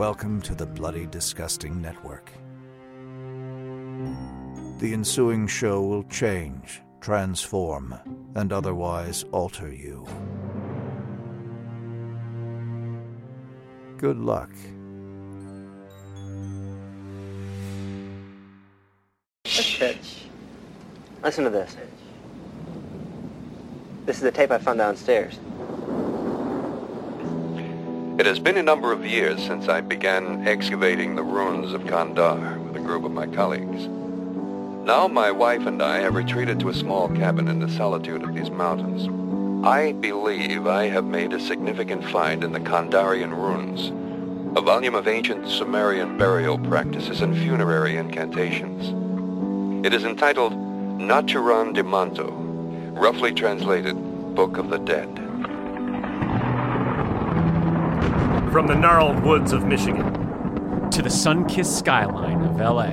Welcome to the Bloody Disgusting Network. The ensuing show will change, transform, and otherwise alter you. Good luck. Listen to this. This is the tape I found downstairs. It has been a number of years since I began excavating the ruins of Kandar with a group of my colleagues. Now my wife and I have retreated to a small cabin in the solitude of these mountains. I believe I have made a significant find in the Kandarian ruins, a volume of ancient Sumerian burial practices and funerary incantations. It is entitled Naturom Demonto, roughly translated Book of the Dead. From the gnarled woods of Michigan. to the sun-kissed skyline of LA.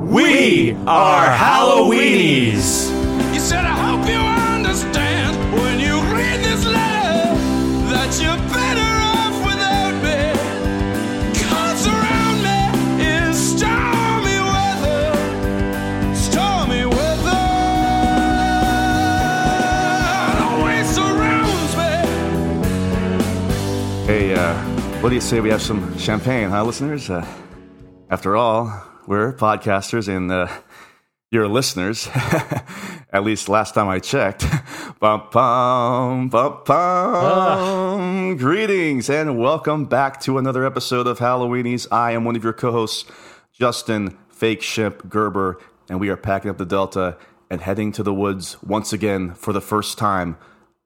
We are Halloweenies. You said, I hope you understand when you read this letter that you're better what do you say we have some champagne, huh, listeners? Uh, after all, we're podcasters and uh, you're listeners. At least last time I checked. bum, bum, bum, bum. Greetings and welcome back to another episode of Halloweenies. I am one of your co hosts, Justin Fake Shimp Gerber, and we are packing up the Delta and heading to the woods once again for the first time.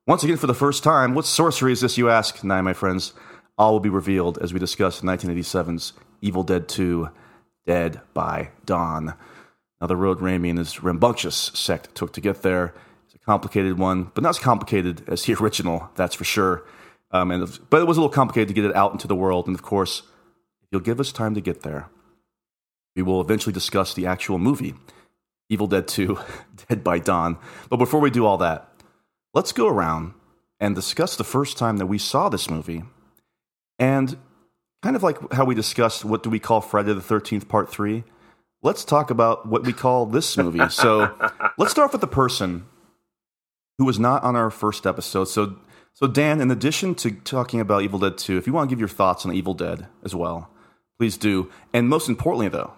Once again, for the first time, what sorcery is this, you ask? Nah, my friends. All will be revealed as we discuss 1987's Evil Dead 2 Dead by Dawn. Now, the road Raimi and his rambunctious sect took to get there is a complicated one, but not as complicated as the original, that's for sure. Um, and, but it was a little complicated to get it out into the world. And of course, if you'll give us time to get there, we will eventually discuss the actual movie, Evil Dead 2 Dead by Dawn. But before we do all that, let's go around and discuss the first time that we saw this movie and kind of like how we discussed what do we call Friday the 13th part 3 let's talk about what we call this movie. So let's start off with the person who was not on our first episode. So so Dan in addition to talking about Evil Dead 2 if you want to give your thoughts on Evil Dead as well please do. And most importantly though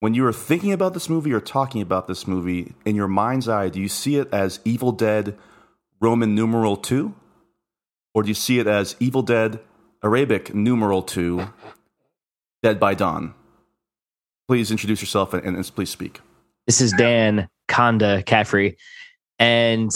when you are thinking about this movie or talking about this movie in your mind's eye do you see it as Evil Dead Roman numeral 2 or do you see it as Evil Dead Arabic numeral 2 Dead by Dawn? Please introduce yourself and, and please speak. This is Dan Conda Caffrey, and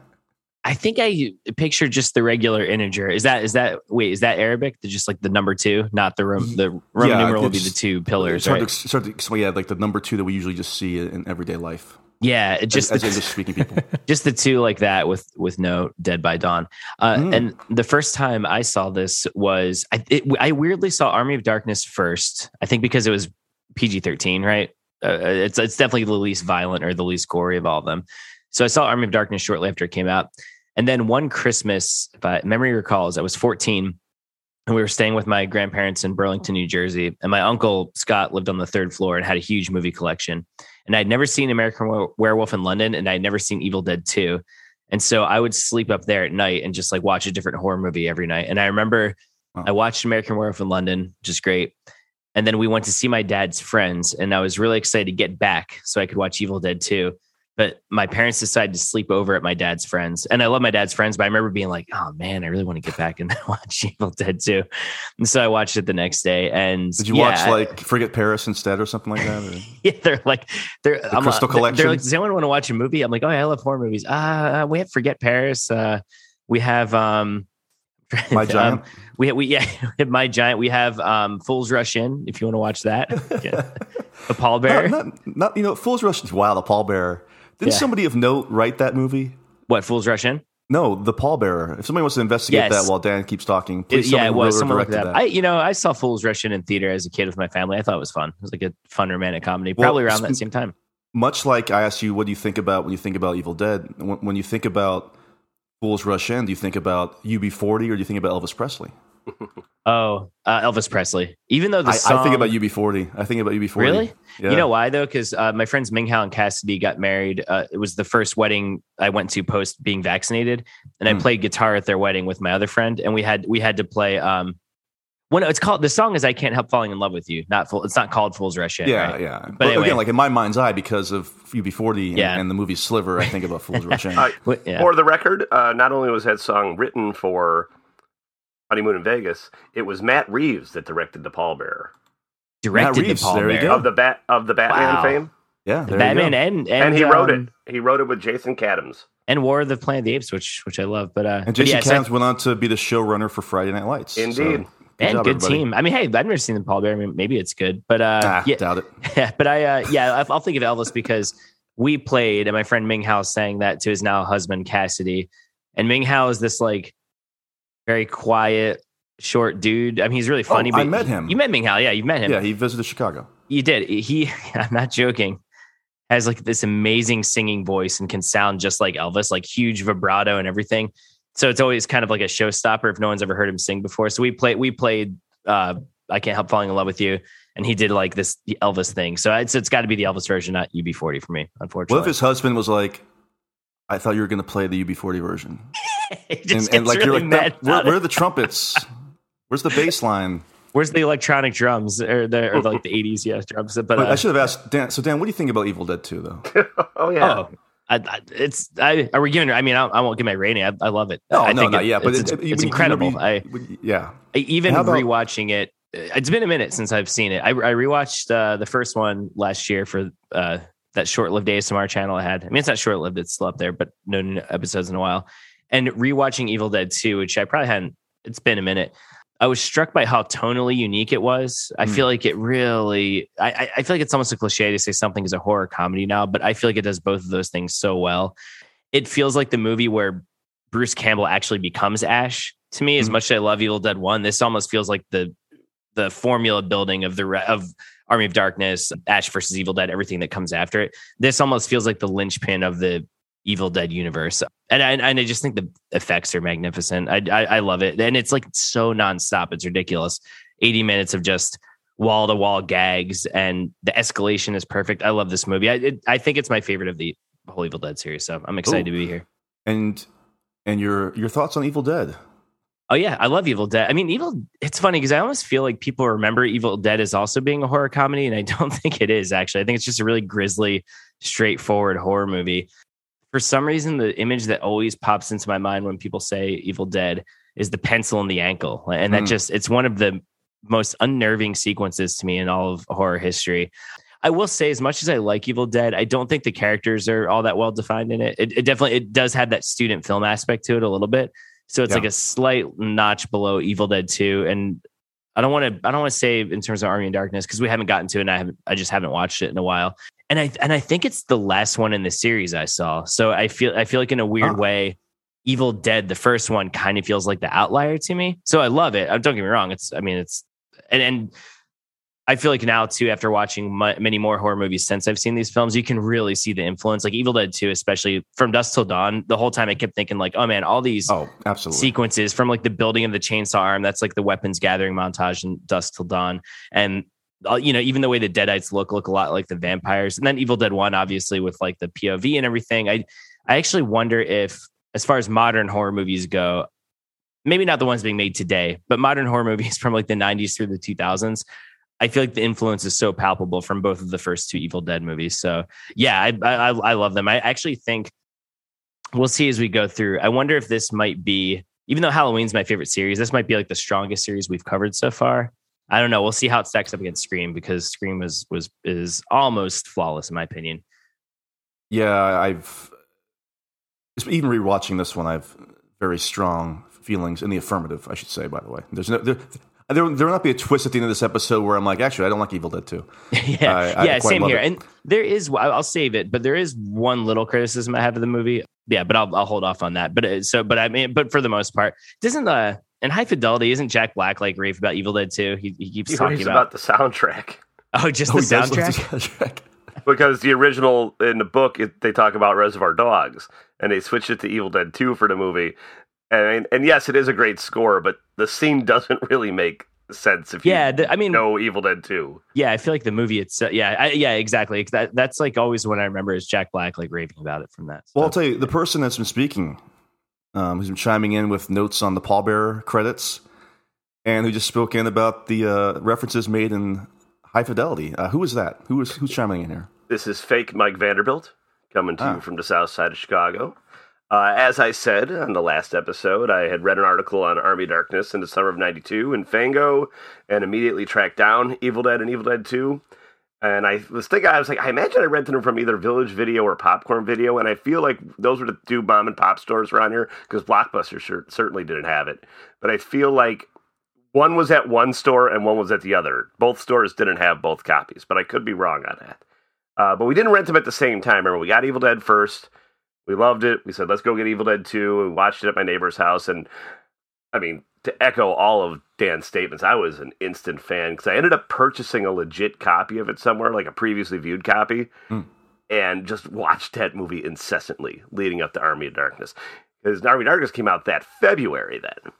I think I picture just the regular integer. Is that is that wait? Is that Arabic? The, just like the number two, not the Rom- the Roman Yeah, numeral would be the two pillars, It's hard right? to, it's hard to explain, yeah, like the number two that we usually just see in everyday life. Yeah, Just just as, the, English speaking people. just the two like that with with no Dead by Dawn. Uh, Mm. And the first time I saw this was I it, I weirdly saw Army of Darkness first. I think because it was PG thirteen, right? Uh, it's it's definitely the least violent or the least gory of all of them. So I saw Army of Darkness shortly after it came out, and then one Christmas, if I, memory recalls, I was fourteen. And we were staying with my grandparents in Burlington, New Jersey. And my uncle Scott lived on the third floor and had a huge movie collection. And I'd never seen American Werewolf in London, and I'd never seen Evil Dead 2. And so I would sleep up there at night and just like watch a different horror movie every night. And I remember Wow. I watched American Werewolf in London, which is great. And then we went to see my dad's friends, and I was really excited to get back so I could watch Evil Dead 2. But my parents decided to sleep over at my dad's friends. And I love my dad's friends, but I remember being like, oh man, I really want to get back and watch Evil Dead 2. And so I watched it the next day. And Did you yeah, watch like Forget Paris instead or something like that? yeah, they're like they're I'm, Crystal uh, Collection? They're like, does anyone want to watch a movie? I'm like, oh, yeah, I love horror movies. Uh, we have Forget Paris. Uh, we have um, My Giant? um, we have, we yeah, My Giant. We have um, Fools Rush In. If you want to watch that, yeah. the Pallbearer. Not, not, not, you know, Fools Rush. Is wow, the pallbearer. Didn't Yeah. somebody of note write that movie? What Fools Rush In? No, the pallbearer. If somebody wants to investigate Yes. that while Dan keeps talking, It- please. yeah, it was someone directed it up. I, you know, I saw Fools Rush In in theater as a kid with my family. I thought it was fun. It was like a fun romantic comedy, Well, probably around that same time. Much like I asked you, what do you think about when you think about Evil Dead? When, when you think about Fools Rush In, do you think about UB40 or do you think about Elvis Presley? Oh, uh, Elvis Presley. Even though the I, song, I think about UB40. I think about UB40. Really? Yeah. You know why though? Because uh, my friends Ming Hao and Cassidy got married. Uh, it was the first wedding I went to post being vaccinated, and I Hmm. played guitar at their wedding with my other friend, and we had we had to play. Um, when it's called the song is "I Can't Help Falling in Love with You." Not full. It's not called "Fools Rush In." Yeah, right? yeah. But But, anyway. again, like in my mind's eye, because of UB40 and, Yeah. and the movie Sliver, I think about Fools Rush In. Uh, yeah. For the record, uh, not only was that song written for Honeymoon in Vegas, it was Matt Reeves that directed the pallbearer directed Reeves, the Paul there you Bear. go. of the bat of the Batman Wow. fame, yeah, there Batman you go. and, and and, he wrote um, it. He wrote it with Jason Katims. and War of the Planet of the Apes, which which I love. But uh, And but Jason yeah, so- Katims went on to be the showrunner for Friday Night Lights. So, Indeed. and job, good everybody. team. I mean, hey, I've never seen the Pallbearer. I mean, maybe it's good, but uh, Ah, yeah, doubt it. Yeah, but I, uh, yeah, I- I'll think of Elvis because we played, and my friend Ming Hao sang that to his now husband Cassidy, and Ming Hao is this like very quiet, short dude. I mean, he's really funny. Oh, I met him. You met Ming Hao, yeah, you met him. Yeah, he visited Chicago. You did. He, I'm not joking, has like this amazing singing voice and can sound just like Elvis, like huge vibrato and everything. So it's always kind of like a showstopper if no one's ever heard him sing before. So we played, we played, uh, I can't help falling in love with you. And he did like this Elvis thing. So it's, it's got to be the Elvis version, not UB40 for me, unfortunately. What if his husband was like, I thought you were going to play the UB40 version? He just And, and gets like, you're like, mad where, where are the trumpets? Where's the bass line? Where's the electronic drums or the, or like the 80s, yeah, drums? But, But uh, I should have asked Dan. So, Dan, what do you think about Evil Dead 2, though? oh yeah. Oh, I, I, it's I are we giving? I mean, I, I won't give my rating. I, I love it. No, I no, think not it- yet. But it's, it- it's, incredible. you- I, yeah. I even about- rewatching it. It's been a minute since I've seen it. I, I rewatched uh, the first one last year for uh, that short-lived ASMR channel I had. I mean, it's not short-lived; it's still up there, but no new episodes in a while. And rewatching Evil Dead Two, which I probably hadn't. It's been a minute. I was struck by how tonally unique it was. I Mm. feel like it really. I, I- feel like it's almost a cliche to say something is a horror comedy now, but I feel like it does both of those things so well. It feels like the movie where Bruce Campbell actually becomes Ash. To me, as Mhm. much as I love Evil Dead One, this almost feels like the the formula building of the of Army of Darkness, Ash versus Evil Dead, everything that comes after it. This almost feels like the linchpin of the Evil Dead universe, and I, and I just think the effects are magnificent. I, I I love it, and it's like so nonstop. It's ridiculous. Eighty minutes of just wall to wall gags, and the escalation is perfect. I love this movie. I it, I think it's my favorite of the whole Evil Dead series. So I'm excited Ooh. to be here. And and your your thoughts on Evil Dead? Oh yeah, I love Evil Dead. I mean, Evil. It's funny because I almost feel like people remember Evil Dead as also being a horror comedy, and I don't think it is. Actually, I think it's just a really grisly, straightforward horror movie. For some reason, the image that always pops into my mind when people say Evil Dead is the pencil in the ankle, and that Mm. just it's one of the most unnerving sequences to me in all of horror history. I will say, as much as I like Evil Dead, I don't think the characters are all that well defined in it. It, it definitely it does have that student film aspect to it a little bit. So it's Yeah. like a slight notch below Evil Dead 2. And I don't want to I don't want to say in terms of Army and Darkness because we haven't gotten to it and I haven't I just haven't watched it in a while. And I and I think it's the last one in the series I saw. So I feel I feel like in a weird way, Evil Dead, the first one, kind of feels like the outlier to me. So I love it. Don't get me wrong. It's I mean it's and and I feel like now too, after watching mu many more horror movies since I've seen these films, you can really see the influence. Like Evil Dead 2, especially from Dusk Till Dawn. The whole time I kept thinking like, oh man, all these Oh, absolutely. sequences from like the building of the chainsaw arm. That's like the weapons gathering montage in Dusk Till Dawn, and Uh, you know even the way the Deadites look look a lot like the vampires. And then Evil Dead One, obviously with like the POV and everything. I I actually wonder if, as far as modern horror movies go, maybe not the ones being made today, but modern horror movies from like the '90s through the 2000s. I feel like the influence is so palpable from both of the first two Evil Dead movies. So yeah, I I, I love them. I actually think we'll see as we go through. I wonder if this might be, even though Halloween's my favorite series, this might be like the strongest series we've covered so far. I don't know. We'll see how it stacks up against Scream because Scream was was is almost flawless in my opinion. Yeah, I've even rewatching this one. I've very strong feelings in the affirmative. I should say, by the way. There's no there. There, there will not be a twist at the end of this episode where I'm like, actually, I don't like Evil Dead 2. yeah, I- I yeah, same here. it. And there is, I'll I'll save it, but there is one little criticism I have of the movie. Yeah, but I'll I'll hold off on that. But it, so, but I mean, but for the most part, doesn't the in High Fidelity isn't Jack Black like rave about Evil Dead 2? He he keeps He talking about, about the soundtrack oh just Oh, the he soundtrack. the soundtrack. because the original in the book it, they talk about Reservoir Dogs and they switched it to Evil Dead 2 for the movie And and yes, it is a great score, but the scene doesn't really make sense if you Yeah, the, I mean, no Evil Dead 2. yeah, I feel like the movie itself. Yeah, I, yeah, exactly. That that's like always what I remember is Jack Black like raving about it from that. Well, I'll tell you, the person that's been speaking, um, who's been chiming in with notes on the pallbearer credits, and who just spoke in about the uh, references made in High Fidelity. Uh, who is that? Who is who's chiming in here? This is fake Mike Vanderbilt coming to Ah. you from the south side of Chicago. Uh, as I said on the last episode, I had read an article on Army Darkness in the summer of 92 in Fango and immediately tracked down Evil Dead and Evil Dead 2. And I was thinking, I was like, I imagine I rented them from either Village Video or Popcorn Video. And I feel like those were the two mom and pop stores around here because Blockbuster sure, certainly didn't have it. But I feel like one was at one store and one was at the other. Both stores didn't have both copies, but I could be wrong on that. Uh, but we didn't rent them at the same time. Remember, we got Evil Dead first. We loved it. We said, let's go get Evil Dead 2. We watched it at my neighbor's house. And I mean, to echo all of Dan's statements, I was an instant fan because I ended up purchasing a legit copy of it somewhere, like a previously viewed copy, Hmm. and just watched that movie incessantly leading up to Army of Darkness. Because Army of Darkness came out that February then.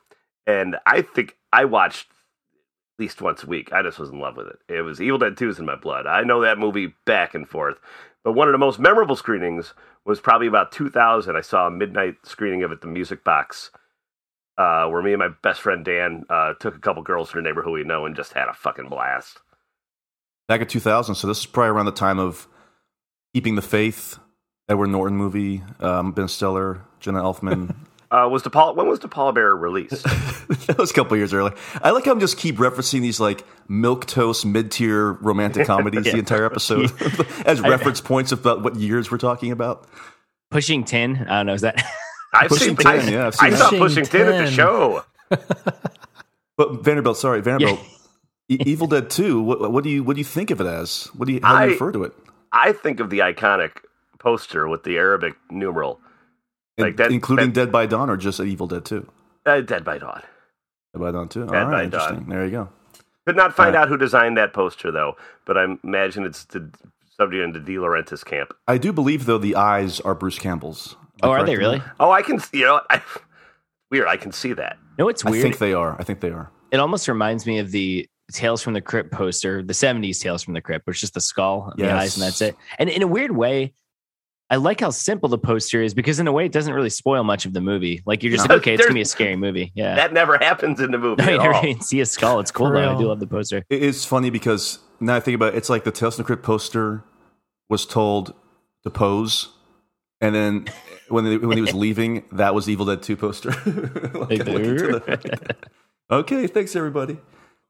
And I think I watched at least once a week. I just was in love with it. It was Evil Dead 2 is in my blood. I know that movie back and forth. But one of the most memorable screenings was probably about 2000. I saw a midnight screening of it, the Music Box, uh, where me and my best friend Dan uh, took a couple girls from the neighborhood we know and just had a fucking blast. Back in 2000. So this is probably around the time of Keeping the Faith, Edward Norton movie, um, Ben Stiller, Jenna Elfman. Uh, was the Paul? When was the Pallbearer released? that was a couple years early. I like how I'm just keep referencing these like milk toast mid tier romantic comedies the entire episode as reference points about what years we're talking about. Pushing Tin. I don't know. Is that? I've Pushing seen. I, 10, yeah, I've seen I that. saw Pushing Pushing Tin at the show. But Vanderbilt, sorry, Vanderbilt. E- Evil Dead Two. What, what do you what do you think of it as? What do you how do you I- refer to it? I think of the iconic poster with the Arabic numeral, like that- including that- Dead by Dawn or just Evil Dead Two? uh, Dead by Dawn. Dead by Dawn too. Dead All by interesting. Dawn. There you go. Could not find Uh, out who designed that poster though, but I imagine it's the somebody in the De Laurentiis camp. I do believe though the eyes are Bruce Campbell's. Am I oh, are they really? Oh, I can. You know, I, weird. I can see that. No, it's weird. I think they are. I think they are. it almost reminds me of the Tales from the Crypt poster, the 70s Tales from the Crypt, which it's just the skull, and the eyes, and that's it. And in a weird way, I like how simple the poster is because in a way it doesn't really spoil much of the movie. Like you're just No. like, okay, it's gonna be a scary movie. Yeah. That never happens in the movie no, you at never all. even see a skull. It's cool though. I do love the poster. It is funny because now I think about it, it's like the Tales from the Crypt poster was told to pose, and then eh, when they, when he was leaving, that was Evil Dead Two poster. Like, looking to the okay, thanks everybody.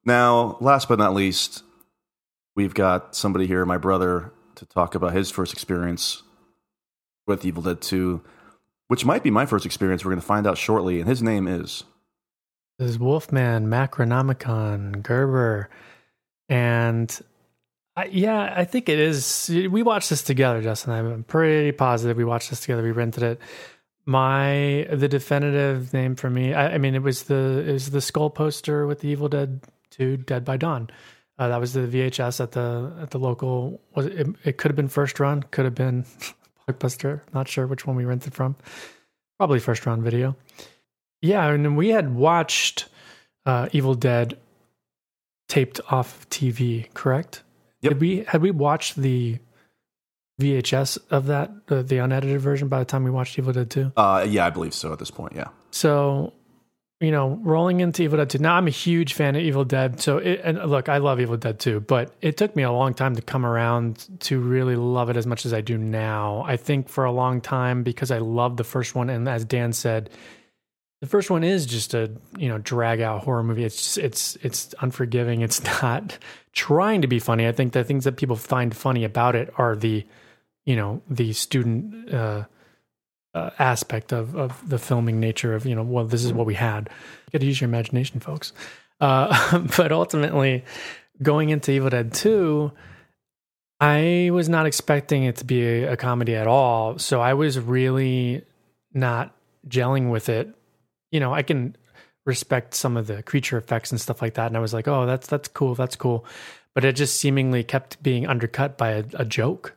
Now, last but not least, we've got somebody here, my brother, to talk about his first experience with Evil Dead Two, which might be my first experience. We're going to find out shortly, and his name is. This is Wolfman, Macronomicon, Gerber, and I, yeah, I think it is. We watched this together, Justin. I'm pretty positive we watched this together. We rented it. My the definitive name for me. I, I mean, it was the it was the skull poster with the Evil Dead Two, Dead by Dawn. Uh, that was the VHS at the at the local. Was it? It, it could have been first run. Could have been Blockbuster. Not sure which one we rented from. Probably first run video. Yeah, and we had watched uh, Evil Dead taped off of TV, correct? Yep. Did we had we watched the VHS of that, uh, the unedited version, by the time we watched Evil Dead Two? Uh, yeah, I believe so at this point. Yeah. So, you know, rolling into Evil Dead 2. Now, I'm a huge fan of Evil Dead. So, it, and look, I love Evil Dead 2, but it took me a long time to come around to really love it as much as I do now. I think for a long time because I loved the first one. And as Dan said, the first one is just a you know drag out horror movie. It's just, it's it's unforgiving. It's not trying to be funny. I think the things that people find funny about it are the you know the student uh, uh, aspect of of the filming nature of you know well this is what we had. You got to use your imagination, folks. Uh, but ultimately, going into Evil Dead Two. I was not expecting it to be a, a comedy at all, so I was really not gelling with it you know, I can respect some of the creature effects and stuff like that. And I was like, oh, that's that's cool, that's cool. But it just seemingly kept being undercut by a, a joke.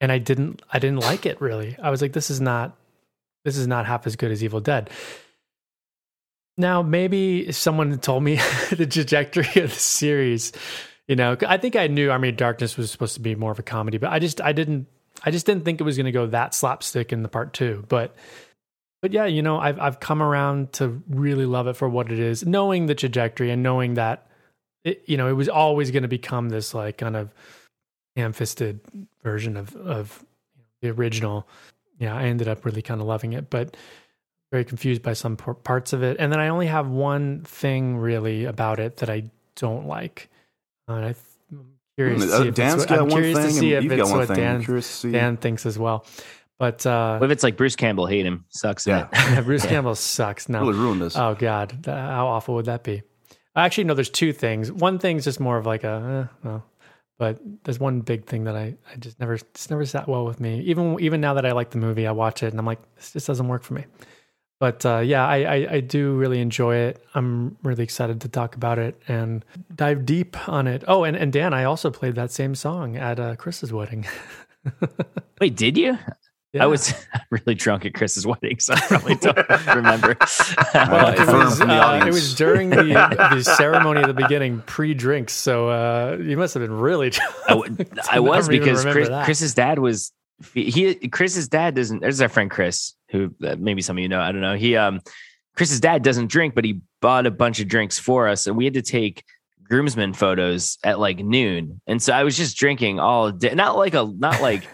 And I didn't I didn't like it really. I was like, this is not this is not half as good as Evil Dead. Now, maybe if someone told me the trajectory of the series, you know, I think I knew Army of Darkness was supposed to be more of a comedy, but I just I didn't I just didn't think it was going to go that slapstick in the part two. But but yeah, you know, I've I've come around to really love it for what it is, knowing the trajectory and knowing that it, you know, it was always going to become this like kind of ham-fisted version of of the original. Yeah, I ended up really kind of loving it, but very confused by some parts of it. And then I only have one thing really about it that I don't like. Uh, I th- I'm curious to see if Dan's it's, got I'm one curious to see if it's what Dan, curious to see. Dan thinks as well. But uh, What if it's like Bruce Campbell hate him? Sucks. Yeah. yeah, Bruce Campbell sucks. No, Really ruined this. Oh God, how awful would that be? Actually, no. There's two things. One thing's just more of like a, eh, no. But there's one big thing that I, I just never, it's never sat well with me. Even even now that I like the movie, I watch it and I'm like, this just doesn't work for me. But uh, yeah, I, I I do really enjoy it. I'm really excited to talk about it and dive deep on it. Oh, and and Dan, I also played that same song at uh, Chris's wedding. Wait, did you? Yeah. I was really drunk at Chris's wedding, so I probably don't remember. Well, it was, uh, it was during the, the ceremony at the beginning, pre-drinks. So uh, you must have been really. I, w- I I was don't because Chris. Chris's dad was he. Chris's dad doesn't. There's our friend Chris, who uh, maybe some of you know. I don't know. He um, Chris's dad doesn't drink, but he bought a bunch of drinks for us, and we had to take groomsmen photos at like noon. And so I was just drinking all day, not like a not like.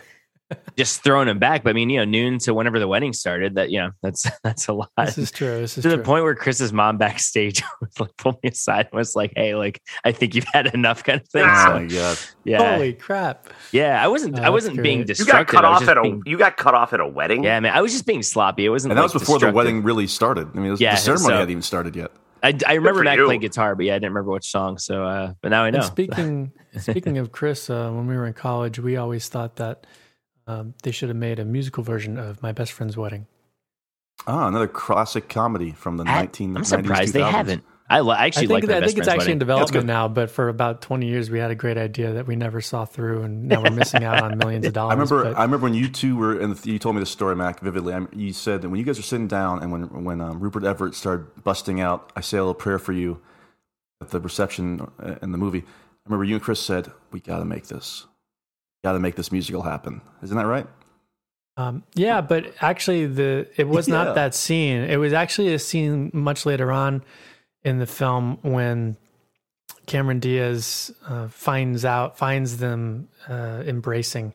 Just throwing him back, but I mean, you know, noon to whenever the wedding started. That you know, that's that's a lot. This is true. This is to true. the point where Chris's mom backstage was like pulled me aside and was like, "Hey, like I think you've had enough," kind of thing. Oh So my god! yeah, Holy crap! yeah, I wasn't. Oh, I wasn't that's being great. You got cut off just at a being- you got cut off at a wedding. yeah, man. I was just being sloppy. It wasn't. And that like, was before the wedding really started. I mean, it was, Yeah, the ceremony so- hadn't even started yet. I, I remember for Mac you. played guitar, but yeah, I didn't remember which song. So, uh, but now I know. And speaking speaking of Chris, uh, when we were in college, we always thought that um, they should have made a musical version of My Best Friend's Wedding. Ah, another classic comedy from the I, nineteen. I'm surprised they haven't. I, li- I actually I think, like my I think it's friend's actually in development good. now, but for about 20 years, we had a great idea that we never saw through, and now we're missing out on millions of dollars. I remember. but- I remember when you two were, and you told me the story, Mac, vividly. I, you said that when you guys were sitting down, and when when um, Rupert Everett started busting out, "I say a little prayer for you," at the reception uh, in the movie. I remember you and Chris said, "We got to make this. Got to make this musical happen." Isn't that right? Um, yeah, but actually, the it was Yeah. not that scene. It was actually a scene much later on in the film when Cameron Diaz uh, finds out finds them uh, embracing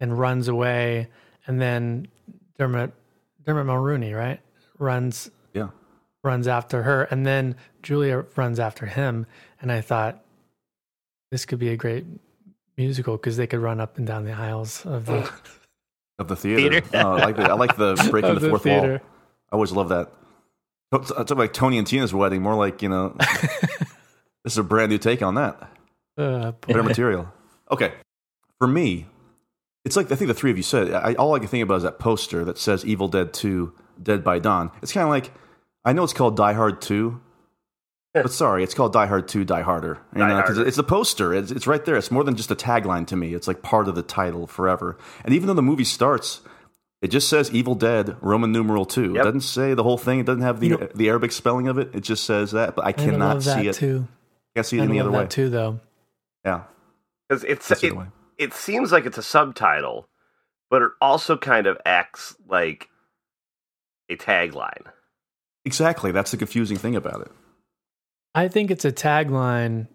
and runs away, and then Dermot Dermot Mulroney right runs Yeah. runs after her, and then Julia runs after him, and I thought this could be a great musical because they could run up and down the aisles of the Of the theater. Theater. Oh, I like the I like the breaking of the fourth wall. I always love that. It's it's like Tony and Tina's wedding. More like you know, this is a brand new take on that. Uh, better material. Okay, for me, it's like I think the three of you said. I, all I can think about is that poster that says "Evil Dead Two: Dead by Dawn." It's kind of like I know it's called Die Hard Two, but sorry, it's called Die Hard Two: Die Harder. You Die know, 'cause Harder. it's a poster. It's, it's right there. It's more than just a tagline to me. It's like part of the title forever. And even though the movie starts. It just says "Evil Dead" Roman numeral two. It doesn't say the whole thing. It doesn't have the You know- the Arabic spelling of it. It just says that. But I I cannot love that see it. too. Can't see it I any love other way. too, though. Yeah, because it's that's it, it seems like it's a subtitle, but it also kind of acts like a tagline. Exactly. That's the confusing thing about it. I think it's a tagline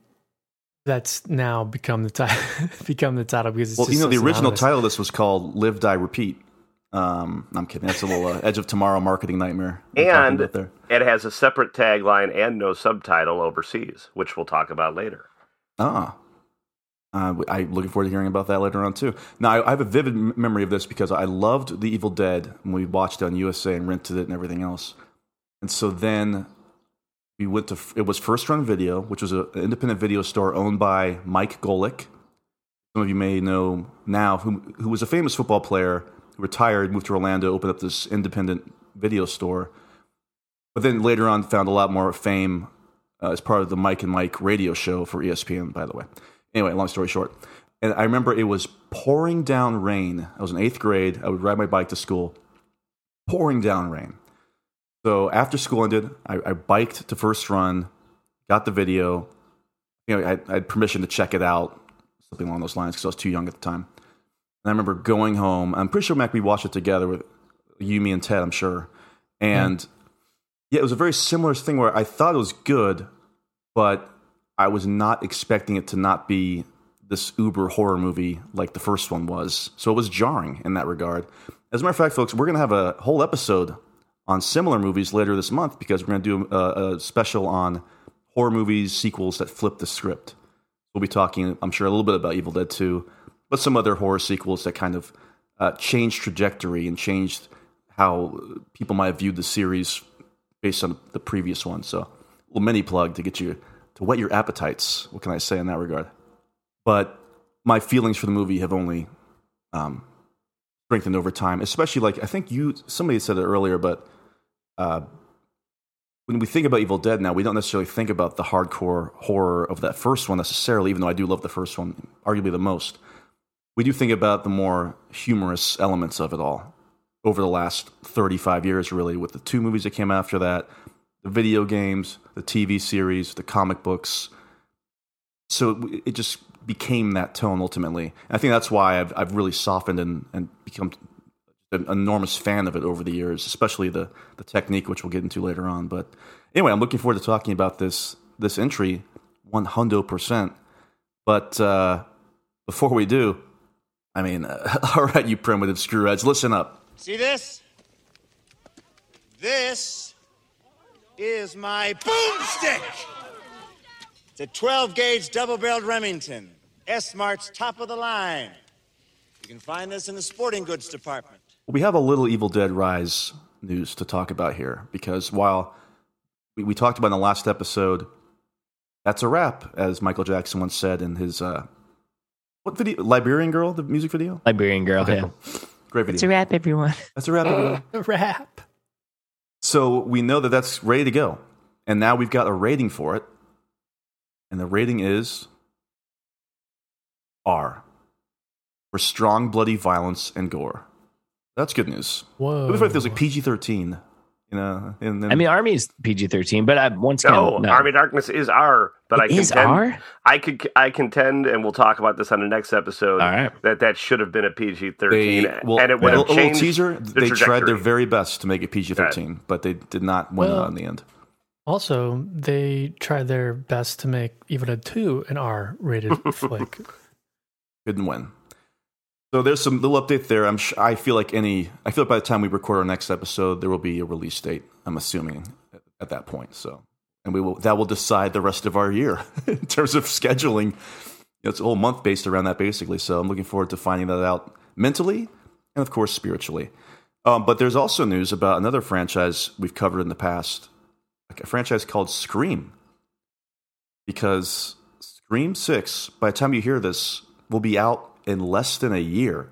that's now become the title. become the title because it's Well, just you know, so the original synonymous. title of this was called "Live, Die, Repeat." Um, I'm kidding. That's a little uh, Edge of Tomorrow marketing nightmare. And it has a separate tagline and no subtitle overseas, which we'll talk about later. ah, uh, I'm looking forward to hearing about that later on too. Now, I, I have a vivid m- memory of this because I loved The Evil Dead when we watched it on USA and rented it and everything else. And so then we went to it was First Run Video, which was an independent video store owned by Mike Golic. Some of you may know now, who who was a famous football player retired, moved to Orlando, opened up this independent video store. But then later on, found a lot more fame uh, as part of the Mike and Mike radio show for ESPN. By the way, anyway, long story short, and I remember it was pouring down rain. I was in eighth grade. I would ride my bike to school, pouring down rain. So after school ended, I, I biked to First Run, got the video. You know, I, I had permission to check it out, something along those lines, because I was too young at the time. And I remember going home. I'm pretty sure Mac we watched it together with you, me, and Ted. I'm sure. And yeah, it was a very similar thing where I thought it was good, but I was not expecting it to not be this uber horror movie like the first one was. So it was jarring in that regard. As a matter of fact, folks, we're going to have a whole episode on similar movies later this month because we're going to do a, a special on horror movies, sequels that flip the script. We'll be talking, I'm sure, a little bit about Evil Dead 2, but some other horror sequels that kind of uh, changed trajectory and changed how people might have viewed the series based on the previous one. So, a little mini plug to get you to whet your appetites. What can I say in that regard? But my feelings for the movie have only um, strengthened over time. Especially like I think you somebody said it earlier, but uh, when we think about Evil Dead now, we don't necessarily think about the hardcore horror of that first one necessarily. Even though I do love the first one, arguably the most, we do think about the more humorous elements of it all over the last 35 years, really, with the two movies that came after that, the video games, the TV series, the comic books. So it, just became that tone ultimately. And I think that's why I've, I've really softened and, and become an enormous fan of it over the years, especially the, the technique, which we'll get into later on. But anyway, I'm looking forward to talking about this this entry 100%. But uh, before we do, I mean, all right, you primitive screwheads, listen up. See this? This is my boomstick. It's a 12 gauge double barreled Remington. S Mart's top of the line. You can find this in the sporting goods department. We have a little Evil Dead Rise news to talk about here because while we, we talked about in the last episode, that's a wrap, as Michael Jackson once said in his uh, what video? Liberian Girl, the music video. Liberian Girl. Okay, yeah. cool. Great video. It's a wrap, everyone. That's a wrap. everyone. Rap. So we know that that's ready to go. And now we've got a rating for it. And the rating is R for strong, bloody violence and gore. That's good news. Whoa. What if it was like PG 13? You know, and then, I mean, Army is PG 13, but I, once again, No, no. Army Darkness is R, but I It is contend, R? I could I contend, and we'll talk about this on the next episode. All right. That that should have been a PG thirteen, well, and it would a, have little changed. teaser. the They tried their very best to make it PG 13, but they did not win Well- out in the end. Also, they tried their best to make even a 2 an R rated flick. couldn't win. So there's some little update there. I'm sh- I feel like any I feel like by the time we record our next episode, there will be a release date. I'm assuming at, at that point. So and we will that will decide the rest of our year in terms of scheduling. It's a whole month based around that basically. So I'm looking forward to finding that out mentally and of course spiritually. Um, but there's also news about another franchise we've covered in the past, like a franchise called Scream. Because Scream 6, by the time you hear this, will be out in less than a year.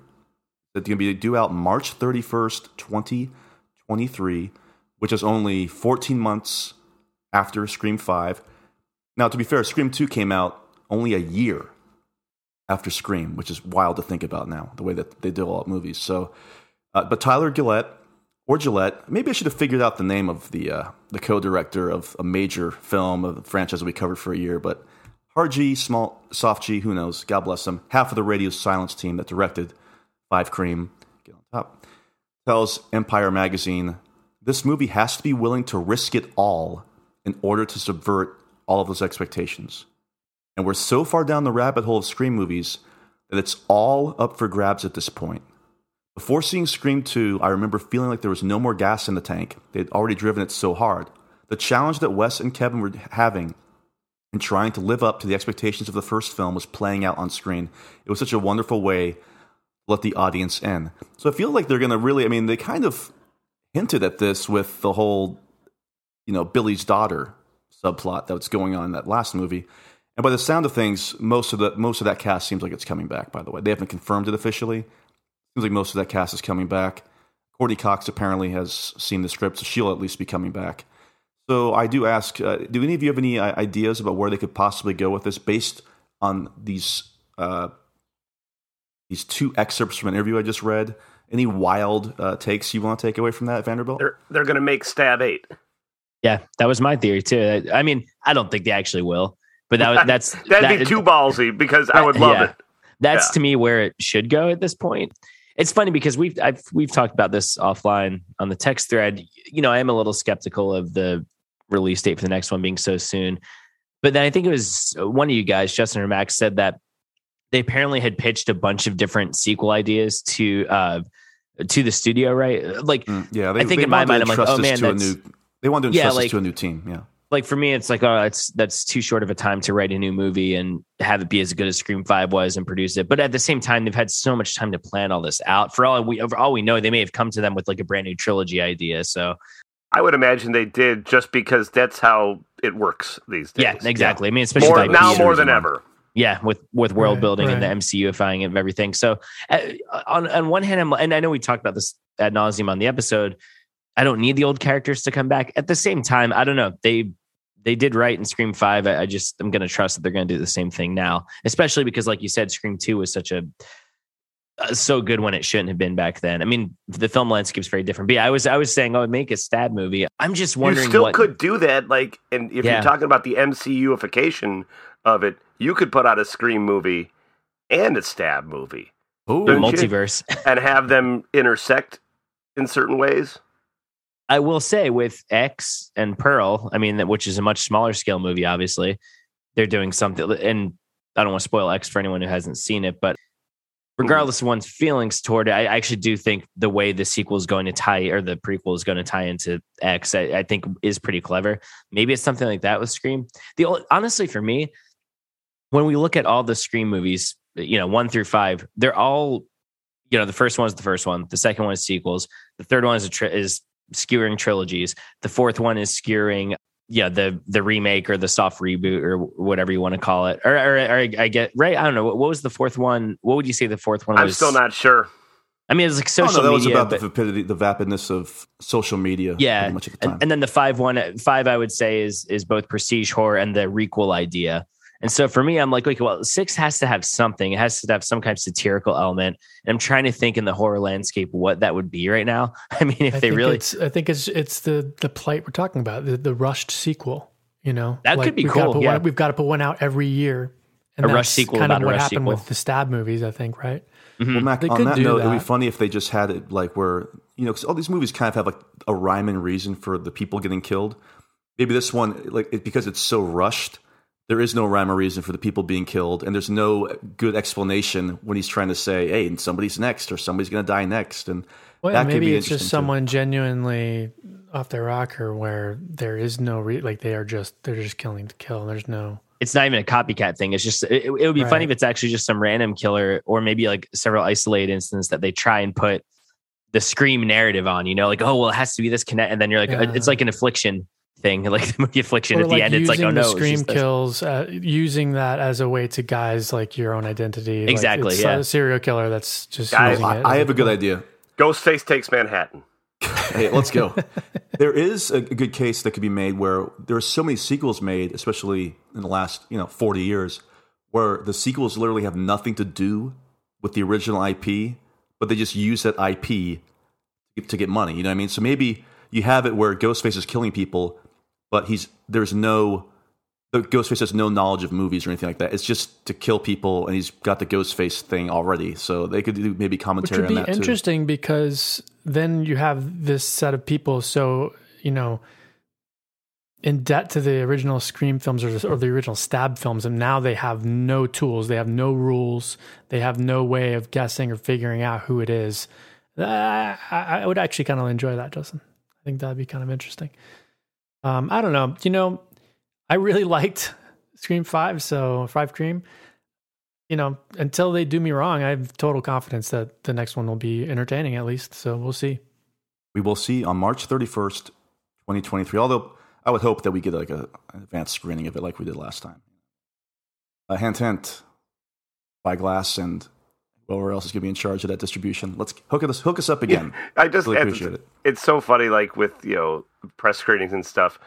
It's going to be due out March 31st, 2023, which is only 14 months after Scream 5. Now, to be fair, Scream 2 came out only a year after Scream, which is wild to think about now, the way that they develop movies. So, uh, but Tyler Gillett or Gillette, maybe I should have figured out the name of the uh, the co-director of a major film of the franchise we covered for a year, but hard G, small soft G, who knows? God bless them. Half of the radio silence team that directed Five Cream, get on top, tells Empire magazine this movie has to be willing to risk it all in order to subvert all of those expectations. And we're so far down the rabbit hole of Scream movies that it's all up for grabs at this point. Before seeing Scream 2, I remember feeling like there was no more gas in the tank. They'd already driven it so hard. The challenge that Wes and Kevin were having in trying to live up to the expectations of the first film was playing out on screen. It was such a wonderful way to let the audience in. So I feel like they're going to really, I mean, they kind of hinted at this with the whole, you know, Billy's daughter subplot that's going on in that last movie. And by the sound of things, most of the most of that cast seems like it's coming back. By the way, they haven't confirmed it officially. Seems like most of that cast is coming back. Courteney Cox apparently has seen the script, so she'll at least be coming back. So I do ask: uh, Do any of you have any uh, ideas about where they could possibly go with this, based on these uh, these two excerpts from an interview I just read, any wild uh, takes you want to take away from that, Vanderbilt? They're they're going to make Stab Eight. Yeah, that was my theory too. I mean, I don't think they actually will, but that was that's That'd that- be too ballsy because I would love Yeah. it. That's Yeah. to me where it should go at this point. It's funny because we've I've, we've talked about this offline on the text thread. You know, I am a little skeptical of the release date for the next one being so soon. But then I think it was one of you guys, Justin or Max, said that they apparently had pitched a bunch of different sequel ideas to uh to the studio, right? Like Mm, yeah, they, I think in my mind, I'm like, oh man, to a that's new. They wanted to Yeah, entrust like- this to a new team. Yeah. like for me, it's like, oh, that's that's too short of a time to write a new movie and have it be as good as Scream Five was and produce it. But at the same time, they've had so much time to plan all this out. For all we, for all we know, they may have come to them with like a brand new trilogy idea. So I would imagine they did just because that's how it works these days. yeah, exactly. I mean, especially More, now more than ever. Yeah, with with world Right, building and the. MCUifying of everything. So uh, on on one hand, I'm, and I know we talked about this ad nauseum on the episode. I don't need the old characters to come back. At the same time, I don't know. They they did right in Scream Five. I, I just I'm going to trust that they're going to do the same thing now, especially because, like you said, Scream Two was such a Uh, so good when it shouldn't have been back then. I mean, the film landscape's very different. But yeah, I was I was saying, oh, make a stab movie. I'm just You wondering. still what, could do that, like, and if Yeah. you're talking about the MCUification of it, you could put out a Scream movie and a Stab movie Oh, the you? multiverse. and have them intersect in certain ways. I will say with X and Pearl, I mean, that which is a much smaller scale movie, obviously, they're doing something. And I don't want to spoil X for anyone who hasn't seen it, but Mm-hmm. regardless of one's feelings toward it, I actually do think the way the sequel is going to tie or the prequel is going to tie into X, I, I think is pretty clever. Maybe it's something like that with Scream. The honestly, for me, when we look at all the Scream movies, you know, one through five, they're all, you know, the first one is the first one, the second one is sequels, the third one is a tri- is skewering trilogies. The fourth one is skewering, yeah, the the remake or the soft reboot or whatever you want to call it. Or, or, or I get right. I don't know. What, what was the fourth one? What would you say the fourth one I'm was? still not sure. I mean, it's like Oh, social no, that was about but- the vapidity, the vapidness of social media. yeah, much at the time. and, and then the five one five I would say is is both prestige horror and the requel idea. And so for me, I'm like, okay, well, six has to have something. It has to have some kind of satirical element. And I'm trying to think in the horror landscape what that would be right now. I mean, if I they think really it's, I think it's it's the the plight we're talking about the, the rushed sequel. You know, That could be we've gotta cool, put yeah. one- we've got to put one out every year. And A that's rush sequel kind of what happened sequel. with the stab movies. I think, right? Mm-hmm. Well, Mac, They on could that do note, it'd be funny if they just had it like where you know, because all these movies kind of have like a rhyme and reason for the people getting killed. Maybe this one, like it, because it's so rushed, there is no rhyme or reason for the people being killed, and there's no good explanation when he's trying to say, "Hey, and somebody's next," or "Somebody's going to die next," and Well, that could maybe be it's just interesting, too. someone genuinely off their rocker where there is no re- like they are just they're just killing to kill. There's no it's not even a copycat thing. It's just it, it would be funny if it's actually just some random killer or maybe like several isolated instances that they try and put the scream narrative on. You know, like oh well, it has to be this connect, and then you're like uh, Yeah. it's like an affliction thing, like the movie Affliction. or At the like end, it's like oh no, scream just kills, uh, using that as a way to guise like your own identity. Like, Exactly, it's yeah. a serial killer that's just I- using I, it. I have a good idea. Ghostface takes Manhattan. Hey, let's go. there is a good case that could be made where there are so many sequels made, especially in the last you know forty years, where the sequels literally have nothing to do with the original IP, but they just use that IP to get money. You know what I mean? So maybe you have it where Ghostface is killing people, but he's there's no the Ghostface has no knowledge of movies or anything like that. It's just to kill people, and he's got the Ghostface thing already. So they could do maybe commentary Which would be that too. interesting because then you have this set of people so, you know, in debt to the original Scream films or, or the original Stab films, and now they have no tools, they have no rules, they have no way of guessing or figuring out who it is. I, I would actually kind of enjoy that, Justin. I think that'd be kind of interesting. Um, I don't know. You know, I really liked Scream Five, so Five Cream. You know, until they do me wrong, I have total confidence that the next one will be entertaining at least. So we'll see. we will see on March 31st, 2023. Although I would hope that we get like a, an advanced screening of it like we did last time. Uh, hint, hint, by Glass and whoever else is going to be in charge of that distribution. Let's hook us, hook us up again. I just Really appreciate it. it's so funny, like with you know press screenings and stuff.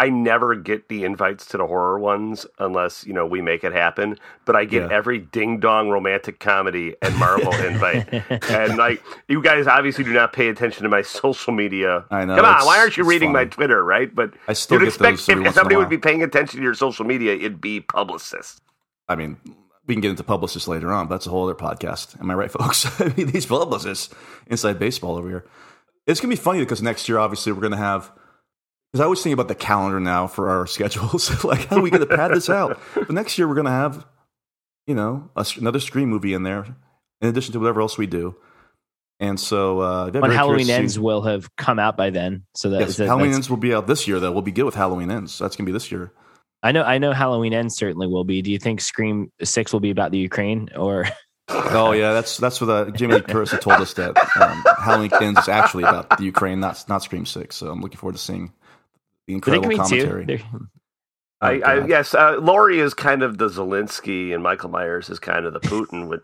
I never get the invites to the horror ones unless you know we make it happen. But I get Yeah. every ding dong romantic comedy and Marvel invite, and like you guys obviously do not pay attention to my social media. I know, Come on, why aren't you reading my. Twitter? Right, but I still you'd get expect if, if once in a somebody would be paying attention to your social media, it'd be publicists. I mean, we can get into publicists later on, but that's a whole other podcast. Am I right, folks? I mean, these publicists inside baseball over here. It's gonna be funny because next year, obviously, we're gonna have. Because I always think about the calendar now for our schedules. like, how are we gonna pad this out? But next year, we're gonna have, you know, a, another Scream movie in there, in addition to whatever else we do. And so, uh, When Halloween to see- ends will have come out by then. So that, Yes, that- Halloween that's- ends will be out this year. Though we'll be good with Halloween ends. That's gonna be this year. I know I know Halloween ends certainly will be. Do you think Scream Six will be about the Ukraine or Oh yeah, that's that's what uh, Jamie Lee Curtis told us that um, Halloween Ends is actually about the Ukraine, not not Scream Six. So I'm looking forward to seeing the Do they incredible commentary. two? I, Oh, I God. yes, uh, Laurie is kind of the Zelensky, and Michael Myers is kind of the Putin. With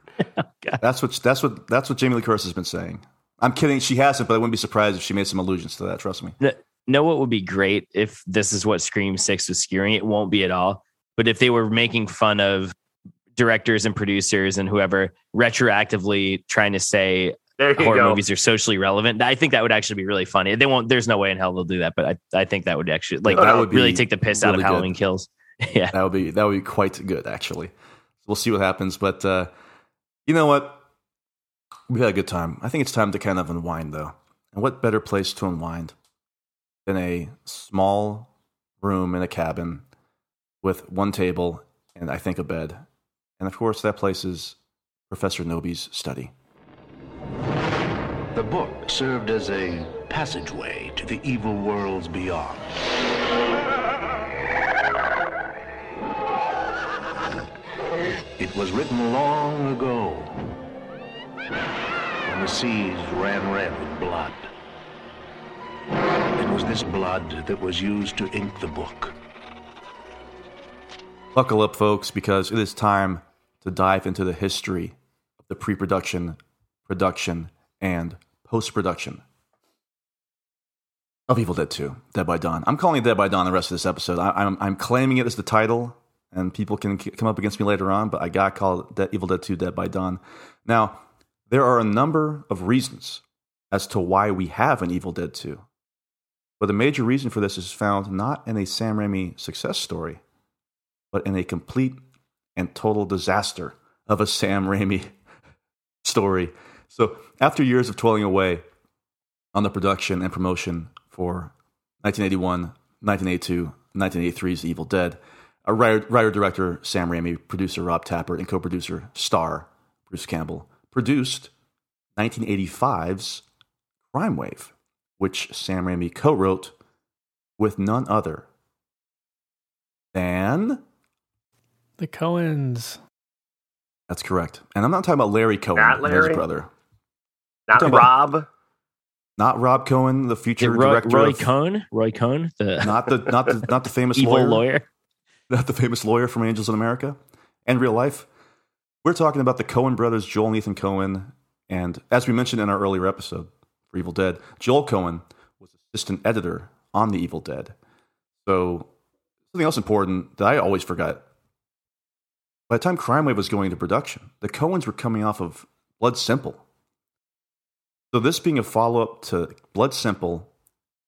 That's what that's what that's what Jamie Lee Curtis has been saying. I'm kidding, she hasn't, but I wouldn't be surprised if she made some allusions to that. Trust me. N- know what would be great if this is what Scream Six was skewing? It won't be at all. But if they were making fun of directors and producers and whoever retroactively trying to say horror go. movies are socially relevant, I think that would actually be really funny. They won't. There's no way in hell they'll do that. But I, I think that would actually like That would really take the piss out of really good. Halloween Kills. yeah. That would be that would be quite good, actually. We'll see what happens, but uh, you know what? We had a good time. I think it's time to kind of unwind, though. And what better place to unwind than a small room in a cabin with one table and I think a bed, and of course that place is Professor Knowby's study. The book served as a passageway to the evil worlds beyond. It was written long ago when the seas ran red with blood. It was this blood that was used to ink the book. Buckle up, folks, because it is time to dive into the history of the pre production, production, and post production of Evil Dead 2, Dead by Dawn. I'm calling it Dead by Dawn the rest of this episode. I, I'm, I'm claiming it as the title, and people can come up against me later on, but I got called call De- Evil Dead 2, Dead by Dawn. Now, there are a number of reasons as to why we have an Evil Dead 2. But the major reason for this is found not in a Sam Raimi success story, but in a complete and total disaster of a Sam Raimi story. So, after years of toiling away on the production and promotion for 1981, 1982, 1983's Evil Dead, a writer, writer director Sam Raimi, producer Rob Tapert, and co producer star Bruce Campbell produced 1985's Crime Wave, which Sam Raimi co wrote with none other than. The Coens. That's correct. And I'm not talking about Larry Cohen, Not his Larry? brother. Not talking about- Rob. Not Rob Cohen, the future Roy, director Roy of, Cohn, Roy Cohn, the not the not the not the famous evil lawyer, lawyer. not the famous lawyer from Angels in America and real life. We're talking about the Coen brothers, Joel and Ethan Coen, and as we mentioned in our earlier episode for Evil Dead, Joel Coen was assistant editor on the Evil Dead. So something else important that I always forgot. By the time Crime Wave was going into production, the Coens were coming off of Blood Simple. So this being a follow up to Blood Simple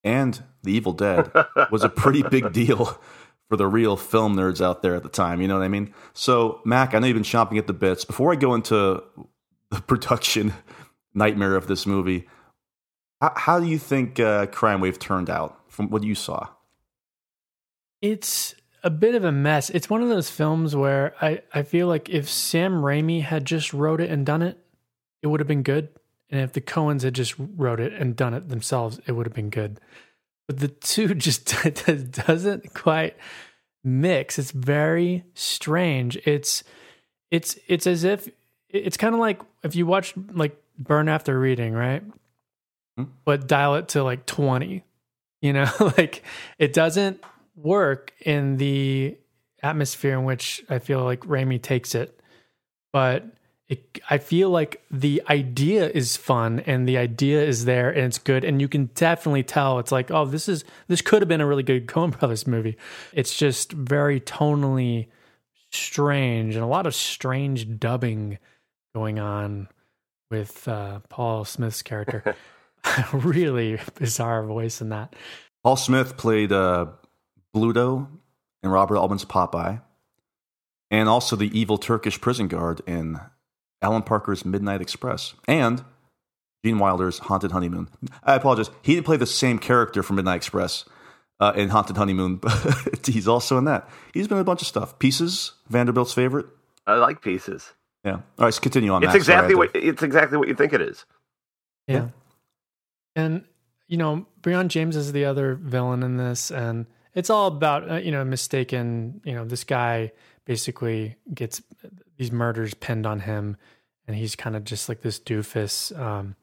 and The Evil Dead was a pretty big deal for the real film nerds out there at the time. You know what I mean? So, Mac, I know you've been chomping at the bits. Before I go into the production nightmare of this movie, how, how do you think uh, Crime Wave turned out from what you saw? It's a bit of a mess. It's one of those films where I, I feel like if Sam Raimi had just wrote it and done it, it would have been good. And if the Coens had just wrote it and done it themselves, it would have been good. But the two just doesn't quite mix. It's very strange. It's it's it's as if it's kind of like if you watch like Burn After Reading, right? But dial it to like 20. You know, like it doesn't work in the atmosphere in which I feel like Raimi takes it. But it, I feel like the idea is fun and the idea is there and it's good and you can definitely tell it's like oh this is this could have been a really good Coen Brothers movie. It's just very tonally strange and a lot of strange dubbing going on with uh, Paul Smith's character. really bizarre voice in that. Paul Smith played uh, Bluto in Robert Altman's Popeye, and also the evil Turkish prison guard in Alan Parker's Midnight Express, and Gene Wilder's Haunted Honeymoon. I apologize. He didn't play the same character from Midnight Express uh, in Haunted Honeymoon, but he's also in that. He's been in a bunch of stuff. Pieces, Vanderbilt's favorite. I like pieces. Yeah. All right, let's continue on. It's Max. Exactly had what it's exactly what you think it is. Yeah. And, you know, Brion James is the other villain in this. And it's all about, uh, you know, mistaken, you know, this guy basically gets these murders pinned on him. And he's kind of just like this doofus. Um,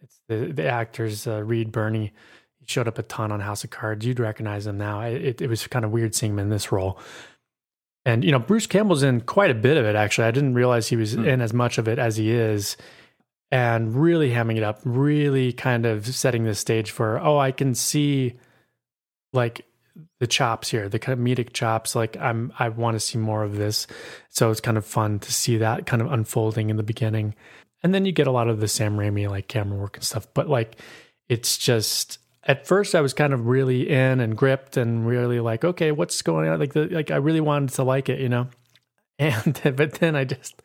it's the, the actors, uh, Reed Birney. He showed up a ton on House of Cards. You'd recognize him now. It, it was kind of weird seeing him in this role. And, you know, Bruce Campbell's in quite a bit of it, actually. I didn't realize he was in as much of it as he is and really hamming it up, really kind of setting the stage for, oh, I can see like the chops here, the comedic chops. Like I'm, I want to see more of this. So it's kind of fun to see that kind of unfolding in the beginning. And then you get a lot of the Sam Raimi like camera work and stuff. But like, it's just, at first I was kind of really in and gripped and really like, okay, what's going on? Like the, like I really wanted to like it, you know? And, but then I just,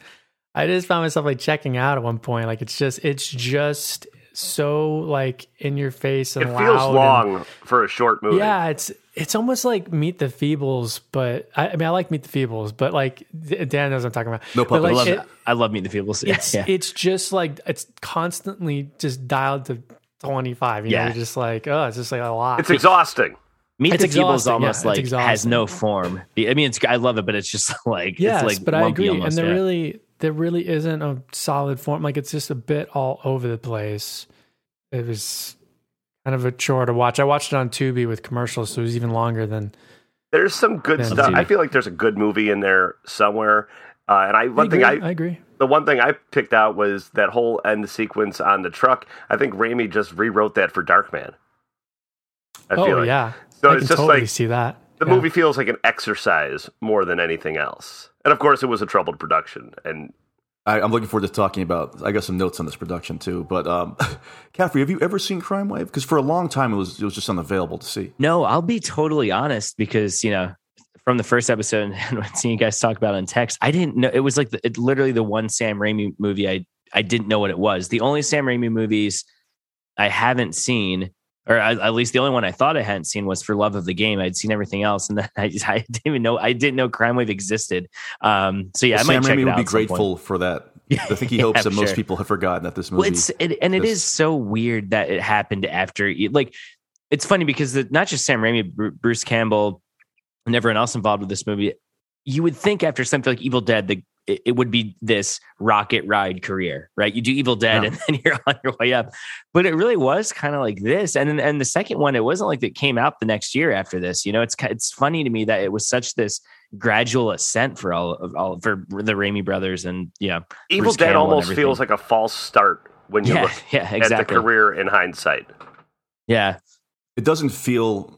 I just found myself like checking out at one point. Like it's just it's just so like in your face and It feels loud and- long for a short movie. yeah, it's it's almost like Meet the Feebles, but I, I mean I like Meet the Feebles, but like Dan knows what I'm talking about. No But, puppets. I love it- I love Meet the Feebles. it's yeah. it's just like it's constantly just dialed to 25. You know, Yeah. you're just like oh, it's just like a lot. It's exhausting. Meet It's the Feebles almost yeah, like has no form. I mean, it's I love it, but it's just like Yes, it's like but I agree, almost, and there yeah. really there really isn't a solid form. Like it's just a bit all over the place. It was kind of a chore to watch. I watched it on Tubi with commercials, so it was even longer than. There's some good Yeah, stuff. I feel like there's a good movie in there somewhere. Uh, and I one thing I, I agree. the one thing I picked out was that whole end sequence on the truck. I think Raimi just rewrote that for Darkman. I oh feel like. yeah, So I it's just totally like see that. the Yeah. movie feels like an exercise more than anything else. And of course, it was a troubled production. And I, I'm looking forward to talking about. I got some notes on this production too. But um, Caffrey, have you ever seen Crime Wave? Because for a long time it was it was just unavailable to see. No, I'll be totally honest because you know from the first episode and seeing you guys talk about it in text, I didn't know it was like the, it, literally the one Sam Raimi movie I I didn't know what it was. The only Sam Raimi movies I haven't seen, or at least the only one I thought I hadn't seen was For Love of the Game. I'd seen everything else, and then I, just, I didn't even know I didn't know Crime Wave existed. Um, so yeah, I Sam might check Raimi it would be at some point. grateful for that. I think he Yeah, hopes that most sure. people have forgotten that this movie. Well, it's it, and it is so weird that it happened after like it's funny because the, not just Sam Raimi, Bruce Campbell, and everyone else involved with this movie. You would think after something like Evil Dead, the it, it would be this rocket ride career, right? You do Evil Dead Yeah. and then you're on your way up, but it really was kind of like this. And then and the second one, it wasn't like it came out the next year after this. You know, it's it's funny to me that it was such this gradual ascent for all of all for the Raimi brothers and yeah, Evil Bruce Dead Campbell almost feels like a false start when you yeah, look yeah, at the exactly. career in hindsight. Yeah, it doesn't feel.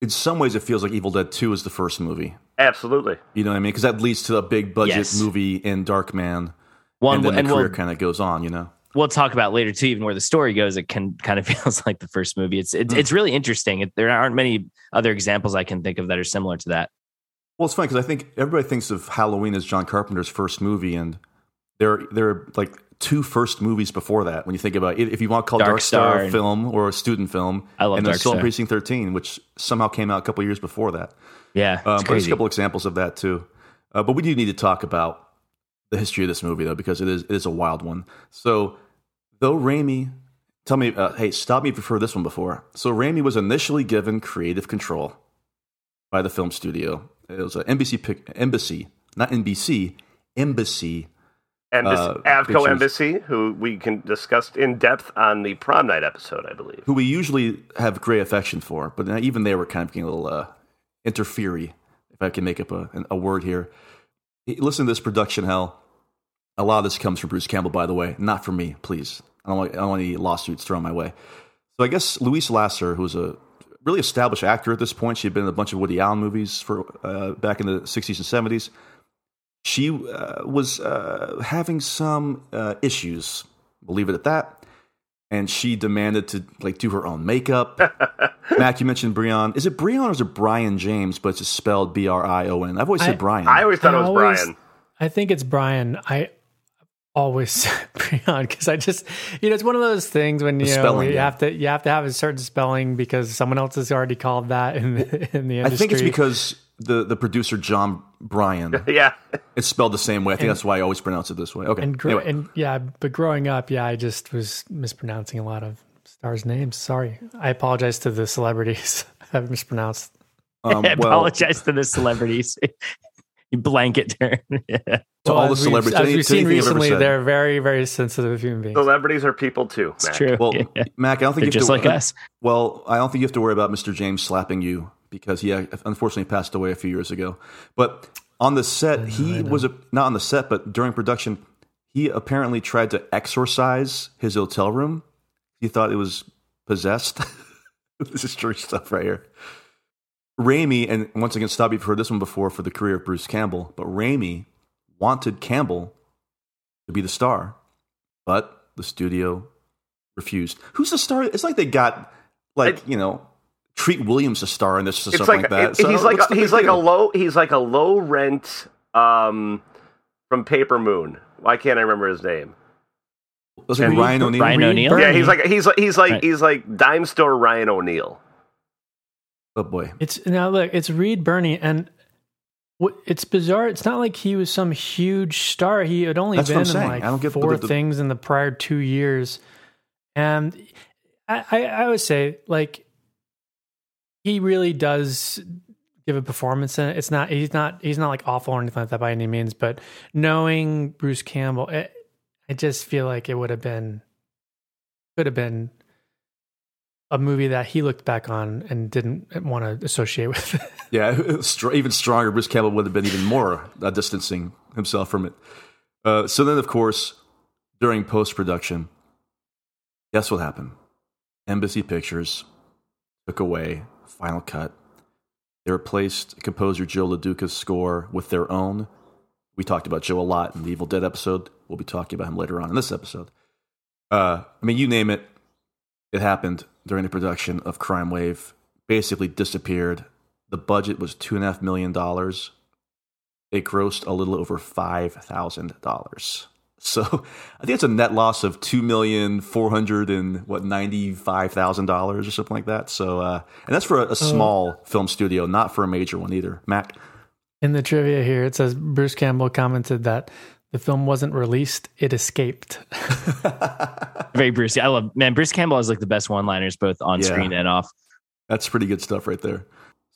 In some ways, it feels like Evil Dead Two is the first movie. Absolutely. You know what I mean? Because that leads to a big budget Yes. movie in Darkman, Well, and then and the career we'll- kind of goes on. You know. we'll talk about later too, even where the story goes. It can kind of feels like the first movie. It's it's, Mm. it's really interesting. It, there aren't many other examples I can think of that are similar to that. Well, it's funny because I think everybody thinks of Halloween as John Carpenter's first movie, and there there are like two first movies before that. When you think about it, if you want to call Dark Dark, Star, Star and- film or a student film, I love and then Dark Star. Precinct Thirteen, which somehow came out a couple years before that. Yeah, Um, it's but there's a couple examples of that too. Uh, but we do need to talk about the history of this movie though, because it is it is a wild one. So though Raimi, tell me, uh, hey, stop me if you've heard this one before. So Raimi was initially given creative control by the film studio. It was an NBC pic, embassy, not NBC, embassy. Embassy, Uh, Avco pictures. Embassy, who we can discuss in depth on the prom night episode, I believe. who we usually have great affection for, but even they were kind of getting a little uh, interfery, if I can make up a, a word here. Listen to this production hell. a lot of this comes from Bruce Campbell, by the way, not from me, please. I don't want, I don't want any lawsuits thrown my way. So I guess Louise Lasser, who's a really established actor at this point, she had been in a bunch of Woody Allen movies for uh, back in the 60s and 70s. She uh, was uh, having some uh, issues, we'll leave it at that. And she demanded to like do her own makeup. Mac, you mentioned Brian. Is it Brian or is it Brian James? But it's just spelled B R I O N. I've always said Brian. I always thought it was always- Brian. I think it's Brian. I always say Brian because I just you know it's one of those things when you The know spelling, you yeah. have to you have to have a certain spelling because someone else has already called that in the, in the industry. I think it's because the, the producer Jon Brion. yeah, it's spelled the same way. I think And- that's why I always pronounce it this way. Okay, and, gr- anyway. and yeah, but growing up, yeah, I just was mispronouncing a lot of stars' names. Sorry, I apologize to the celebrities. I've mispronounced. Um, I apologize to the celebrities. you blanket term. yeah. To all the as we've- celebrities, as we've seen anything I've ever recently, said. they're very, very sensitive human beings. Celebrities are people too. It's Mac. true. Well, Yeah. Mac, I don't think They're you have just to, like us. Well, I don't think you have to worry about Mr. James slapping you because he unfortunately passed away a few years ago. But on the set, he was a, not on the set, but during production, he apparently tried to exorcise his hotel room. He thought it was possessed. this is true stuff right here. Raimi, and once again, stop you've heard this one before for the career of Bruce Campbell, but Raimi wanted Campbell to be the star, but the studio refused. Who's the star? It's like they got like you know Treat Williams a star in this or It's something like, like, that. it- So he's like what's he's big like a low he's like a low rent um from Paper Moon. Why can't I remember his name? Was it Reed- Ryan O'Neal? Ryan Reed O'Neal. Birney. Yeah, he's like he's like he's like Right. he's like dime store Ryan O'Neal. Oh boy, It's now look, it's Reed Birney, and what, it's bizarre. It's not like he was some huge star. He had only That's what been in saying. like I don't get the- four the- things in the prior two years, and I, I, I would say like he really does give a performance in it. It's not he's not he's not like awful or anything like that by any means, but knowing Bruce Campbell, it, I just feel like it would have been could have been a movie that he looked back on and didn't want to associate with. yeah, even stronger. Bruce Campbell would have been even more uh, distancing himself from it. Uh, so then, of course, during post production, guess what happened? Embassy Pictures took away Final Cut. They replaced composer Joe LoDuca's score with their own. We talked about Joe a lot in the Evil Dead episode. We'll be talking about him later on in this episode. Uh, I mean, you name it, it happened during the production of Crime Wave. Basically disappeared. The budget was two and a half million dollars. It grossed a little over five thousand dollars. So I think it's a net loss of two million four hundred and what ninety five thousand dollars or something like that. So uh, and that's for a, a small film studio, not for a major one either. Mac. In the trivia here, it says Bruce Campbell commented that the film wasn't released; it escaped. Very Bruce. I love man. Bruce Campbell has like the best one-liners both on Yeah. screen and off. That's pretty good stuff right there.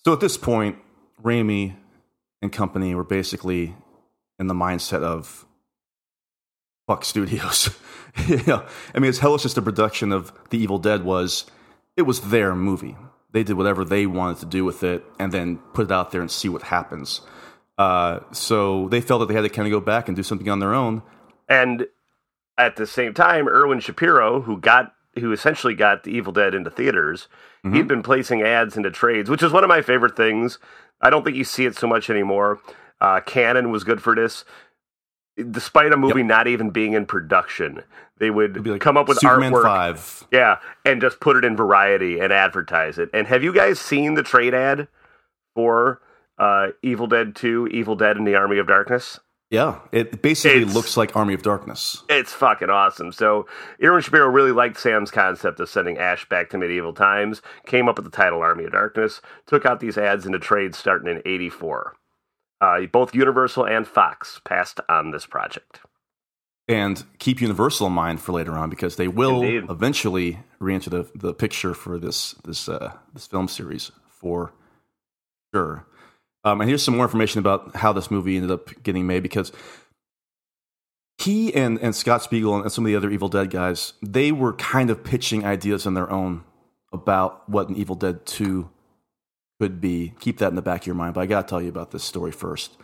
So at this point, Raimi and company were basically in the mindset of fuck studios. you know, I mean, as hellish as the production of The Evil Dead was, it was their movie. They did whatever they wanted to do with it and then put it out there and see what happens. Uh, so they felt that they had to kind of go back and do something on their own. And at the same time, Irvin Shapiro, who got who essentially got The Evil Dead into theaters, Mm-hmm. he'd been placing ads into trades, which is one of my favorite things. I don't think you see it so much anymore. Uh, Canon was good for this. Despite a movie not even being in production, they would like come up with Superman artwork. 5. Yeah, and just put it in Variety and advertise it. And have you guys seen the trade ad for uh, Evil Dead 2, Evil Dead in the Army of Darkness? Yeah, it basically It's- looks like Army of Darkness. It's fucking awesome. So, Aaron Shapiro really liked Sam's concept of sending Ash back to medieval times, came up with the title Army of Darkness, took out these ads in into trades starting in 84. Uh, both Universal and Fox passed on this project. and keep Universal in mind for later on because they will Indeed. eventually re-enter the, the picture for this this uh, this film series for sure. Um, and here's some more information about how this movie ended up getting made because he and, and Scott Spiegel and some of the other Evil Dead guys they were kind of pitching ideas on their own about what an Evil Dead two could be. Keep that in the back of your mind. But I got to tell you about this story first.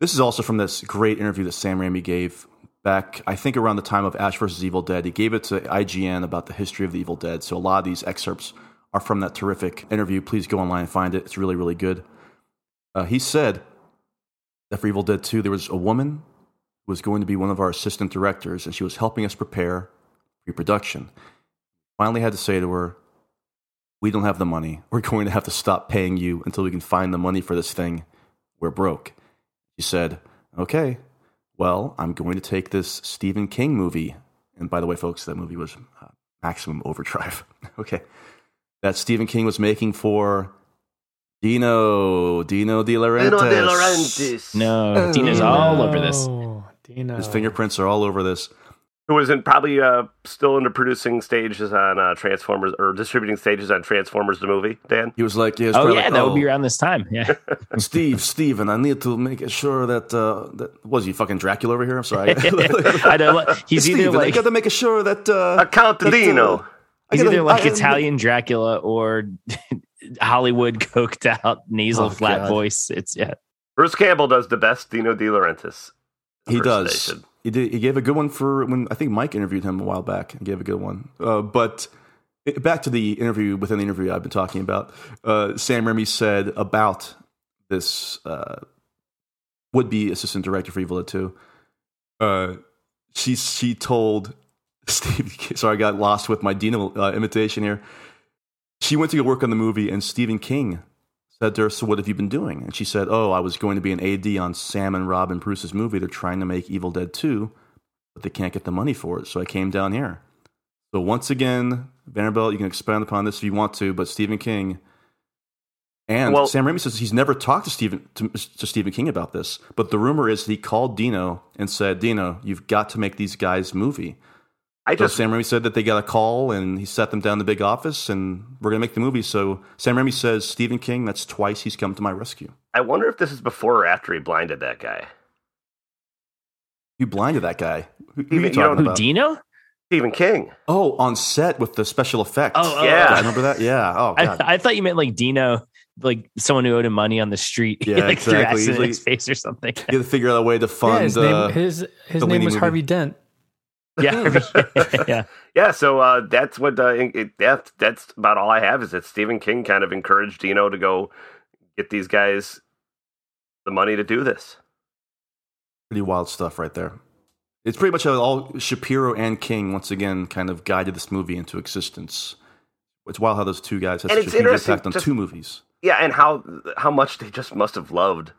This is also from this great interview that Sam Raimi gave back, I think around the time of Ash versus Evil Dead. He gave it to IGN about the history of the Evil Dead. So a lot of these excerpts are from that terrific interview. Please go online and find it. It's really, really good. Uh, he said that for Evil Dead 2, there was a woman who was going to be one of our assistant directors, and she was helping us prepare pre production. Finally, had to say to her, We don't have the money. We're going to have to stop paying you until we can find the money for this thing. We're broke. She said, Okay, well, I'm going to take this Stephen King movie. And by the way, folks, that movie was uh, Maximum Overdrive. okay. That Stephen King was making for Dino, Dino De Laurentiis. Dino De Laurentiis. No, Dina's all over this. Oh, Dino. His fingerprints are all over this. Who was in probably uh, still in the producing stages on uh, Transformers or distributing stages on Transformers the movie, Dan? He was like, yeah, he was Oh yeah, like, that would be "Oh, around this time. Yeah. Steve, Steven, I need to make sure that, uh, that was he fucking Dracula over here? I'm sorry. I know. He's either Steven, I like got to make sure that uh, Account that, uh, Dino. I he's gotta- either like I- Italian Dracula or Hollywood coked out nasal Oh, flat God. voice. It's yeah. Bruce Campbell does the best Dino De Laurentiis. He does. impersonation. He did. He gave a good one for when I think Mike interviewed him a while back. He gave a good one. Uh, but it- back to the interview within the interview I've been talking about. Uh, Sam Raimi said about this uh, would-be assistant director for Evil Dead Two. Uh, she she told Steve. Sorry, I got lost with my Dino uh, imitation here. She went to go work on the movie, and Stephen King said to her, So what have you been doing? And she said, Oh, I was going to be an AD on Sam and Rob and Bruce's movie. They're trying to make Evil Dead 2, but they can't get the money for it. So I came down here. So once again, Vanderbilt, you can expand upon this if you want to, but Stephen King and Well- Sam Raimi says he's never talked to Stephen to, to Stephen King about this. But the rumor is he called Dino and said, Dino, you've got to make these guys movie. I So just Sam Raimi said that they got a call and he sat them down in the big office and we're going to make the movie. So Sam Raimi says, Stephen King, that's twice he's come to my rescue. I wonder if this is before or after he blinded that guy. You blinded that guy. Who, who Even- you you talking don't- Who about? Dino? Stephen King. oh, on set with the special effects. Oh, oh, Yeah. I remember that. Yeah. Oh, I, God. I thought you meant like Dino, like someone who owed him money on the street. Yeah, like threw exactly. acid in his face or something. you had to figure out a way to Yeah, fund. his uh, name, his, his the name was movie. Harvey Dent. Yeah, yeah. Yeah, so uh, that's what uh, it, that, that's about all I have is that Stephen King kind of encouraged Dino to go get these guys the money to do this. pretty wild stuff right there. It's pretty much all Shapiro and King once again kind of guided this movie into existence. It's wild how those two guys had And such it's a huge interesting, impact on just- two movies. Yeah, and how how much they just must have loved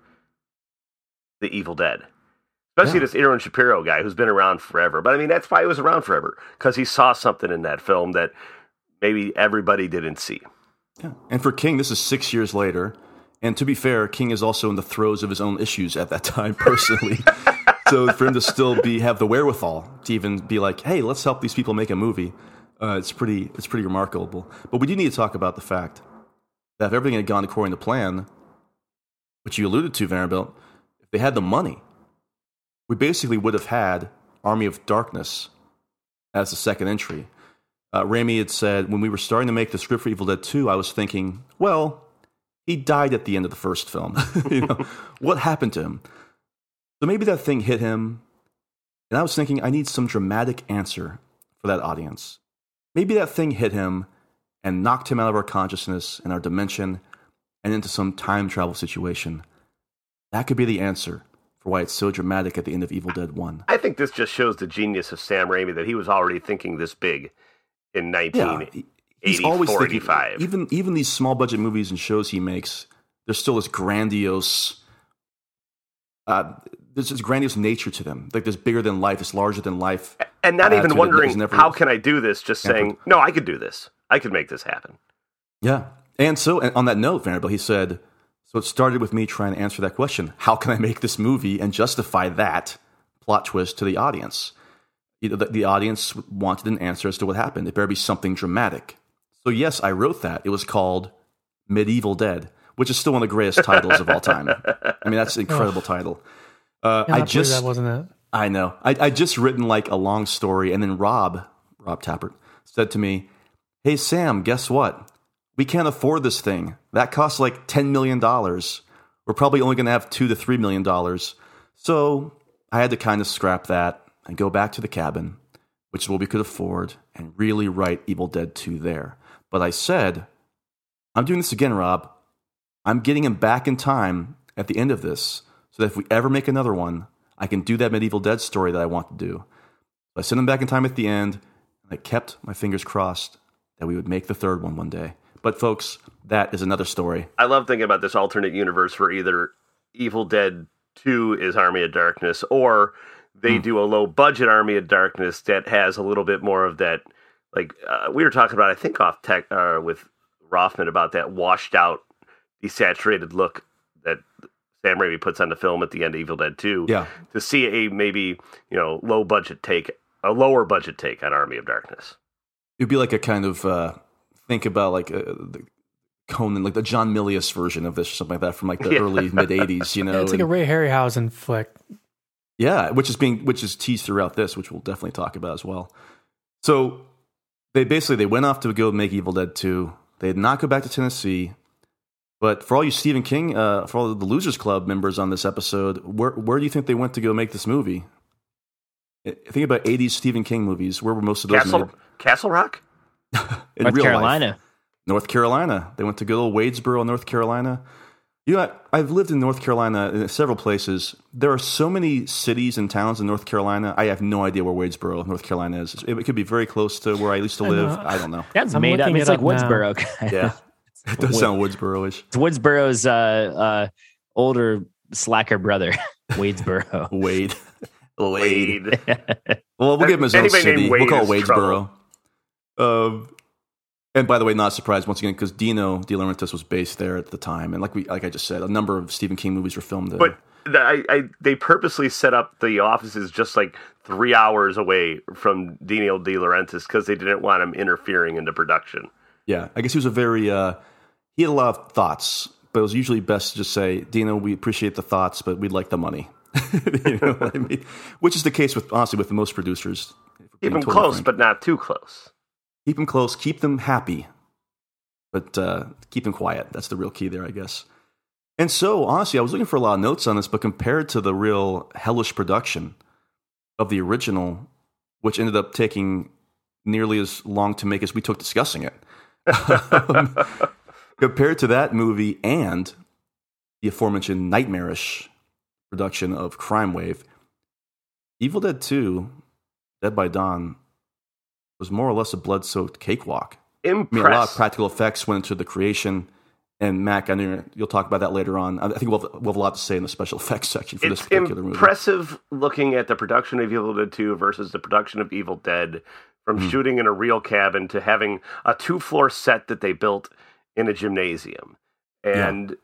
the Evil Dead, especially Yeah. this Aaron Shapiro guy who's been around forever. But I mean, that's why he was around forever because he saw something in that film that maybe everybody didn't see. Yeah. And for King, this is six years later. And to be fair, King is also in the throes of his own issues at that time personally. so for him to still be have the wherewithal to even be like, "Hey, let's help these people make a movie," uh, it's pretty it's pretty remarkable. But we do need to talk about the fact that if everything had gone according to plan, which you alluded to, Vanderbilt, if they had the money, we basically would have had Army of Darkness as the second entry. Uh, had said when we were starting to make the script for Evil Dead 2, I was thinking, well, he died at the end of the first film. you know, what happened to him? So maybe that thing hit him, and I was thinking, I need some dramatic answer for that audience. Maybe that thing hit him and knocked him out of our consciousness and our dimension and into some time travel situation. That could be the answer for why it's so dramatic at the end of Evil Dead 1. I think this just shows the genius of Sam Raimi that he was already thinking this big in Yeah, he's always thinking. 85. Even even these small budget movies and shows he makes, there's still this grandiose. Uh, there's this grandiose nature to them. Like there's bigger than life, it's larger than life. and not even that wondering how can I do this. Just hampered. saying, no, I could do this. I could make this happen. Yeah. And so, and on that note, Vanderbilt, he said, so it started with me trying to answer that question. How can I make this movie and justify that plot twist to the audience? You know, the, the audience wanted an answer as to what happened. It better be something dramatic. So, yes, I wrote that. It was called Medieval Dead, which is still one of the greatest titles of all time. I mean, that's an incredible title. Uh, Yeah, I believe just, that wasn't it. I know. I, I just written like a long story, and then Rob, Rob Tapert, said to me, Hey, Sam, guess what? We can't afford this thing. That costs like $10 million. We're probably only going to have two to $3 million. So I had to kind of scrap that. and go back to the cabin, which is what we could afford, and really write Evil Dead 2 there. But I said, I'm doing this again, Rob. I'm getting him back in time at the end of this so that if we ever make another one, I can do that medieval dead story that I want to do. So I sent him back in time at the end, and I kept my fingers crossed that we would make the third one one day. But folks, that is another story. I love thinking about this alternate universe where either Evil Dead 2 is Army of Darkness or they Hmm. do a low budget Army of Darkness that has a little bit more of that. Like uh, we were talking about, I think off tech uh, with Rothman about that washed out, desaturated look that Sam Raimi puts on the film at the end of Evil Dead 2. Yeah. To see a maybe, you know, low budget take, a lower budget take on Army of Darkness. It'd be like a kind of uh, think about like uh, the Conan, like the John Milius version of this, or something like that from like the Yeah. early mid '80s. You know, it's like a Ray Harryhausen flick. Yeah, which is being which is teased throughout this, which we'll definitely talk about as well. So they basically they went off to go make Evil Dead 2. They did not go back to Tennessee. But for all you Stephen King, uh, for all the Losers Club members on this episode, where where do you think they went to go make this movie? Think about 80s Stephen King movies. Where were most of those Castle, made? Castle Rock? In North real life. Carolina. North Carolina. They went to good old Wadesboro, North Carolina. You know, what? I've lived in North Carolina in several places. There are so many cities and towns in North Carolina. I have no idea where Wadesboro, North Carolina is. It could be very close to where I used to I live. know. I don't know. That's I'm made up. I mean, it's like now. Woodsboro. kind. Yeah, it does sound Woodsboro-ish. It's Woodsboro's uh, uh, older slacker brother, Wadesboro. Wade, Wade. Wade. Well, we'll give him his own city. named We'll Wade call it is trouble. Um, and by the way, not surprised once again because Dino De Laurentiis was based there at the time, and like we, like I just said, a number of Stephen King movies were filmed there. But the- I, I, they purposely set up the offices just like three hours away from Dino De Laurentiis because they didn't want him interfering into production. Yeah, I guess he was a very uh, he had a lot of thoughts, but it was usually best to just say, Dino, we appreciate the thoughts, but we'd like the money. you know what I mean? Which is the case with honestly with most producers. if we're Keep being totally close, frank. but not too close. Keep them close, keep them happy, but uh, keep them quiet. That's the real key there, I guess. And so, honestly, I was looking for a lot of notes on this, but compared to the real hellish production of the original, which ended up taking nearly as long to make as we took discussing it, um, compared to that movie and the aforementioned nightmarish production of Crime Wave, Evil Dead 2, Dead by Dawn, was more or less a blood soaked cakewalk. I mean, a lot of practical effects went into the creation. And Mac, I know you'll talk about that later on. I think we'll have, we'll have a lot to say in the special effects section for this It's particular movie. impressive looking at the production of Evil Dead 2 versus the production of Evil Dead from Hmm. shooting in a real cabin to having a two floor set that they built in a gymnasium. And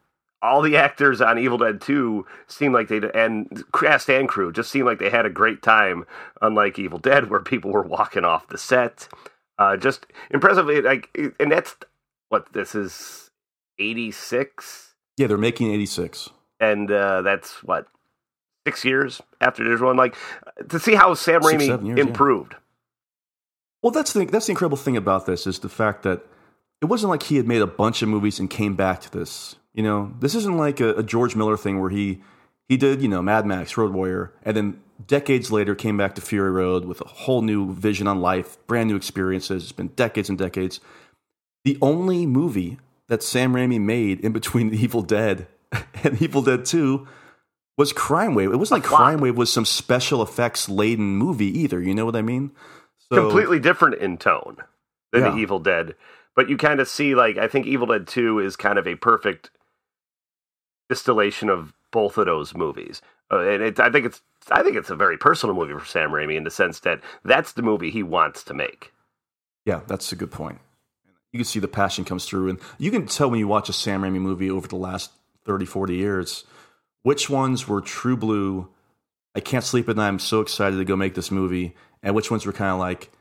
all the actors on Evil Dead 2 seemed like they and cast and crew just seemed like they had a great time, unlike Evil Dead, where people were walking off the set. Uh, just impressively, like, and that's what this is 86 Yeah, they're making 86. and uh, that's what six years after there's one. Like to see how Sam Six, Raimi years, yeah. improved. Well, that's the that's the incredible thing about this is the fact that it wasn't like he had made a bunch of movies and came back to this. You know, this isn't like a, a George Miller thing where he he did you know Mad Max, Road Warrior, and then decades later came back to Fury Road with a whole new vision on life, brand new experiences. It's been decades and decades. The only movie that Sam Raimi made in between The Evil Dead and Evil Dead Two was Crime Wave. It wasn't like. Crime Wave was some special effects laden movie either. You know what I mean? So- Completely different in tone than Yeah. the Evil Dead, but you kind of see like I think Evil Dead Two is kind of a perfect distillation of both of those movies. Uh, and it, I think it's I think it's a very personal movie for Sam Raimi in the sense that that's the movie he wants to make. Yeah, that's a good point. You can see the passion comes through. And you can tell when you watch a Sam Raimi movie over the last 30, 40 years, which ones were true blue. I can't sleep at night. I'm so excited to go make this movie. And which ones were kind of like,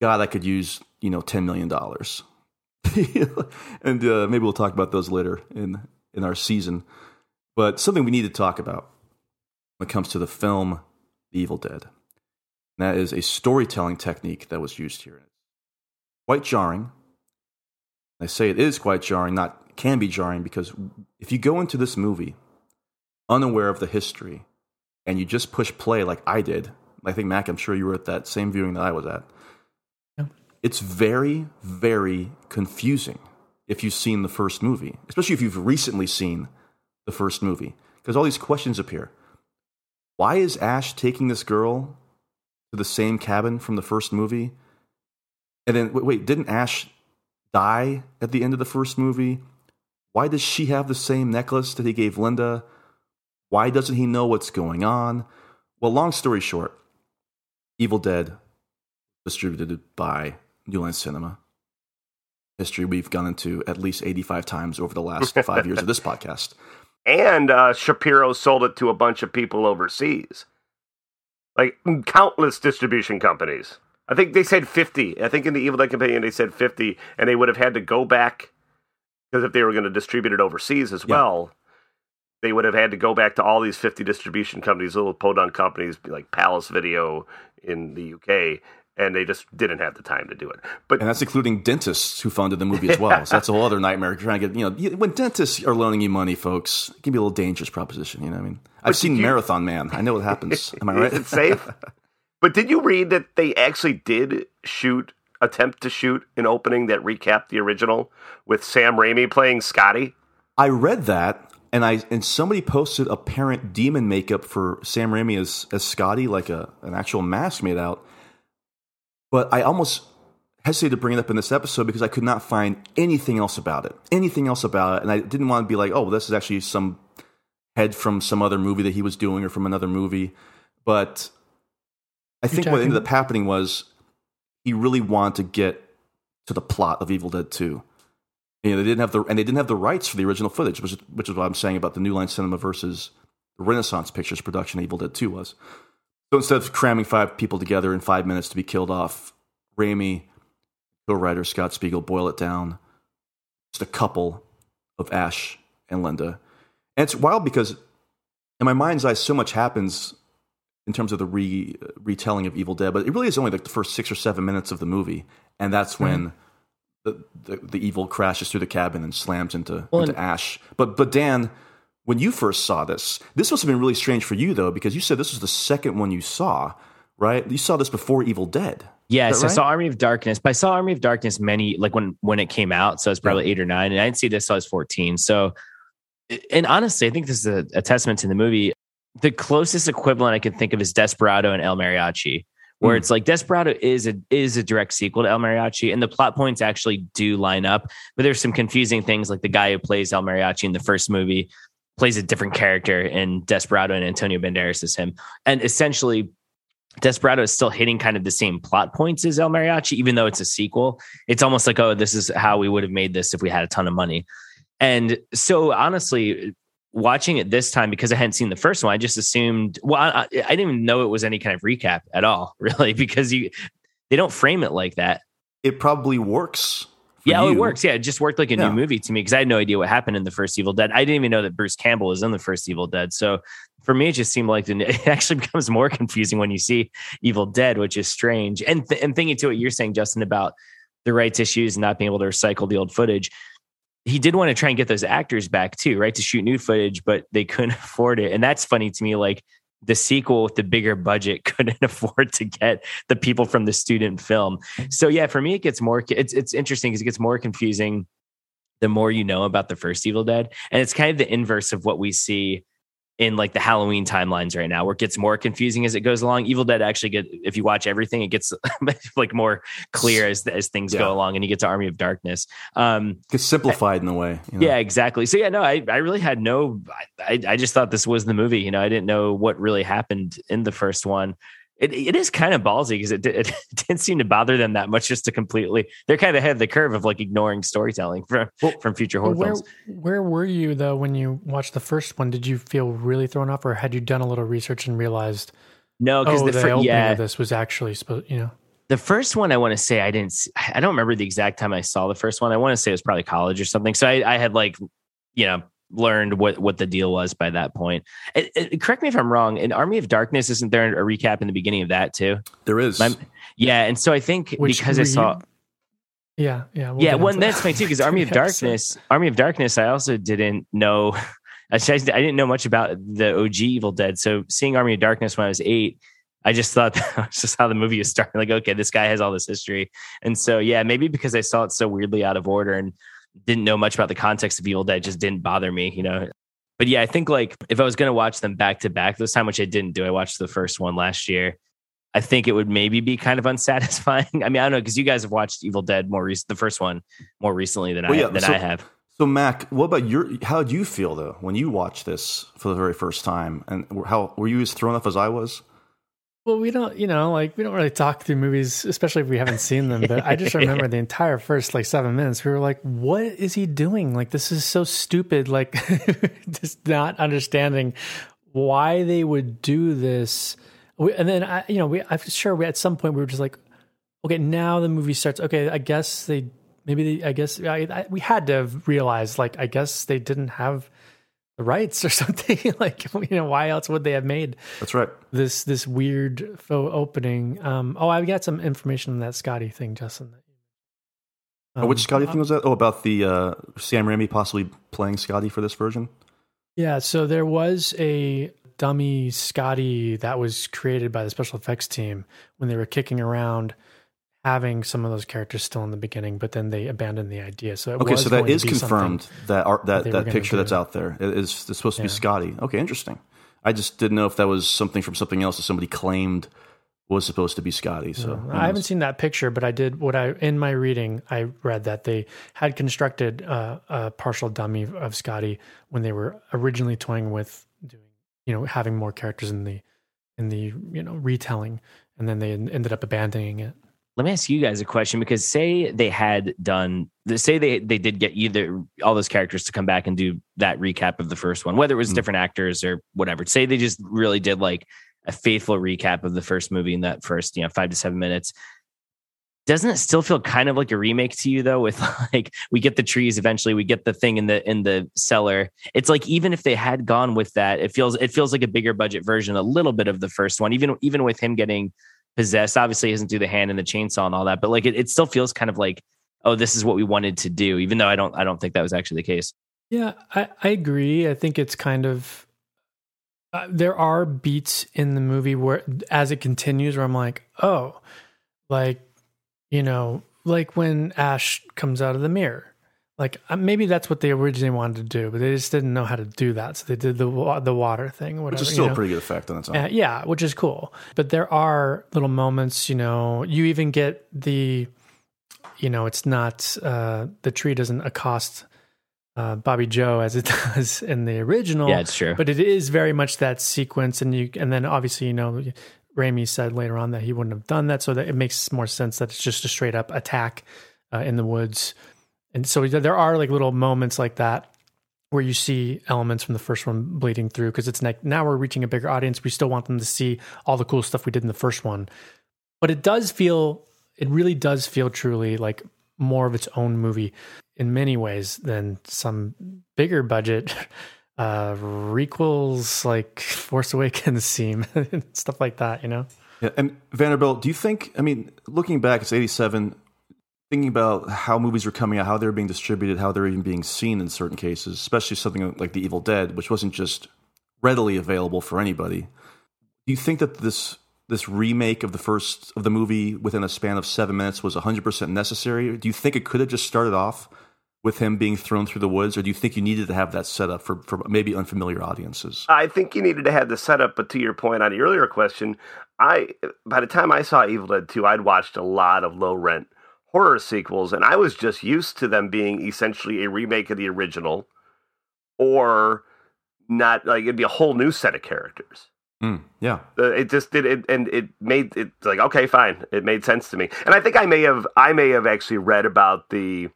God, I could use, you know, $10 million. and uh, maybe we'll talk about those later in, in our season. But something we need to talk about when it comes to the film The Evil Dead. And that is a storytelling technique that was used here. Quite jarring. I say it is quite jarring, not can be jarring, because if you go into this movie unaware of the history and you just push play like I did, I think Mac, I'm sure you were at that same viewing that I was at. Yeah. It's very, very confusing if you've seen the first movie, especially if you've recently seen the first movie, because all these questions appear. Why is Ash taking this girl to the same cabin from the first movie? And then, wait, wait didn't Ash die at the end of the first movie? Why does she have the same necklace that he gave Linda? Why doesn't he know what's going on? Well, long story short, Evil Dead distributed by New Line Cinema. History we've gone into at least 85 times over the last five years of this podcast. And uh, Shapiro sold it to a bunch of people overseas, like countless distribution companies. I think they said 50. I think in the Evil Dead Companion they said 50, and they would have had to go back because if they were going to distribute it overseas as well, they would have had to go back to all these 50 distribution companies, little podunk companies like Palace Video in the UK, and they just didn't have the time to do it. But And that's including dentists who funded the movie as well. So that's a whole other nightmare. Trying to get, you know, when dentists are loaning you money, folks, it can be a little dangerous proposition. You know what I mean? I've But seen you- Marathon Man. I know what happens. Am I right? Is it safe? but did you read that they actually did shoot, attempt to shoot an opening that recapped the original with Sam Raimi playing Scotty? I read that, and I and somebody posted apparent demon makeup for Sam Raimi as as Scotty, like a an actual mask made out. But I almost hesitated to bring it up in this episode because I could not find anything else about it, anything else about it, and I didn't want to be like, oh, well, this is actually some head from some other movie that he was doing or from another movie. But I think what ended up happening was he really wanted to get to the plot of Evil Dead Two. You know, they didn't have the and they didn't have the rights for the original footage, which is, which is what I'm saying about the New Line Cinema versus the Renaissance Pictures production Evil Dead Two was. So instead of cramming five people together in five minutes to be killed off, Raimi, co-writer Scott Spiegel, boil it down. Just a couple of Ash and Linda, and it's wild because in my mind's eye, so much happens in terms of the re, retelling of Evil Dead, but it really is only like the first six or seven minutes of the movie, and that's mm-hmm. when the, the the evil crashes through the cabin and slams into, Well, into and- Ash. But but Dan, when you first saw this, this must have been really strange for you though, because you said this was the second one you saw, right? You saw this before Evil Dead. Yes, Is that I saw? Army of Darkness, but I saw Army of Darkness many like when when it came out, so it's probably eight or nine, and I didn't see this till I was fourteen. So, and honestly, I think this is a, a testament to the movie. The closest equivalent I can think of is Desperado and El Mariachi, where Hmm. it's like Desperado is a is a direct sequel to El Mariachi, and the plot points actually do line up, but there's some confusing things like the guy who plays El Mariachi in the first movie plays a different character in Desperado, and Antonio Banderas is him, and essentially Desperado is still hitting kind of the same plot points as El Mariachi, even though it's a sequel. It's almost like, oh, this is how we would have made this if we had a ton of money. And so, honestly, watching it this time because I hadn't seen the first one, I just assumed. Well, I, I didn't even know it was any kind of recap at all, really, because you they don't frame it like that. It probably works. Yeah, oh, it works. Yeah, it just worked like a Yeah. new movie to me because I had no idea what happened in the first Evil Dead. I didn't even know that Bruce Campbell was in the first Evil Dead. So for me, it just seemed like the, it actually becomes more confusing when you see Evil Dead, which is strange. And th- and thinking to what you're saying, Justin, about the rights issues and not being able to recycle the old footage. He did want to try and get those actors back too, right? To shoot new footage, but they couldn't afford it. And that's funny to me. Like the sequel with the bigger budget couldn't afford to get the people from the student film. So yeah, for me, it gets more. It's it's interesting because it gets more confusing the more you know about the first Evil Dead, and it's kind of the inverse of what we see in like the Halloween timelines right now, where it gets more confusing as it goes along. Evil Dead actually get if you watch everything, it gets like more clear as as things Yeah. go along, and you get to Army of Darkness. Um, It's simplified in a way. you know? yeah, exactly. So yeah, no, I, I really had no, I, I just thought this was the movie. You know, I didn't know what really happened in the first one. It, it is kind of ballsy because it, it didn't seem to bother them that much just to completely, they're kind of ahead of the curve of like ignoring storytelling from, from future horror Where films. where were you though when you watched the first one? Did you feel really thrown off, or had you done a little research and realized, No, because oh, the, the opening yeah, of this was actually supposed, you know? the first one I want to say I didn't I don't remember the exact time I saw the first one. I want to say it was probably college or something. So I, I had like, you know, learned what what the deal was by that point. It- it- correct me if I'm wrong. In Army of Darkness, isn't there a recap in the beginning of that too? There is. My- yeah, and so I think Which because I were you- saw Yeah, yeah, we'll yeah, get well, into that's that. funny too because Army of Darkness, Army of Darkness, I also didn't know. I I didn't know much about the OG Evil Dead. So seeing Army of Darkness when I was eight, I just thought that was just how the movie was starting. Like, okay, this guy has all this history. And so, yeah, maybe because I saw it so weirdly out of order and didn't know much about the context of Evil Dead, just didn't bother me, you know. But yeah, I think like if I was going to watch them back to back this time, which I didn't do, I watched the first one last year. I think it would maybe be kind of unsatisfying. I mean, I don't know because you guys have watched Evil Dead more recent, the first one more recently than Well, I yeah, than so- I have. So, Mac, what about your? How did you feel though when you watched this for the very first time? And how were you as thrown off as I was? Well, we don't, you know, like we don't really talk through movies, especially if we haven't seen them. But I just remember the entire first like seven minutes. We were like, "What is he doing? Like this is so stupid." Like just not understanding why they would do this. We, and then I, you know, we I'm sure we at some point we were just like, "Okay, now the movie starts." Okay, I guess they maybe they, I guess I, I, we had to have realized like I guess they didn't have rights or something. like you know, why else would they have made? That's right. this this weird faux opening. Um, oh, I've got some information on that Scotty thing, Justin. Oh, which Um, Scotty thing was that? Oh, about the uh, Sam Raimi possibly playing Scotty for this version. Yeah, so there was a dummy Scotty that was created by the special effects team when they were kicking around having some of those characters still in the beginning, but then they abandoned the idea. So it Okay, so that is confirmed that art, that were that picture that's out there is, is supposed to be Scotty. Okay, interesting. I just didn't know if that was something from something else that somebody claimed was supposed to be Scotty. So who I haven't seen that picture, but I did what I in my reading. I read that they had constructed uh, a partial dummy of Scotty when they were originally toying with doing, you know, having more characters in the in the you know retelling, and then they ended up abandoning it. Let me ask you guys a question because say they had done say they they did get either all those characters to come back and do that recap of the first one, whether it was Mm. different actors or whatever. Say they just really did like a faithful recap of the first movie in that first, you know, five to seven minutes. Doesn't it still feel kind of like a remake to you though? With like we get the trees eventually, we get the thing in the in the cellar. It's like even if they had gone with that, it feels it feels like a bigger budget version, a little bit of the first one. Even even with him getting possessed. Obviously, he doesn't do the hand and the chainsaw and all that, but like it, it still feels kind of like, oh, this is what we wanted to do, even though I don't I don't think that was actually the case. Yeah, I, I agree. I think it's kind of uh, there are beats in the movie where as it continues where I'm like, oh, like you know, like when Ash comes out of the mirror. Like uh, maybe that's what they originally wanted to do, but they just didn't know how to do that, so they did the the water thing, whatever. which is you still know? a pretty good effect on its own. Uh, yeah, which is cool. But there are little moments, you know, you even get the, you know, it's not, uh, the tree doesn't accost uh, Bobby Joe as it does in the original. Yeah, it's true. But it is very much that sequence. And you, and then obviously, you know, Raimi said later on that he wouldn't have done that. So that it makes more sense that it's just a straight up attack uh, in the woods. And so there are like little moments like that where you see elements from the first one bleeding through because it's like now we're reaching a bigger audience. We still want them to see all the cool stuff we did in the first one. But it does feel, it really does feel truly like more of its own movie in many ways than some bigger budget uh requels like Force Awakens seem stuff like that, you know? Yeah, and Vanderbilt, do you think? I mean, looking back, it's '87. Thinking about how movies were coming out, how they were being distributed, how they're even being seen in certain cases, especially something like The Evil Dead, which wasn't just readily available for anybody. Do you think that this this remake of the first of the movie within a span of seven minutes was 100% necessary? Do you think it could have just started off with him being thrown through the woods, or do you think you needed to have that set up for, for maybe unfamiliar audiences? I think you needed to have the setup, but to your point on the earlier question, I by the time I saw Evil Dead 2, I'd watched a lot of low rent horror sequels, and I was just used to them being essentially a remake of the original, or not like it'd be a whole new set of characters. Mm, yeah. Uh, it just did it, and it made it like okay, fine. It made sense to me, and I think I may have I may have actually read about the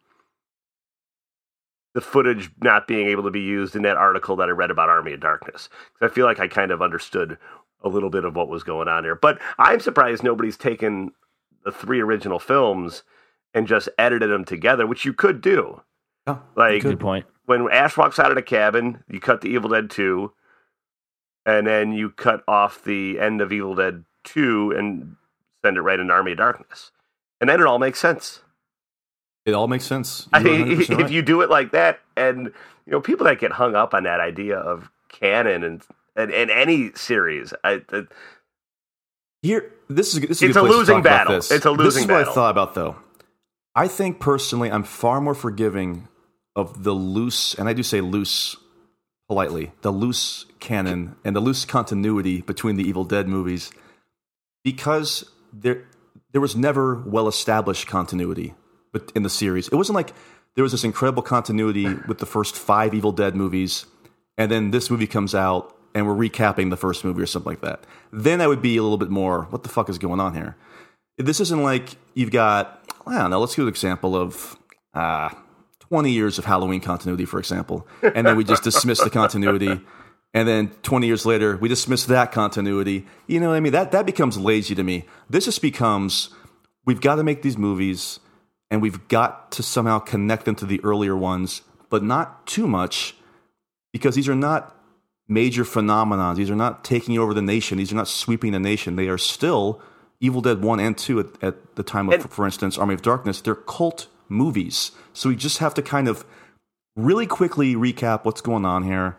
the footage not being able to be used in that article that I read about Army of Darkness. I feel like I kind of understood a little bit of what was going on there, but I'm surprised nobody's taken the three original films and just edited them together, which you could do. Yeah, Like Good point. when Ash walks out of the cabin, you cut the Evil Dead 2, and then you cut off the end of Evil Dead 2 and send it right into Army of Darkness. And then it all makes sense. It all makes sense. I mean, if right. you do it like that, and you know, people that get hung up on that idea of canon and and, and any series, I, I Here, this is this is It's good a place to losing talk about battle. This. It's a losing This losing is what. I thought about though. I think personally, I'm far more forgiving of the loose, and I do say loose politely, the loose canon and the loose continuity between the Evil Dead movies, because there there was never well established continuity, but in the series, it wasn't like there was this incredible continuity with the first five Evil Dead movies, and then this movie comes out and we're recapping the first movie or something like that. Then I would be a little bit more, what the fuck is going on here? This isn't like you've got, I don't know, let's give an example of uh, 20 years of Halloween continuity, for example, and then we just dismiss the continuity. And then 20 years later, we dismiss that continuity. You know what I mean? That, that becomes lazy to me. This just becomes we've got to make these movies and we've got to somehow connect them to the earlier ones, but not too much because these are not major phenomenons. These are not taking over the nation. These are not sweeping the nation. They are still Evil Dead 1 and 2 at, at the time of, And- for instance, Army of Darkness. They're cult movies. So we just have to kind of really quickly recap what's going on here,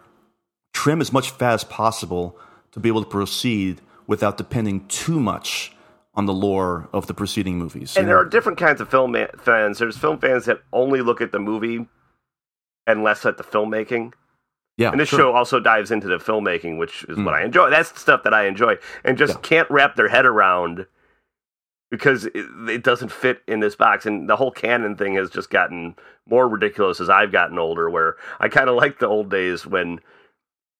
trim as much fat as possible to be able to proceed without depending too much on the lore of the preceding movies. And there are different kinds of film fans. There's film fans that only look at the movie and less at the filmmaking. Yeah, and this sure. show also dives into the filmmaking, which is what hmm. I enjoy. That's the stuff that I enjoy, and just can't wrap their head around because it, it doesn't fit in this box. And the whole canon thing has just gotten more ridiculous as I've gotten older. Where I kind of like the old days when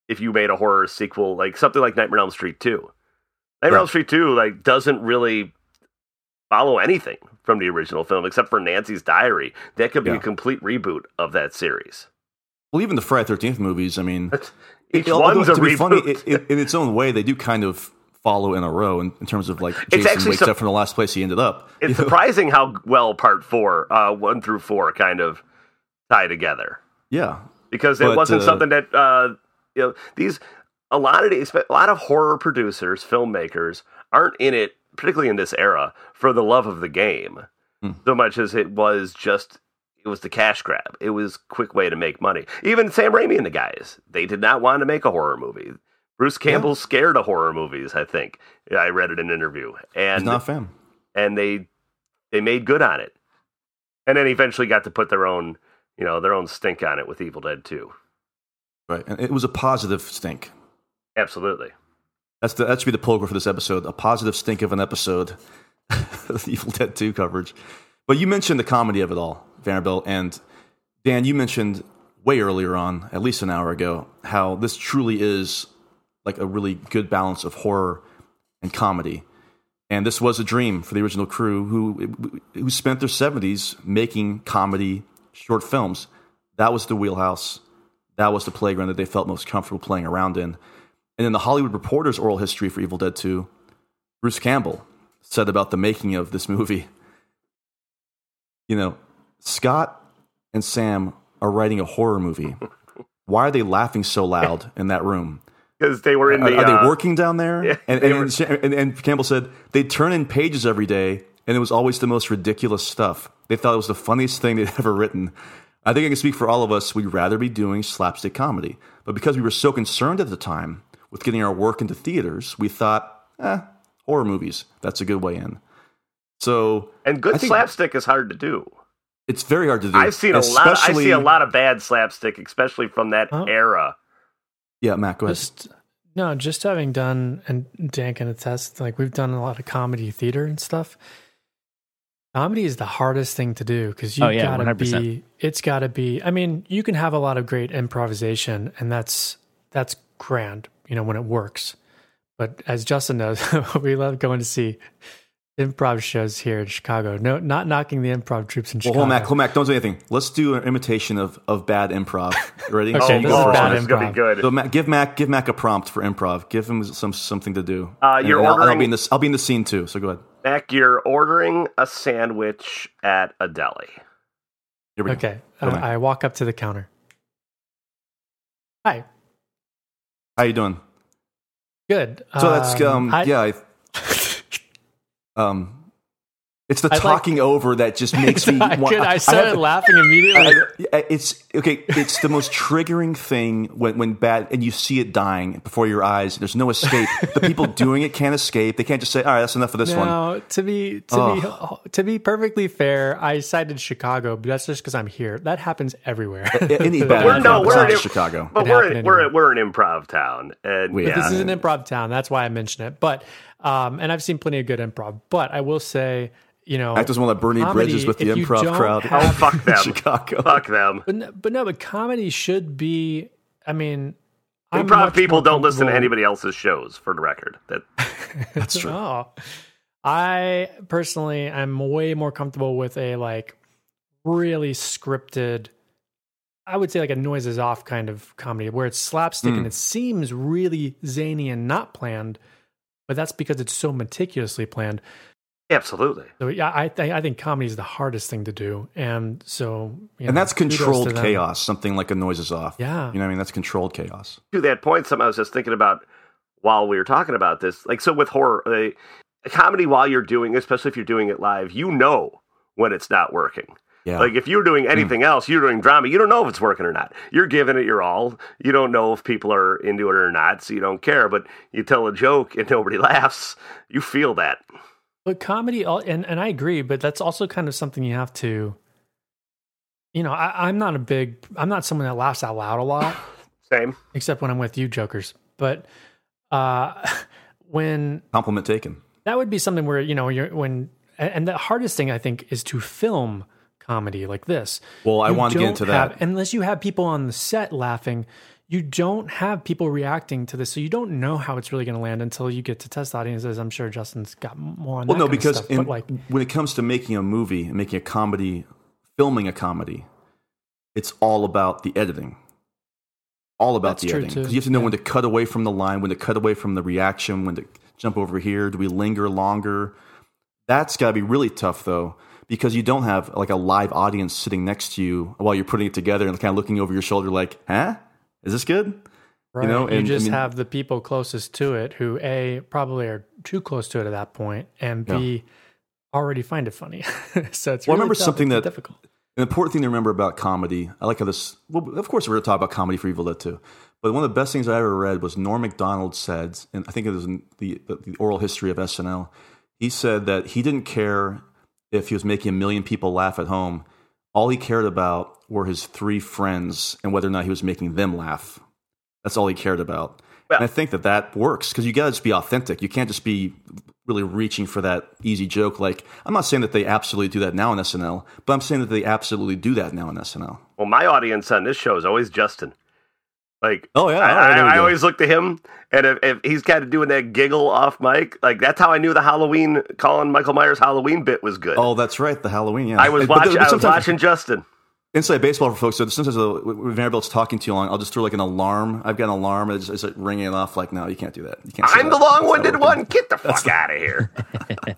if you made a horror sequel, like something like Nightmare on Elm Street Two. Nightmare on Yeah. Elm Street Two, like doesn't really follow anything from the original film except for Nancy's Diary. That could be Yeah. a complete reboot of that series. Well, even the Friday Thirteenth movies. I mean, Each although, one's a to be funny, it, it, in its own way, they do kind of follow in a row in, in terms of like Jason actually wakes up from the last place he ended up. It's You know? surprising how well part four, uh, one through four, kind of tie together Yeah, because it But, wasn't uh, something that uh, you know these a lot of these a lot of horror producers, filmmakers aren't in it, particularly in this era, for the love of the game Hmm. so much as it was just it was the cash grab. It was quick way to make money. Even Sam Raimi and the guys, they did not want to make a horror movie. Bruce Campbell's scared of horror movies. I think I read it in an interview, he's and not a fan. and they they made good on it, and then eventually got to put their own you know their own stink on it with Evil Dead Two. Right, and it was a positive stink. Absolutely. That's the, that should be the poker for this episode. A positive stink of an episode, Evil Dead Two coverage. But you mentioned the comedy of it all, Vanderbilt, and Dan. You mentioned way earlier on, at least an hour ago, how this truly is like a really good balance of horror and comedy. And this was a dream for the original crew who who spent their seventies making comedy short films. That was the wheelhouse. That was the playground that they felt most comfortable playing around in. And in the Hollywood Reporter's oral history for Evil Dead 2, Bruce Campbell said about the making of this movie, you know, Scott and Sam are writing a horror movie. Why are they laughing so loud in that room? Because they were in the. are uh, they working down there? yeah, and, and, were- and, and, Campbell said they'd turn in pages every day, and it was always the most ridiculous stuff. They thought it was the funniest thing they'd ever written. I think I can speak for all of us. We'd rather be doing slapstick comedy. But because we were so concerned at the time with getting our work into theaters, we thought, eh, horror movies, that's a good way in. So And good think slapstick is hard to do. It's very hard to do. I've seen a lot. I see a lot of bad slapstick, especially from that Oh. era. Yeah, Matt, go ahead. Just no, just having done and Dan can attest, like we've done a lot of comedy theater and stuff. Comedy is the hardest thing to do because you Oh, yeah, gotta 100%. be. It's gotta be. I mean, you can have a lot of great improvisation, and that's that's grand. You know when it works. But as Justin knows, we love going to see improv shows here in Chicago. No, not knocking the improv troops in Well, Chicago. hold on, Mac, hold Mac, don't do anything. Let's do an imitation of, of bad improv. Ready? Okay, So you this go is bad Mac. this is gonna be good. So Mac, give Mac give Mac a prompt for improv. Give him some something to do. Uh, you're and I'll, I'll ordering- be in this. I'll be in the scene too. So go ahead. Mac, you're ordering a sandwich at a deli. Here we go. Okay, Go, Mac. I, I walk up to the counter. Hi, How you doing? good. So that's um I- yeah. I, um, It's the I like- talking over that just makes me. I, want, could, I have- started laughing immediately. I- it's okay. It's the most triggering thing when when bad and you see it dying before your eyes. There's no escape. the people doing it can't escape. They can't just say, "All right, that's enough of this one." Now, to be to be to be perfectly fair, I cited Chicago, but that's just because I'm here. That happens everywhere. Any That bad We're, happens no, improv we're besides in Chicago. but It we're happened we're anywhere. we're an improv town, and We- yeah, This is an improv town. That's why I mention it. But um, and I've seen plenty of good improv. But I will say, you know, Actors want to Bernie comedy, Bridges with the improv crowd. have- oh fuck them, Chicago. fuck them. But no, but no, but comedy should be. I mean, I'm Improv people don't listen to anybody else's shows, for the record. That That's true. Oh, I personally I'm way more comfortable with a like really scripted. I would say like a noises off kind of comedy where it's slapstick Mm. and it seems really zany and not planned, but that's because it's so meticulously planned. absolutely. So yeah, I th- I think comedy is the hardest thing to do, and so you and know, that's controlled chaos. Something like a Noises Off. Yeah. you know, what I mean, that's controlled chaos. to that point, something I was just thinking about while we were talking about this. Like, so with horror, a comedy while you're doing, especially if you're doing it live, you know when it's not working. Yeah, Like, if you're doing anything else, you're doing drama, you don't know if it's working or not. You're giving it your all. You don't know if people are into it or not, so you don't care. But you tell a joke and nobody laughs, you feel that. But comedy, and and I agree, but that's also kind of something you have to. You know, I, I'm not a big. I'm not someone that laughs out loud a lot, Same. except when I'm with you, jokers. But uh, when compliment taken. that would be something where you know you're when, and and the hardest thing I think is to film comedy like this. Well, I You want to get into have- that. unless you have people on the set laughing. You don't have people reacting to this, so you don't know how it's really going to land until you get to test audiences. I'm sure Justin's got more on Well, that no, because stuff, in, like when it comes to making a movie and making a comedy, filming a comedy, it's all about the editing. All about the editing. Because you have to know Yeah. when to cut away from the line, when to cut away from the reaction, when to jump over here. Do we linger longer? That's got to be really tough, though, because you don't have like a live audience sitting next to you while you're putting it together and kind of looking over your shoulder, like, huh? Is this good? Right. know, you and, I just mean- have the people closest to it who a probably are too close to it at that point, and b already find it funny. so it's Well, I really remember tough. something It's that- difficult. An important thing to remember about comedy, I like how this. Well, of course, we're going to talk about comedy for Evil Dead too. But one of the best things I ever read was Norm Macdonald said, and I think it was in the, the oral history of SNL. He said that he didn't care if he was making a million people laugh at home. All he cared about were his three friends and whether or not he was making them laugh. That's all he cared about. Well- and I think that that works because you got to just be authentic. You can't just be really reaching for that easy joke. Like, I'm not saying that they absolutely do that now in SNL, but I'm saying that they absolutely do that now in SNL. Well, my audience on this show is always Justin. Like, Oh, yeah. I, right, I, I always look to him, and if, if he's kind of doing that giggle off mic, like that's how I knew the Halloween Colin Michael Myers Halloween bit was good. Oh, that's right. The Halloween, yeah. I was But watching. I was watching Justin. Inside baseball for folks. So sometimes when Vanderbilt's talking too long, I'll just throw like an alarm. I've got an alarm. It's, it's like ringing it off. Like, no, you can't do that. You can't. I'm that. the long-winded one. Get the fuck out of here.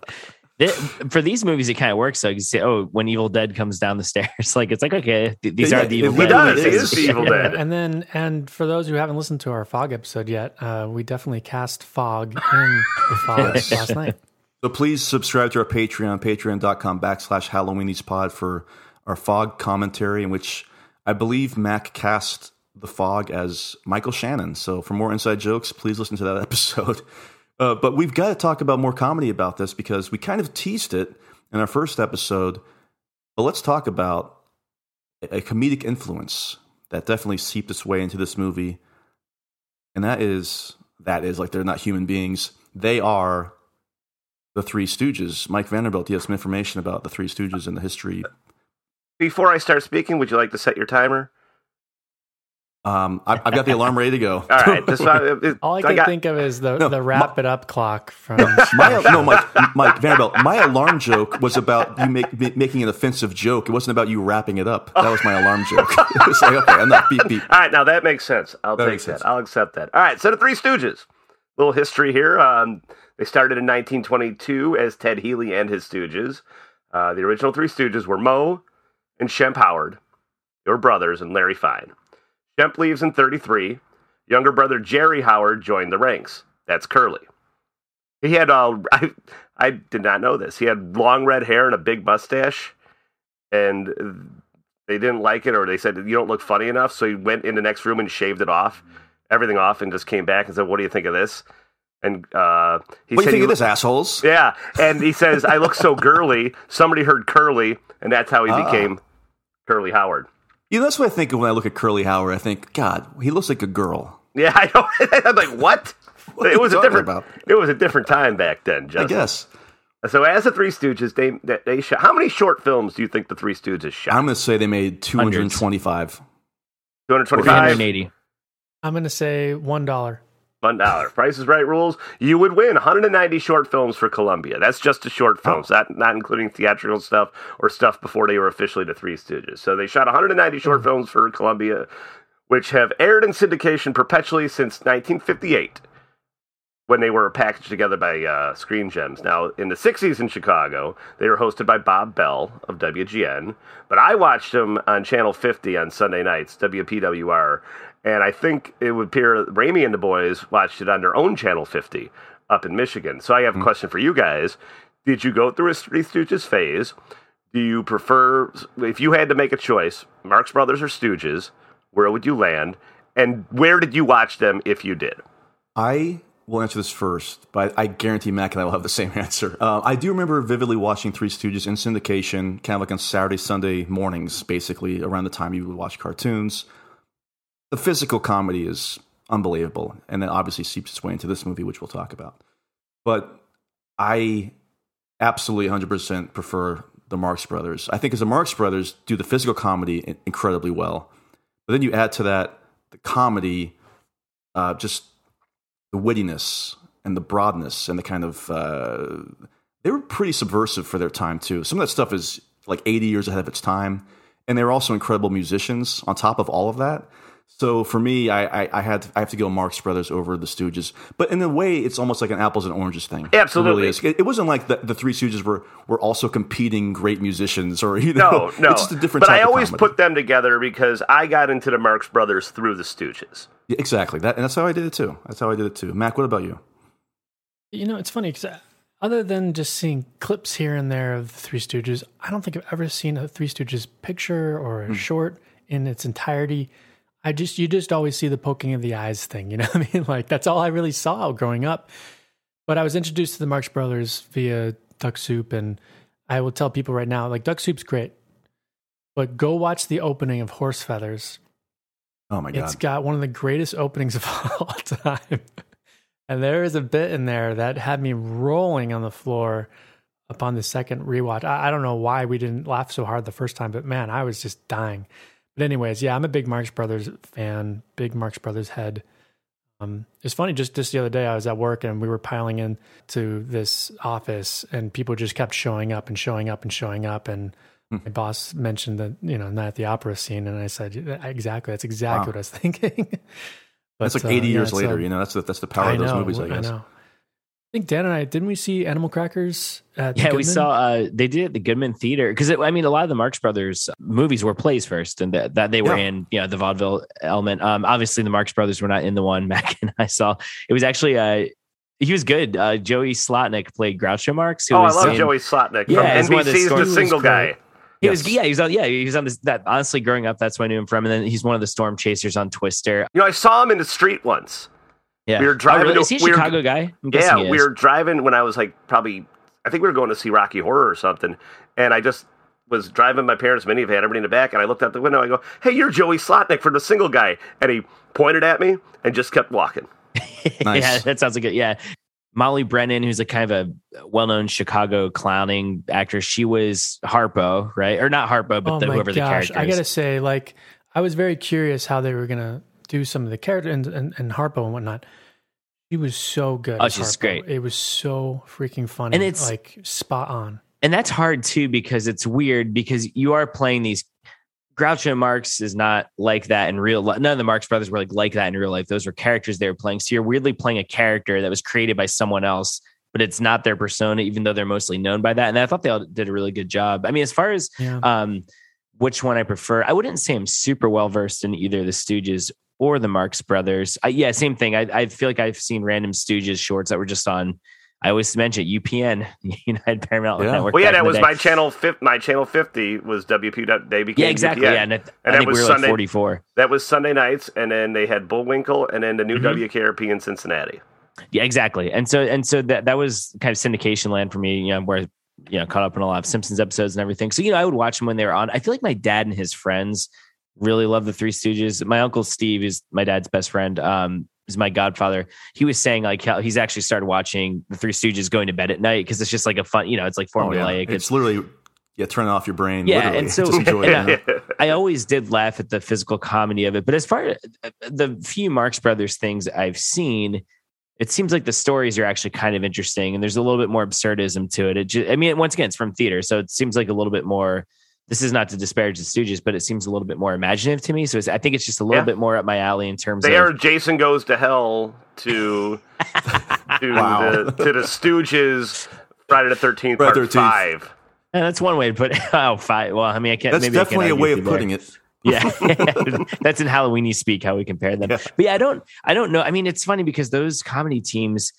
Th- for these movies, it kind of works. So you say, "Oh, when Evil Dead comes down the stairs, like it's like okay, th- these Yeah, are the yeah, Evil he Dead." does. He movies. is the Evil Dead. And then, and for those who haven't listened to our Fog episode yet, uh, we definitely cast Fog in the Fog last night. So please subscribe to our Patreon, patreon.com backslash Halloweenies pod for our fog commentary, in which I believe Mac cast the fog as Michael Shannon. So for more inside jokes, please listen to that episode. Uh, but we've got to talk about more comedy about this because we kind of teased it in our first episode. But let's talk about a comedic influence that definitely seeped its way into this movie. And that is, that is like they're not human beings. They are the Three Stooges. Mike Vanderbilt, do you have some information about the Three Stooges and the history? Before I start speaking, would you like to set your timer? Um, I, I've got the alarm ready to go. All right. This, uh, it- All I can got- think of is the No, the wrap it up clock from. My, no, Mike, Mike Vanderbilt. My alarm joke was about you make, ma- making an offensive joke. It wasn't about you wrapping it up. That was my alarm joke. it was like, okay, enough. Beep beep. All right, now that makes sense. I'll That take that. sense. I'll accept that. All right, so the Three Stooges. Little history here. Um, they started in 1922 as Ted Healy and his Stooges. Uh, the original Three Stooges were Moe and Shemp Howard. They were brothers and Larry Fine. Shemp leaves in 33. Younger brother Jerry Howard joined the ranks. That's Curly. He had all, I, I did not know this. He had long red hair and a big mustache, and they didn't like it, or they said you don't look funny enough. So he went in the next room and shaved it off, everything off, and just came back and said, "What do you think of this?" And uh, he said What do you think he of this, assholes? Yeah, and he says, "I look so girly." Somebody heard curly, and that's how he Ah. became Curly Howard. You know, that's what I think of when I look at Curly Howard. I think, God, he looks like a girl. Yeah, I know. I'm like, what? What it was a different. about? It was a different time back then. I guess. So, as the Three Stooges, they they, they shot. How many short films do you think the Three Stooges shot? I'm going to say they made 225. 225. 380. I'm going to say one dollar. One dollar. Price is Right rules. You would win 190 short films for Columbia. That's just the short films, not not including theatrical stuff or stuff before they were officially the Three Stooges. So they shot 190 short films for Columbia, which have aired in syndication perpetually since 1958, when they were packaged together by uh, Screen Gems. Now in the 60s in Chicago, they were hosted by Bob Bell of WGN, but I watched them on Channel 50 on Sunday nights, WPWR. And I think it would appear Raimi and the boys watched it on their own Channel 50 up in Michigan. So I have a question for you guys. Did you go through a Three Stooges phase? Do you prefer, if you had to make a choice, Marx Brothers or Stooges, where would you land? And where did you watch them if you did? I will answer this first, but I guarantee Mac and I will have the same answer. Uh, I do remember vividly watching Three Stooges in syndication, kind of like on Saturday, Sunday mornings, basically around the time you would watch cartoons. The physical comedy is unbelievable, and then obviously seeps its way into this movie, which we'll talk about. But I absolutely 100% prefer the Marx Brothers. I think as the Marx Brothers do the physical comedy incredibly well. But then you add to that the comedy, uh, just the wittiness and the broadness and the kind of. Uh, they were pretty subversive for their time, too. Some of that stuff is like 80 years ahead of its time. And they were also incredible musicians on top of all of that. So for me, I, I, I had I have to go Marx Brothers over the Stooges, but in a way, it's almost like an apples and oranges thing. Absolutely. it, really. It, it wasn't like the, the Three Stooges were were also competing great musicians, or you know, No, no. it's just a different. But type I always comedy. put them together because I got into the Marx Brothers through the Stooges. Yeah, exactly that, and that's how I did it too. That's how I did it too. Mac, what about you? You know, it's funny because uh, other than just seeing clips here and there of the Three Stooges, I don't think I've ever seen a Three Stooges picture or a hmm. short in its entirety. I just, you just always see the poking of the eyes thing. You know what I mean? Like, that's all I really saw growing up. But I was introduced to the Marx Brothers via Duck Soup. And I will tell people right now, like, Duck Soup's great. But go watch the opening of Horse Feathers. Oh my god! It's got one of the greatest openings of all time. and there is a bit in there that had me rolling on the floor upon the second rewatch. I, I don't know why we didn't laugh so hard the first time, but man, I was just dying. But anyways, yeah, I'm a big Marx Brothers fan, big Marx Brothers head. Um, it's funny, just just the other day, I was at work and we were piling in to this office, and people just kept showing up and showing up and showing up. And my boss mentioned that you know not at the opera scene, and I said exactly, that's exactly Wow. what I was thinking. That's like uh, 80 yeah, years it's, later. you know, that's the, that's the power of those movies. I guess. know. I think Dan and I didn't we see Animal Crackers at the Yeah, we saw uh, they did it at the Goodman Theater because I mean a lot of the Marx Brothers movies were plays first, and that, that they were Yeah. in you know the vaudeville element. Um, obviously the Marx Brothers were not in the one Mac and I saw. It was actually uh, he was good. Uh, Joey Slotnick played Groucho Marx. who Oh, I love in- Joey Slotnick Yeah, from he's one of the The Single was Guy. great. He was yeah, he was on yeah, he was on this that honestly growing up, that's when I knew him from. And then he's one of the storm chasers on Twister. You know, I saw him in the street once. Yeah. We were driving Oh, really? Is he a we were- Chicago guy? I'm Yeah, we were driving when I was like probably, I think we were going to see Rocky Horror or something, and I just was driving my parents' minivan, everybody in the back, and I looked out the window. I go, "Hey, you're Joey Slotnick from the Single Guy," and he pointed at me and just kept walking. Nice. yeah, that sounds like it. Yeah. Molly Brennan, who's a kind of a well-known Chicago clowning actress, she was Harpo, right? Or not Harpo, but oh the, my whoever the gosh, character I gotta say, like, I was very curious how they were gonna do some of the character and, and, and Harpo and whatnot. She was so good. Oh, she's Harpo. great. It was so freaking funny And it's- like spot on. and that's hard too because it's weird because you are playing these. Groucho Marx is not like that in real life. None of the Marx brothers were like like that in real life. Those were characters they were playing. So you're weirdly playing a character that was created by someone else, but it's not their persona, even though they're mostly known by that. And I thought they all did a really good job. I mean, as far as Yeah. um, which one I prefer, I wouldn't say I'm super well versed in either the Stooges or the Marx Brothers. I, yeah, same thing. I, I feel like I've seen random Stooges shorts that were just on I always mention UPN, United Paramount Yeah. Network. Well, yeah, that was day. my channel. Fif- my channel fifty was WP. They became Yeah, exactly. UPN. Yeah, and it, I that think was we Sunday. like 44. That was Sunday nights, and then they had Bullwinkle, and then the new Mhm. WKRP in Cincinnati. Yeah, exactly. And so and so that that was kind of syndication land for me, you know, where you know, caught up in a lot of Simpsons episodes and everything. So, you know, I would watch them when they were on. I feel like my dad and his friends really love the Three Stooges. My uncle Steve is my dad's best friend. Um, is my godfather. He was saying like how he's actually started watching the Three Stooges going to bed at night because it's just like a fun, you know, it's like Oh, yeah. formulaic. It's literally yeah, turning off your brain. Yeah, literally. and so Just enjoy and it. I, I always did laugh at the physical comedy of it. But as far as the few Marx Brothers things I've seen, it seems like the stories are actually kind of interesting, and there's a little bit more absurdism to it. it ju- I mean, once again, it's from theater, so it seems like a little bit more. This is not to disparage the Stooges, but it seems a little bit more imaginative to me. So it's, I think it's just a little Yeah. bit more up my alley in terms They of are Jason goes to hell to to Wow. the to the Stooges Friday the Thirteenth Friday Part 13th. Five. Yeah, that's one way to put it. Oh, five. Well, I mean, I can't. That's maybe I can't definitely a way of you there. putting it. Yeah, that's in Halloweeny speak how we compare them. Yeah. But yeah, I don't, I don't know. I mean, it's funny because those comedy teams.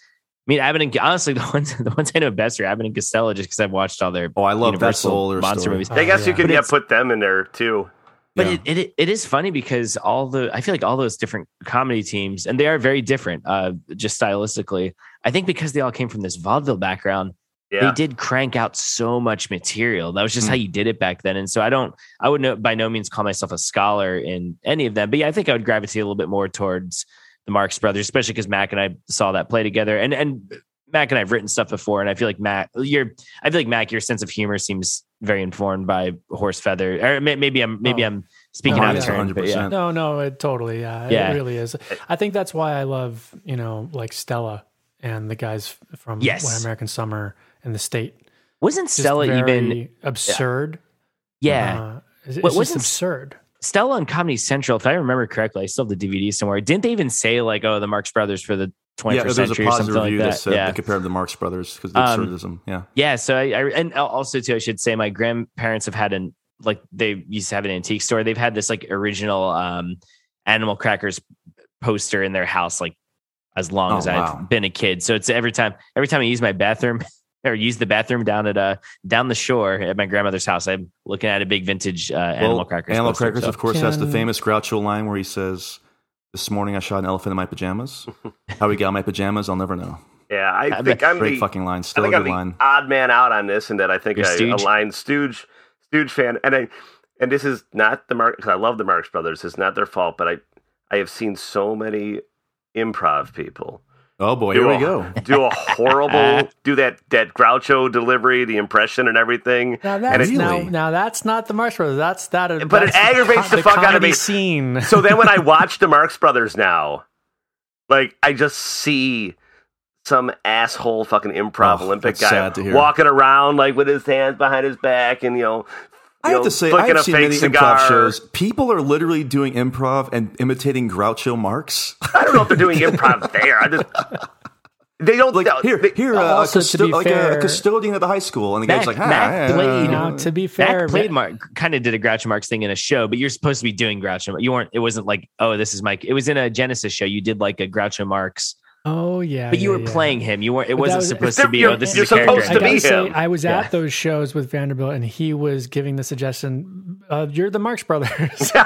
I mean, Abbott and honestly, the ones the ones I know best are Abbott and Costello, just because I've watched all their Oh, I love that's Universal all their monster story. movies. I guess Oh, you yeah. could yeah put them in there too. But Yeah. it, it it is funny because all the I feel like all those different comedy teams and they are very different, uh, just stylistically. I think because they all came from this vaudeville background, Yeah, they did crank out so much material. That was just Mm. how you did it back then. And so I don't, I would no, by no means call myself a scholar in any of them. But yeah, I think I would gravitate a little bit more towards the Marx Brothers, especially because Mac and I saw that play together. And and Mac and I've written stuff before, and I feel like Mac, your, I feel like Mac, your sense of humor seems very informed by Horse Feather. Or maybe I'm maybe Oh. I'm speaking No, out yeah. of turn. But yeah, No, no, it totally, yeah, Yeah. it really is. I think that's why I love, you know, like Stella and the guys from Yes. When American Summer and the State. wasn't Just Stella even? absurd. Yeah, Uh, it's, it's What- just wasn't- absurd. Stella on Comedy Central, if I remember correctly, I still have the DVD somewhere. Didn't they even say like, "Oh, the Marx Brothers for the 21st Yeah, there's a century" or something review like that, that? said yeah, compared the Marx Brothers because of the Um, absurdism. Yeah. yeah. So I, I and also too, I should say my grandparents have had an like they used to have an antique store. They've had this like original um Animal Crackers poster in their house like as long Oh, as wow. I've been a kid. So it's every time every time I use my bathroom. Or use the bathroom down at uh down the shore at my grandmother's house. I'm looking at a big vintage uh, Animal Crackers. Animal poster, Crackers, so- of course, has the famous Groucho line where he says, "This morning I shot an elephant in my pajamas. How he got my pajamas, I'll never know." yeah. I I think I'm Great the fucking line. I Still a think I'm good the line. odd man out on this, and that I think You're I Stooge? aligned Stooge, Stooge fan, and I, and this is not the Mark because I love the Marx Brothers. It's not their fault, but I, I have seen so many improv people Oh boy, do here we oh. go. do a horrible, uh-huh. do that that Groucho delivery, the impression, and everything. Now and that's it, now, Really? now that's not the Marx Brothers. That's that. But it aggravates the fuck out of me. Scene. so then when I watch the Marx Brothers now, like I just see some asshole fucking improv Oh, Olympic guy sad to hear. walking around like with his hands behind his back and you know. I have know, to say, I've seen many cigar. improv shows. People are literally doing improv and imitating Groucho Marx. I don't know if they're doing improv there. I just they don't like here, they- here, uh, a, Also, to custo- be like a fair- custodian at the high school, and the guy's like, ah, Mac yeah, Blade. yeah. Now, to be fair, Mac played Mark, kind of did a Groucho Marx thing in a show, but you're supposed to be doing Groucho. Mar- You weren't. It wasn't like, oh, this is Mike. It was in a Genesis show. You did like a Groucho Marx, oh yeah, but you yeah, were yeah. playing him. You weren't. It But wasn't was- supposed to be. different. Oh, this You're is a character. supposed I to gotta be say, him. I was Yeah. at those shows with Vanderbilt, and he was giving the suggestion, uh, "You're the Marx Brothers."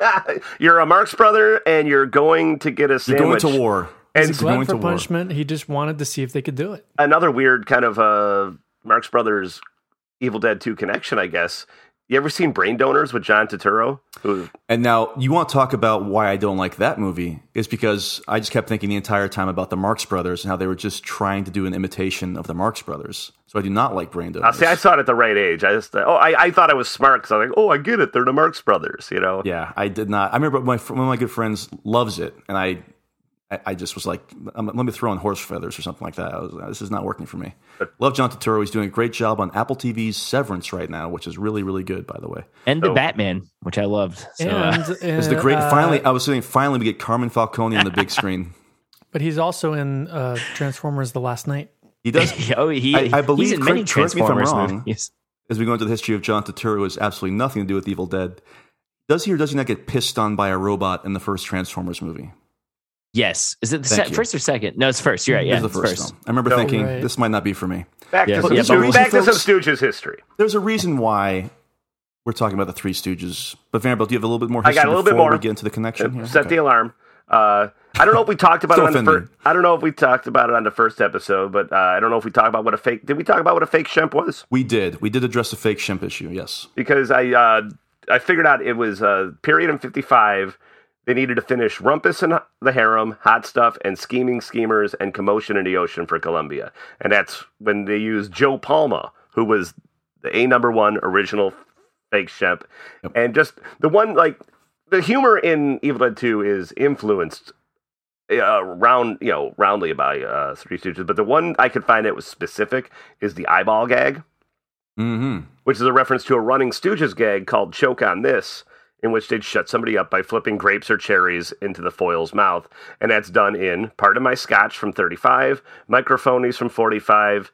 you're a Marx brother and you're going to get a You're sandwich. going to war. And He's a You're glutton going for to war. punishment. He just wanted to see if they could do it. another weird kind of uh Marx Brothers Evil Dead 2 connection, I guess. You ever seen Brain Donors with John Turturro? Who And now you want to talk about why I don't like that movie is because I just kept thinking the entire time about the Marx Brothers and how they were just trying to do an imitation of the Marx Brothers. So I do not like Brain Donors. see. I saw it at the right age. I just, oh, I, I thought I was smart because I was like, oh, I get it. They're the Marx Brothers, you know. yeah, I did not. I remember my one of my good friends loves it, and I, I, I just was like, let me throw in horse feathers or something like that. I was, this is not working for me. Love John Turturro. He's doing a great job on Apple TV's Severance right now, which is really really good, by the way. and the Oh. Batman, which I loved. So, uh, and It's the uh, great. uh, finally, I was saying finally we get Carmine Falcone on the big screen. but he's also in uh, Transformers: The Last Knight. He does. oh, he, I- I believe- he's in many correct- correct me if I'm Transformers wrong. movies. as we go into the history of John Turturro, has absolutely nothing to do with Evil Dead. Does he or does he not get pissed on by a robot in the first Transformers movie? Yes, is it the se- first or second? No, it's first. You're right. Yeah, It was the it's first, first. film. I remember No. thinking Right. this might not be for me. Back Yeah. to some, Yeah, Stoo- but- back to some Stooges history. There's a reason why we're talking about the Three Stooges. But Vanderbilt, do you have a little bit more I got a little bit before more. we get into the connection here? Set Okay. the alarm. Uh, I don't know if we talked about it on the offending. first. I don't know if we talked about it on the first episode, but uh, I don't know if we talked about what a fake. Did we talk about what a fake shemp was? We did. We did address the fake Shemp issue. Yes. Because I uh, I figured out it was uh, period in fifty five. They needed to finish Rumpus and the Harem, Hot Stuff, and Scheming Schemers and Commotion in the Ocean for Columbia. And that's when they used Joe Palma, who was the A number one original fake Shemp. And just the one, like, the humor in Evil Dead 2 is influenced uh, round, you know, roundly by uh, Three Stooges. But the one I could find that was specific is the eyeball gag Mm-hmm. which is a reference to a running Stooges gag called Choke on This, in which they'd shut somebody up by flipping grapes or cherries into the foil's mouth. And that's done in Pardon My Scotch from 35, Microphonies from 45,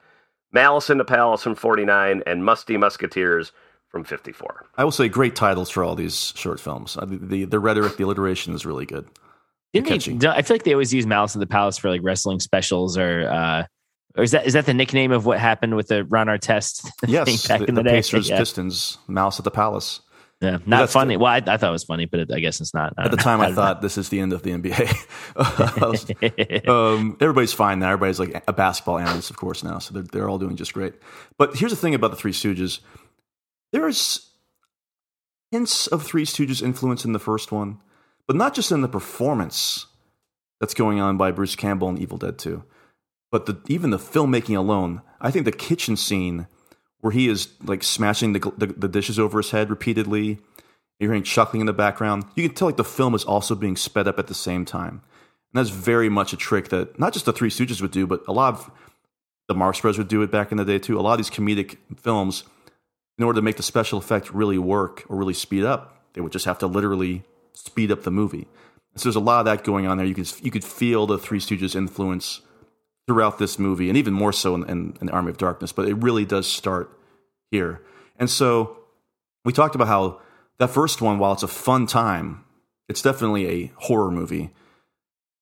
Malice in the Palace from 49, and Musty Musketeers from 54. I will say great titles for all these short films. The, the, the rhetoric, the alliteration is really good. Didn't Catchy. they, I feel like they always use Malice in the Palace for like wrestling specials or uh or is that is that the nickname of what happened with the Ron Artest thing Yes, back the, in the, the day? Pacers, yeah. Pistons, Malice at the Palace. Yeah, not funny. the- well, I, I thought it was funny, but it, I guess it's not. At the time, I thought this is the end of the NBA. um, everybody's fine now. Everybody's like a basketball analyst, of course, now. So they're, they're all doing just great. But here's the thing about the Three Stooges there's hints of Three Stooges influence in the first one, but not just in the performance that's going on by Bruce Campbell in Evil Dead 2, but the, even the filmmaking alone. I think the kitchen scene where he is like smashing the, the, the dishes over his head repeatedly. You're hearing chuckling in the background. You can tell like the film is also being sped up at the same time. And that's very much a trick that not just the Three Stooges would do, but a lot of the Marx Brothers would do it back in the day too. A lot of these comedic films, in order to make the special effect really work or really speed up, they would just have to literally speed up the movie. So there's a lot of that going on there. You could you could feel the Three Stooges influence throughout this movie, and even more so in, in, in Army of Darkness. But it really does start here. And so we talked about how that first one, while it's a fun time, it's definitely a horror movie.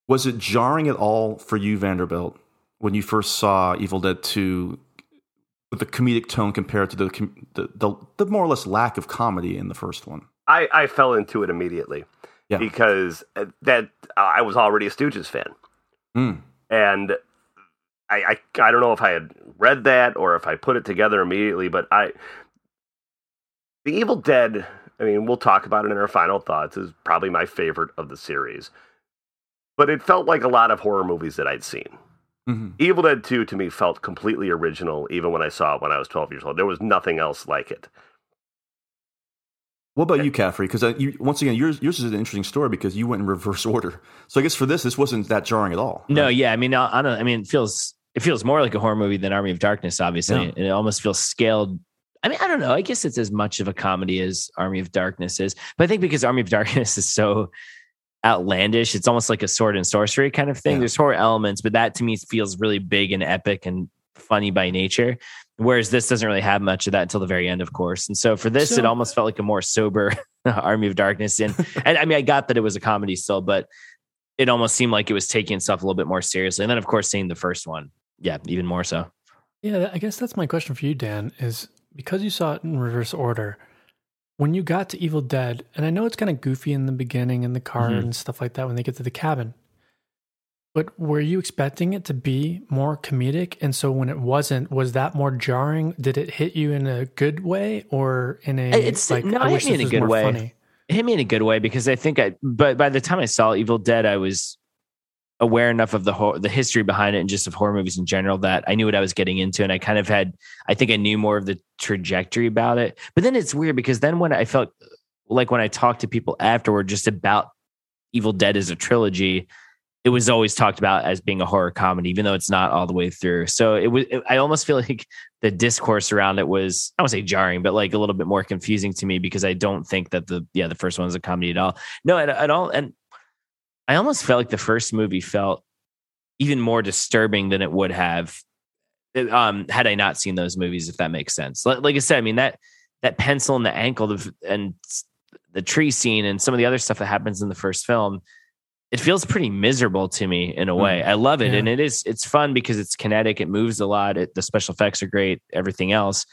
Was it jarring at all for you, Vanderbilt, when you first saw Evil Dead 2 with the comedic tone compared to the, the, the, the more or less lack of comedy in the first one? I, I fell into it immediately Yeah. because uh, that uh, I was already a Stooges fan. Mm. and I, I I don't know if I had read that or if I put it together immediately, but I the Evil Dead. I mean, we'll talk about it in our final thoughts. Is probably my favorite of the series, but it felt like a lot of horror movies that I'd seen. Mhm. Evil Dead Two to me felt completely original, even when I saw it when I was twelve years old. There was nothing else like it. What about you, Caffrey? Because you, once again, yours, yours is an interesting story because you went in reverse order. So I guess for this, this wasn't that jarring at all. No, yeah. I mean, I, I don't. I mean, it feels it feels more like a horror movie than Army of Darkness, obviously, Yeah. and it almost feels scaled. I mean, I don't know. I guess it's as much of a comedy as Army of Darkness is, but I think because Army of Darkness is so outlandish, it's almost like a sword and sorcery kind of thing. Yeah. There's horror elements, but that to me feels really big and epic and funny by nature. Whereas this doesn't really have much of that until the very end, of course. And so for this, So- it almost felt like a more sober Army of Darkness. And and I mean, I got that it was a comedy still, but it almost seemed like it was taking itself a little bit more seriously. And then, of course, seeing the first one, yeah, even more so. Yeah, I guess that's my question for you, Dan. Is because you saw it in reverse order, when you got to Evil Dead, and I know it's kind of goofy in the beginning in the car Mhm. and stuff like that when they get to the cabin, but were you expecting it to be more comedic? And so when it wasn't, was that more jarring? Did it hit you in a good way or in a It's- like? no, I it hit me in a good way. funny. It hit me in a good way because I think I, but by the time I saw Evil Dead, I was aware enough of the the history behind it and just of horror movies in general that I knew what I was getting into. And I kind of had, I think I knew more of the trajectory about it. But then it's weird because then when I felt like when I talked to people afterward just about Evil Dead as a trilogy, it was always talked about as being a horror comedy, even though it's not all the way through. So it was, I almost feel like the discourse around it was, I would say jarring, but like a little bit more confusing to me because I don't think that the, yeah, the first one was a comedy at all. No, at, at all. And I almost felt like the first movie felt even more disturbing than it would have um, had I not seen those movies, if that makes sense. Like, like I said, I mean, that, that pencil in the ankle the, and the tree scene and some of the other stuff that happens in the first film it feels pretty miserable to me in a way. I love it, Yeah. and it is it's fun because it's kinetic. It moves a lot. It, the special effects are great. Everything else,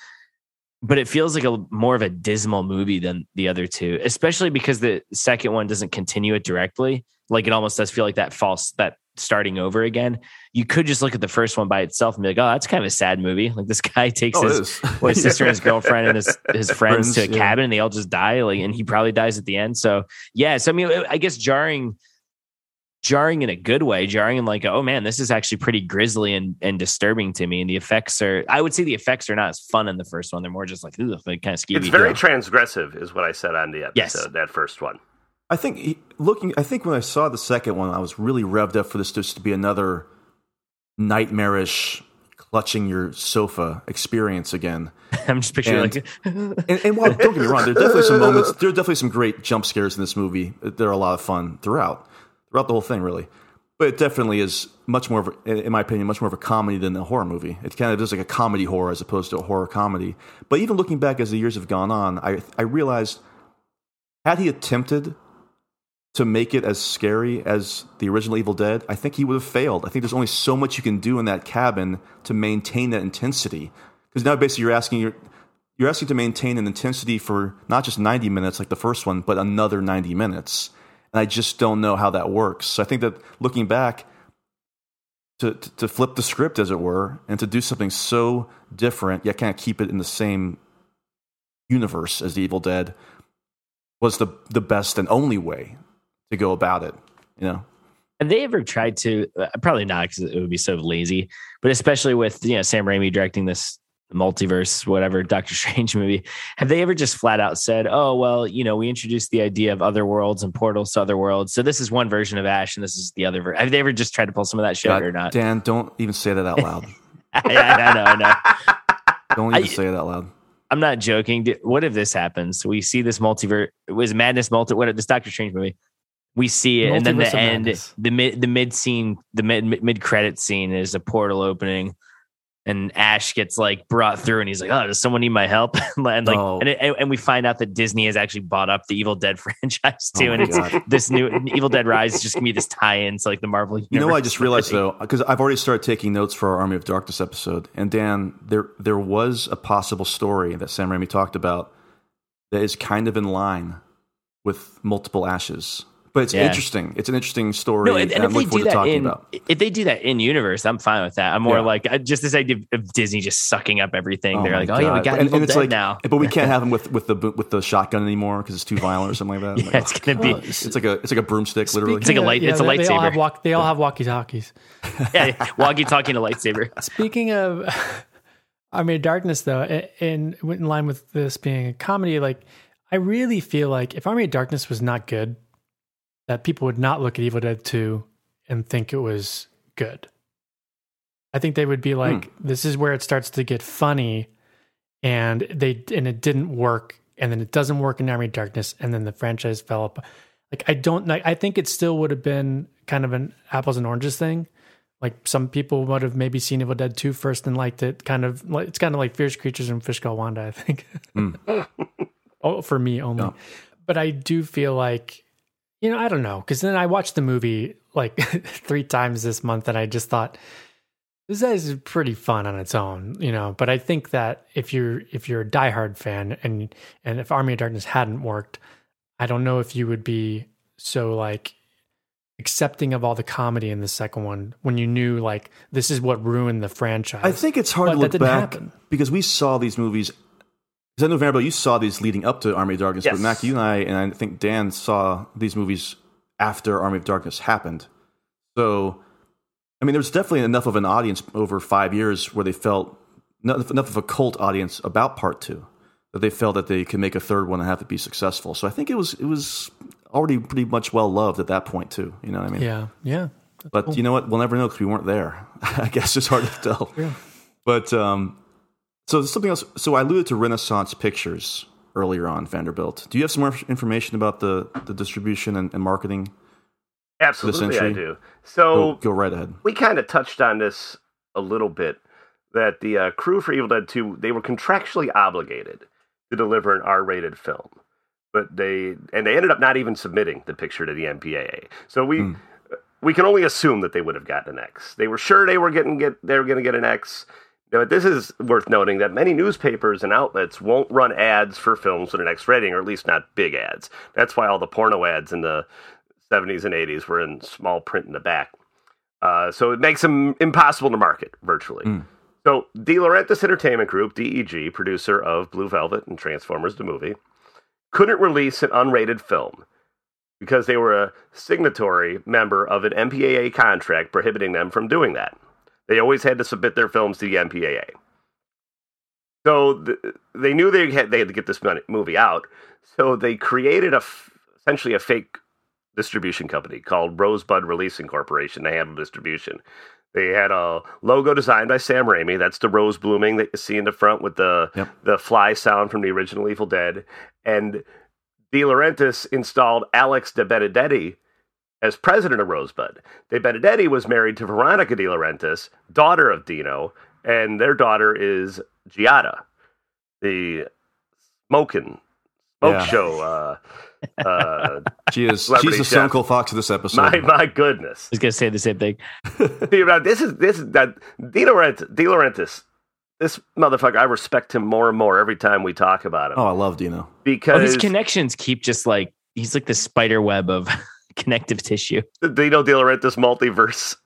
but it feels like a more of a dismal movie than the other two, especially because the second one doesn't continue it directly. Like it almost does feel like that false that starting over again. You could just look at the first one by itself and be like, "Oh, that's kind of a sad movie." Like this guy takes Oh, his well, his sister and his girlfriend and his his friends, Friends, to a yeah. cabin, and they all just die. Like, and he probably dies at the end. So yeah, so I mean, I guess jarring, jarring in a good way, jarring in like, oh man, this is actually pretty grisly and and disturbing to me. And the effects are, I would say, the effects are not as fun in the first one. They're more just like, ugh, like kind of skeevy. It's very transgressive, is what I said on the episode. Yes. That first one. I think looking. I think when I saw the second one, I was really revved up for this just to be another nightmarish clutching your sofa experience again. I'm just picturing And- like, And, and while don't get me wrong, there are definitely some moments. There are definitely some great jump scares in this movie. They're a lot of fun throughout, throughout the whole thing, really. But it definitely is much more, of in my opinion, much more of a comedy than a horror movie. It kind of does like a comedy horror as opposed to a horror comedy. But even looking back as the years have gone on, I I realized had he attempted to make it as scary as the original Evil Dead, I think he would have failed. I think there's only so much you can do in that cabin to maintain that intensity. Because now basically you're asking you're, you're asking to maintain an intensity for not just 90 minutes like the first one, but another 90 minutes. And I just don't know how that works. So I think that looking back, to, to, to flip the script, as it were, and to do something so different, yet kind of keep it in the same universe as the Evil Dead, was the the best and only way to go about it. You know, Have they ever tried to? Uh, probably not because it would be so lazy. But especially with you know Sam Raimi directing this multiverse, whatever Doctor Strange movie, have they ever just flat out said, "Oh well, you know, we introduced the idea of other worlds and portals to other worlds, so this is one version of Ash and this is the other version." Have they ever just tried to pull some of that shit God, or not? Dan, don't even say that out loud. I, I know, I know. Don't even I- say it out loud. I'm not joking. What if this happens? We see this multiverse. It was Madness multi. What if this Doctor Strange movie? We see it, and then the end, Madness. the mid, the mid scene, the mid mid credit scene is a portal opening, and Ash gets like brought through, and he's like, "Oh, does someone need my help?" and like, Oh. and, it, and we find out that Disney has actually bought up the Evil Dead franchise Oh too, my and it's God. this new Evil Dead Rise is just gonna be this tie-in to like the Marvel. You know what I just realized though, because I've already started taking notes for our Army of Darkness episode, and Dan, there there was a possible story that Sam Raimi talked about that is kind of in line with multiple ashes, but it's Yeah. interesting. It's an interesting story. No, and, and I'm if they do that in, about. if they do that in universe, I'm fine with that. I'm more Yeah. like just this idea of Disney just sucking up everything. Oh They're my like, oh yeah, we got and, and it's Dead like, now. but we can't have him with with the with the shotgun anymore because it's too violent or something like that. Yeah, Like, it's gonna be- oh, it's like a it's like a broomstick, literally. It's like a light- it's a they, They all lightsaber. have, walk, they all have walkie talkies. yeah, walkie talking a lightsaber. Speaking of, I mean, Darkness though, a- and in line with this being a comedy, like I really feel like if Army of Darkness was not good, that people would not look at Evil Dead Two and think it was good. I think they would be like, hmm. "This is where it starts to get funny," and they and it didn't work, and then it doesn't work in Army Darkness, and then the franchise fell up. Like I don't like. I think it still would have been kind of an apples and oranges thing like some people would have maybe seen Evil Dead 2 first and liked it. Kind of like it's kind of like Fierce Creatures and Fish Called Wanda, I think. Hmm. oh, for me only. Yeah. But I do feel like, you know, I don't know, because then I watched the movie like three times this month, and I just thought this is pretty fun on its own, you know. But I think that if you're if you're a diehard fan and and if Army of Darkness hadn't worked, I don't know if you would be so like accepting of all the comedy in the second one when you knew like this is what ruined the franchise. I think it's hard But to that look back happen. because we saw these movies. Because I know Vanderbilt, you saw these leading up to Army of Darkness, Yes. but Mac, you and I, and I think Dan saw these movies after Army of Darkness happened. So, I mean, there was definitely enough of an audience over five years where they felt enough enough of a cult audience about Part Two that they felt that they could make a third one and have it be successful. So I think it was it was already pretty much well loved at that point too. You know what I mean? yeah, yeah. But you know what? We'll never know because we weren't there. I guess it's hard to tell. yeah. But um, so there's something else. So I alluded to Renaissance Pictures earlier on Vanderbilt. Do you have some more information about the the distribution and, and marketing? Absolutely, I do. So go right ahead. we kind of touched on this a little bit that the uh, crew for Evil Dead 2 they were contractually obligated to deliver an R-rated film. but they and they ended up not even submitting the picture to the MPAA. So we we can only assume that they would have gotten an X. They were sure they were getting get they were going to get an X. But this is worth noting that many newspapers and outlets won't run ads for films with an X rating, or at least not big ads. That's why all the porno ads in the 70s and 80s were in small print in the back. Uh, so it makes them impossible to market virtually. So De Laurentiis Entertainment Group, DEG, producer of Blue Velvet and Transformers the movie, couldn't release an unrated film because they were a signatory member of an MPAA contract prohibiting them from doing that. They always had to submit their films to the MPAA. So th- they knew they had they had to get this movie out. So they created a f- essentially a fake distribution company called Rosebud Releasing Corporation to handle distribution. They had a logo designed by Sam Raimi. That's the rose blooming that you see in the front with the the fly sound from the original Evil Dead. And De Laurentiis installed Alex De Benedetti as president of Rosebud. De Benedetti was married to Veronica De Laurentiis, daughter of Dino, and their daughter is Giada, the smoking smoke Yeah. show. Uh, uh, She is. She's the chef. Stone Fox of this episode. My my goodness. I was gonna say the same thing. See, now, this is this is that De Laurentiis, De Laurentiis. This motherfucker, I respect him more and more every time we talk about him oh, I love Dino. Oh, because his connections keep just like he's like the spider web of connective tissue. the Dino De Laurentiis multiverse.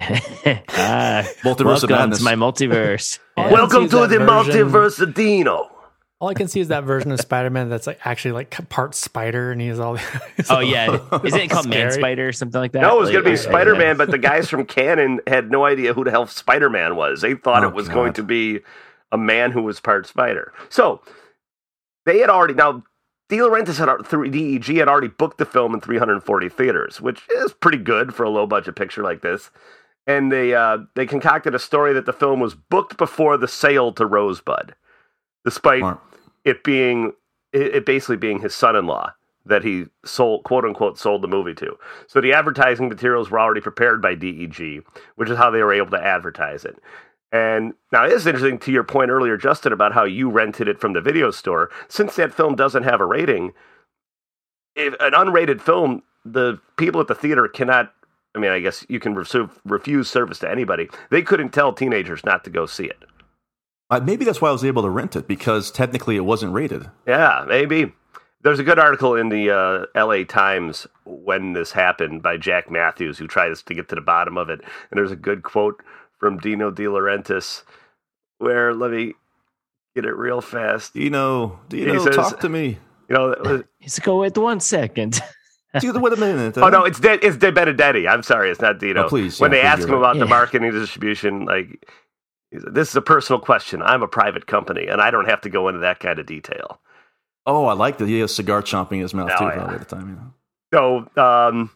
ah, Multiverse of welcome Madness. to my multiverse. All I can see Welcome to the version- multiverse of Dino. All I can see is that version of Spider Man that's like actually like part spider, and he he's all. he's Oh all- yeah, isn't it called Man Spider or something like that? No, it was Like, going to be yeah, Spider Man, yeah. but the guys from Cannon had no idea who the hell Spider Man was. They thought Oh, it was God. going to be a man who was part spider. So they had already now. De Laurentiis had through DEG had already booked the film in 340 theaters, which is pretty good for a low budget picture like this. And they uh, they concocted a story that the film was booked before the sale to Rosebud, despite it being it, it basically being his son-in-law that he sold quote unquote sold the movie to. So the advertising materials were already prepared by DEG, which is how they were able to advertise it. And now it is interesting to your point earlier, Justin, about how you rented it from the video store. Since that film doesn't have a rating, if an unrated film, the people at the theater cannot. I mean, I guess you can refuse service to anybody. They couldn't tell teenagers not to go see it. Uh, maybe that's why I was able to rent it because technically it wasn't rated. Yeah, maybe. There's a good article in the uh, L.A. Times when this happened by Jack Mathews, who tries to get to the bottom of it. And there's a good quote from Dino De Laurentiis, where let me get it real fast. Dino, Dino, He says- talk to me. You know, it was- He's like, oh, wait one second. Dude, wait a minute. oh no, it's De, it's De Benedetti. I'm sorry, it's not Dino. Oh, please, when yeah, they ask him right. about the marketing distribution, like he this is a personal question. I'm a private company, and I don't have to go into that kind of detail. Oh, I like that. He has cigar chomping in his mouth Oh, too. yeah. Probably at the time. You know. So, um,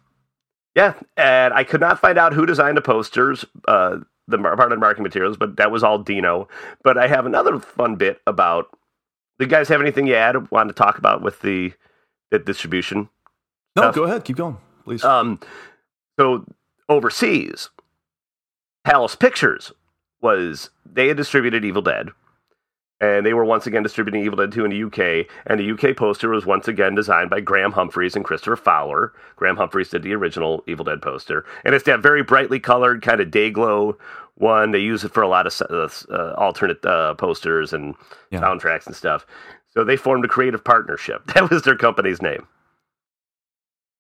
yeah, and I could not find out who designed the posters, uh, the part of the marketing materials, but that was all Dino. But I have another fun bit about. Do you guys have anything you add? Want to talk about with the the distribution? No, Stuff. go ahead. Keep going, please. Um, so overseas, Palace Pictures was they had distributed Evil Dead, and they were once again distributing Evil Dead 2 in the UK. And the UK poster was once again designed by Graham Humphreys and Christopher Fowler. Graham Humphreys did the original Evil Dead poster, and it's that very brightly colored kind of day glow one. They use it for a lot of uh, uh, alternate uh, posters and Yeah. soundtracks and stuff. So they formed a creative partnership. That was their company's name.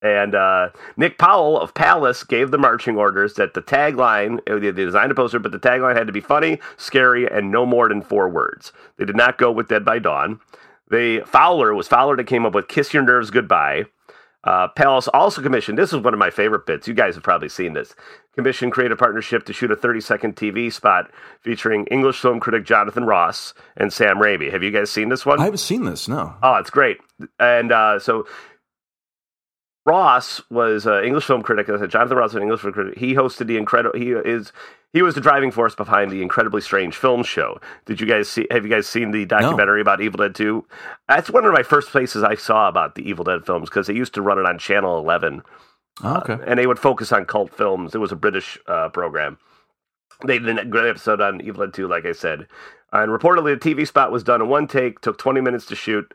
And uh, Nik Powell of Palace gave the marching orders that the tagline, uh, they designed a poster, but the tagline had to be funny, scary, and no more than four words. They did not go with Dead by Dawn. They Fowler was Fowler that came up with "Kiss Your Nerves Goodbye." Uh, Palace also commissioned. This is one of my favorite bits. You guys have probably seen this. Commissioned creative partnership to shoot a 30-second TV spot featuring English film critic Jonathan Ross and Sam Raimi. Have you guys seen this one? I haven't seen this. No. Oh, it's great. And uh, so Ross was an English film critic. As I said, Jonathan Ross was an English film critic. He hosted the incredible. He is he was the driving force behind the incredibly strange film show. Did you guys see? Have you guys seen the documentary about Evil Dead Two? That's one of my first places I saw about the Evil Dead films because they used to run it on Channel Eleven Oh, okay. and they would focus on cult films. It was a British uh, program. They did a great episode on Evil Dead 2, like I said. And reportedly, the TV spot was done in one take, took 20 minutes to shoot,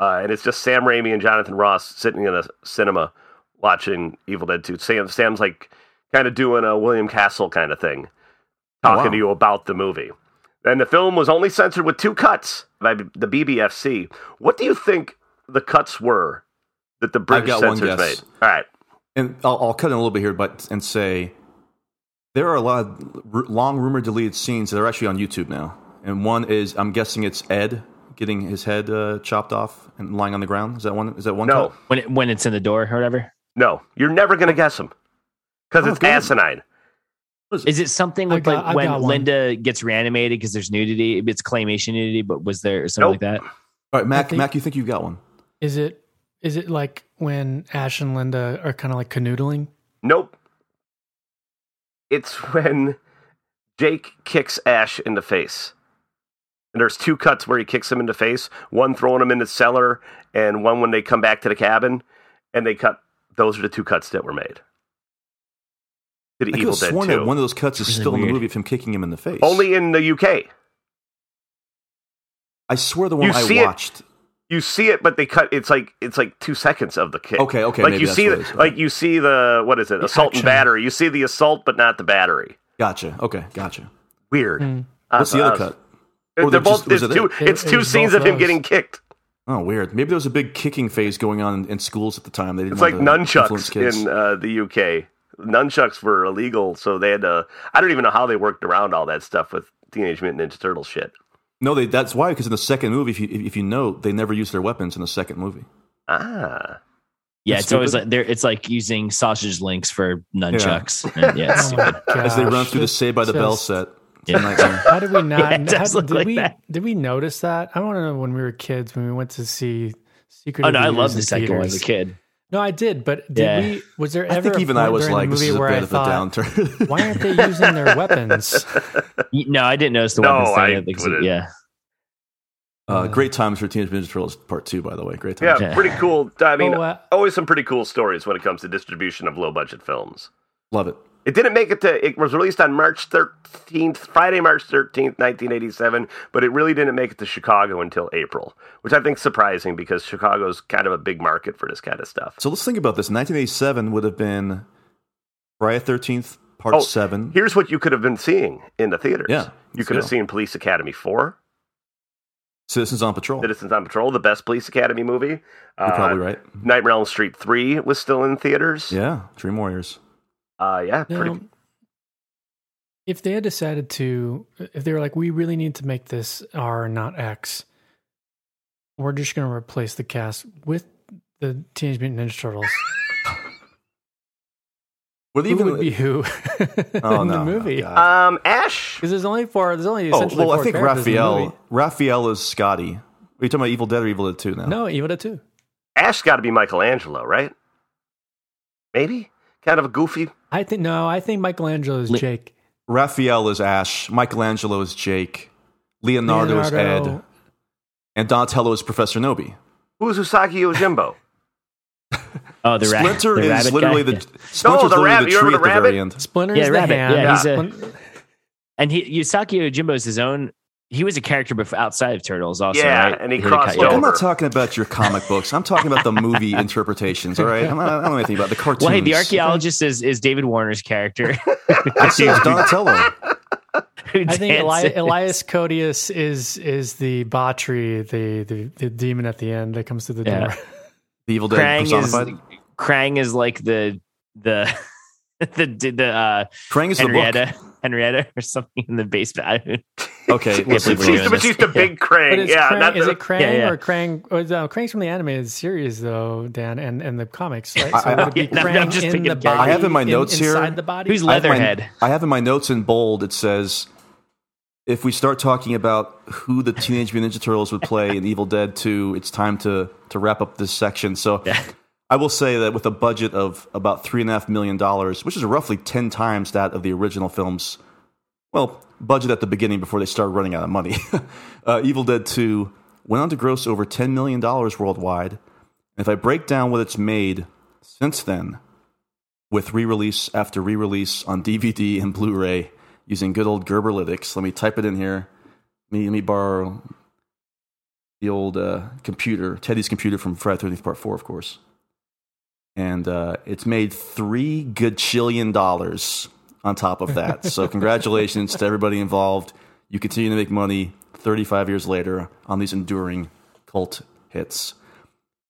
uh, and it's just Sam Raimi and Jonathan Ross sitting in a cinema watching Evil Dead 2. Sam, Sam's like kind of doing a William Castle kind of thing, talking wow. to you about the movie. And the film was only censored with two cuts by the BBFC. What do you think the cuts were that the British got one censors guess. made? All right. And I'll, I'll cut in a little bit here, but and say there are a lot of r- long rumored deleted scenes that are actually on YouTube now. And one is, I'm guessing it's Ed getting his head uh, chopped off and lying on the ground. Is that one? Is that one? No, cut? when it, when it's in the door or whatever. no. You're never going to guess them because Oh, it's good. asinine. Is it something with got- I like when. Linda gets reanimated because there's nudity? It's claymation nudity, but was there something Nope. like that? All right, Mac. think- Mac, you think you've got one? Is it is it like when Ash and Linda are kind of like canoodling? Nope. It's when Jake kicks Ash in the face. And there's two cuts where he kicks him in the face, one throwing him in the cellar, and one when they come back to the cabin. And they cut, those are the two cuts that were made. To the I could Evil have Dead sworn 2. that one of those cuts is Really still in the weird. movie of him kicking him in the face. Only in the UK. I swear the one You I see it- watched. You see it, but they cut. It's like it's like two seconds of the kick. Okay, okay, Like maybe you that's see, what the, it is. like you see the what is it? The assault and battery. You see the assault, but not the battery. Gotcha. Okay, gotcha. Weird. Mm. What's the Uh, other uh, cut? They're Or they're both. just- was it's two. it? It- It's it two was scenes both of him getting kicked. Oh, weird. Maybe there was a big kicking phase going on in, in schools at the time. They didn't It's like want to influence nunchucks in uh, the UK. Nunchucks were illegal, so they had to. I don't even know how they worked around all that stuff with Teenage Mutant Ninja Turtle shit. No, they, that's why. Because in the second movie, if you if you note, they never use their weapons in the second movie. Ah, Yeah, That's it's always like they're it's like using sausage links for nunchucks. And yeah, it's Oh. As they run through the Saved by the Bell set. Yeah. It's a nightmare. How did we not? Yeah, it does how- look did like we that. did we notice that? I want to know when we were kids when we went to see Secret. Oh of no, the I Ooze love the second one as a kid. No, I did, but did Yeah. we? Was there I ever? think a even I was like, the this movie is a where bit I of a thought, downturn. why aren't they using their weapons? No, I didn't notice the No, weapons thing. I I think- yeah, uh, great times for Teenage Mutant Ninja Turtles Part Two, by the way. Great times. yeah, Yeah. pretty cool. I mean, Oh, uh, always some pretty cool stories when it comes to distribution of low budget films. Love it. It didn't make it to. It was released on March thirteenth, Friday, March thirteenth, nineteen eighty-seven. But it really didn't make it to Chicago until April, which I think is surprising because Chicago's kind of a big market for this kind of stuff. So let's think about this. 1987 would have been Friday Thirteenth Part Oh, Seven. Here's what you could have been seeing in the theaters. Yeah, you could have seen Police Academy four, Citizens on Patrol. Citizens on Patrol, the best Police Academy movie. Uh, You're probably right. Nightmare on Elm Street three was still in theaters. Yeah, Dream Warriors. Uh, yeah, Now, pretty. if they had decided to, if they were like, we really need to make this R, not X, we're just going to replace the cast with the Teenage Mutant Ninja Turtles. Were they who even would be who Oh, in no, the movie? God. Um, Ash. Because there's only four. There's only Oh essentially well, I think characters in the Raphael. Raphael is Scotty. Are you talking about Evil Dead or Evil Dead Two now? No, Evil Dead Two. Ash got to be Michelangelo, right? Maybe kind of a goofy. I think no. I think Michelangelo is Li- Jake. Raphael is Ash. Michelangelo is Jake. Leonardo, is Ed. And Donatello is Professor Knowby. Who's Usagi Yojimbo? Oh, the, ra- Splinter the is rabbit literally guy? the Yeah. Splinter's the literally rabbit. the You tree remember at the the very rabbit? end. Splinter's Yeah, the Rabbit. hand. Yeah, he's a- Splin- And he, Usagi Yojimbo is his own. He was a character before, outside of Turtles, also. Yeah, right? and he cut- crossed Look, over. I'm not talking about your comic books. I'm talking about the movie interpretations. All right, I'm not, I don't know anything about the cartoons. Well, hey, the archaeologist is, is David Warner's character. I see it's Donatello. who I think Eli- Elias Codius is is the Botry, the, the the demon at the end that comes to the Yeah. door. The Evil Dead Krang is personified. Krang is like the the the the uh, Krang is the book. Henrietta Henrietta or something in the basement. I don't- Okay, Can't listen, believe we're She's, doing but this. the big But Krang. it's Yeah, Krang, not is the, it Krang Yeah, yeah. or Krang? Or no, uh, Krang's from the animated series though, Dan, and, and the comics. Right? I- So I- would it be Yeah, I'm just in thinking the body? I have in my in- notes here- the body. Who's I have my- Leatherhead? I have in my notes in bold. It says, if we start talking about who the Teenage Mutant Ninja Turtles would play in Evil Dead 2, it's time to to wrap up this section. So. Yeah. I will say that with a budget of about three and a half million dollars, which is roughly ten times that of the original film's, well, budget at the beginning before they started running out of money, uh, Evil Dead Two went on to gross over ten million dollars worldwide. And if I break down what it's made since then, with re-release after re-release on DVD and Blu-ray using good old Gerberlytics, let me type it in here. Let me, let me borrow the old uh, computer, Teddy's computer from Friday Thirteenth Part Four, of course, and uh, it's made three gajillion dollars on top of that. so congratulations to everybody involved. You continue to make money 35 years later on these enduring cult hits.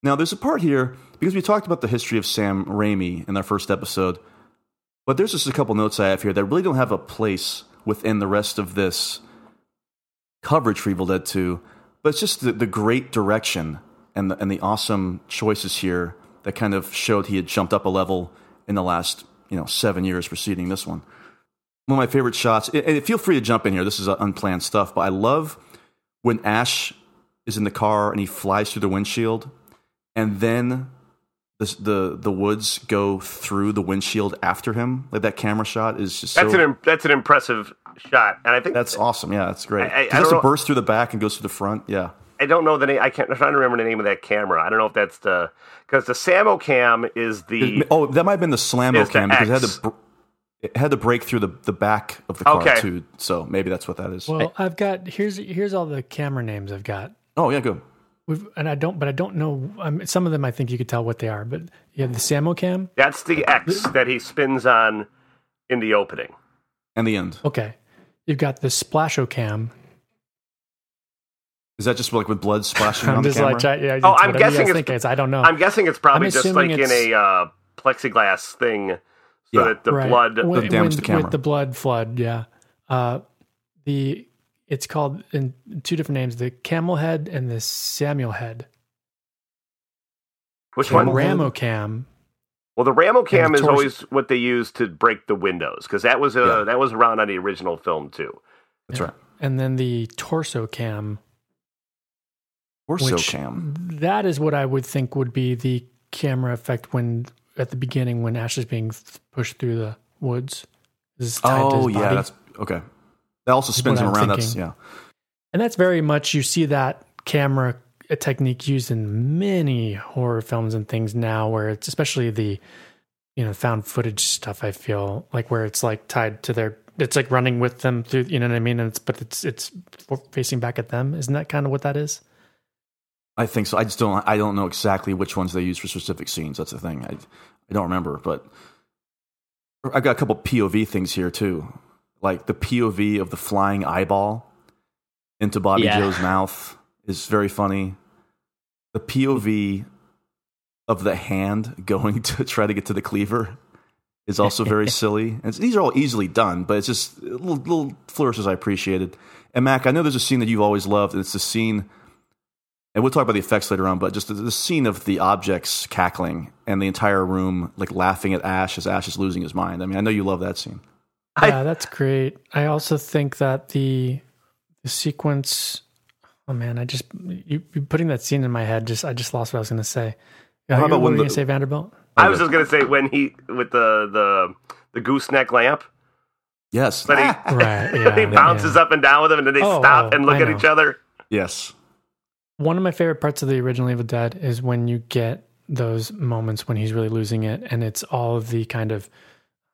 Now, there's a part here because we talked about the history of Sam Raimi in our first episode, but there's just a couple notes I have here that really don't have a place within the rest of this coverage for Evil Dead 2, but it's just the, the great direction and the, and the awesome choices here that kind of showed he had jumped up a level in the last you know seven years preceding this one. One of my favorite shots, and feel free to jump in here. This is uh, unplanned stuff, but I love when Ash is in the car and he flies through the windshield, and then the the, the woods go through the windshield after him. Like that camera shot is just That's so, an that's an impressive shot, and I think that's awesome. Yeah, that's great. I- I- I He has to burst through the back and goes through the front. Yeah. I don't know the name. I can't. I'm trying to remember the name of that camera. I don't know if that's the because the Samo cam is the oh, that might have been the Slammo Is the cam because it had X. to it had to break through the, the back of the car Okay. too. So maybe that's what that is. Well, I've got here's here's all the camera names I've got. oh yeah, good. We've, and I don't, but I don't know. Um, some of them I think you could tell what they are. But you have the Samo cam. that's the X that he spins on in the opening. And the end. Okay, you've got the Splasho cam. Is that just like with blood splashing I'm on the camera? like, yeah, Oh, I'm guessing it's- think it is. I don't know. I'm guessing it's probably just like in a uh, plexiglass thing, so Yeah. that the Right. blood. When- damage the camera. with the blood flood. Yeah, uh, the it's called in two different names: the Camel Head and the Samuel Head. Which The one? Ramo cam. Well, the Ramo cam the is torso- always what they use to break the windows because that was uh, Yeah. that was around on the original film too. That's right. and then the torso cam. Torso which cam. That is what I would think would be the camera effect when at the beginning when Ash is being pushed through the woods. This is tied to Oh yeah, that's okay. That also spins him I'm around. That's yeah. and that's very much you see that camera technique used in many horror films and things now, where it's especially the you know found footage stuff. I feel like where it's like tied to their. It's like running with them through, you know what I mean? And it's but it's it's facing back at them. Isn't that kind of what that is? I think so. I just don't. I don't know exactly which ones they use for specific scenes. That's the thing. I I don't remember, but I've got a couple POV things here too, like the POV of the flying eyeball into Bobby Yeah. Joe's mouth is very funny. The POV of the hand going to try to get to the cleaver is also very silly. And these are all easily done, but it's just little, little flourishes I appreciated. And Mac, I know there's a scene that you've always loved. And it's the scene, and we'll talk about the effects later on, but just the, the scene of the objects cackling and the entire room like laughing at Ash as Ash is losing his mind. I mean, I know you love that scene. Yeah, that's great. I also think that the the sequence. Oh man, I just you, you putting that scene in my head. Just I just lost what I was going to say. How about what were when you going to say, Vanderbilt? I was just gonna say when he with the the the gooseneck lamp, Yes. but he Right, yeah, he bounces up and down with him, and then they Oh, stop oh, and look I at know. each other. Yes. One of my favorite parts of the original Evil Dead is when you get those moments when he's really losing it, and it's all of the kind of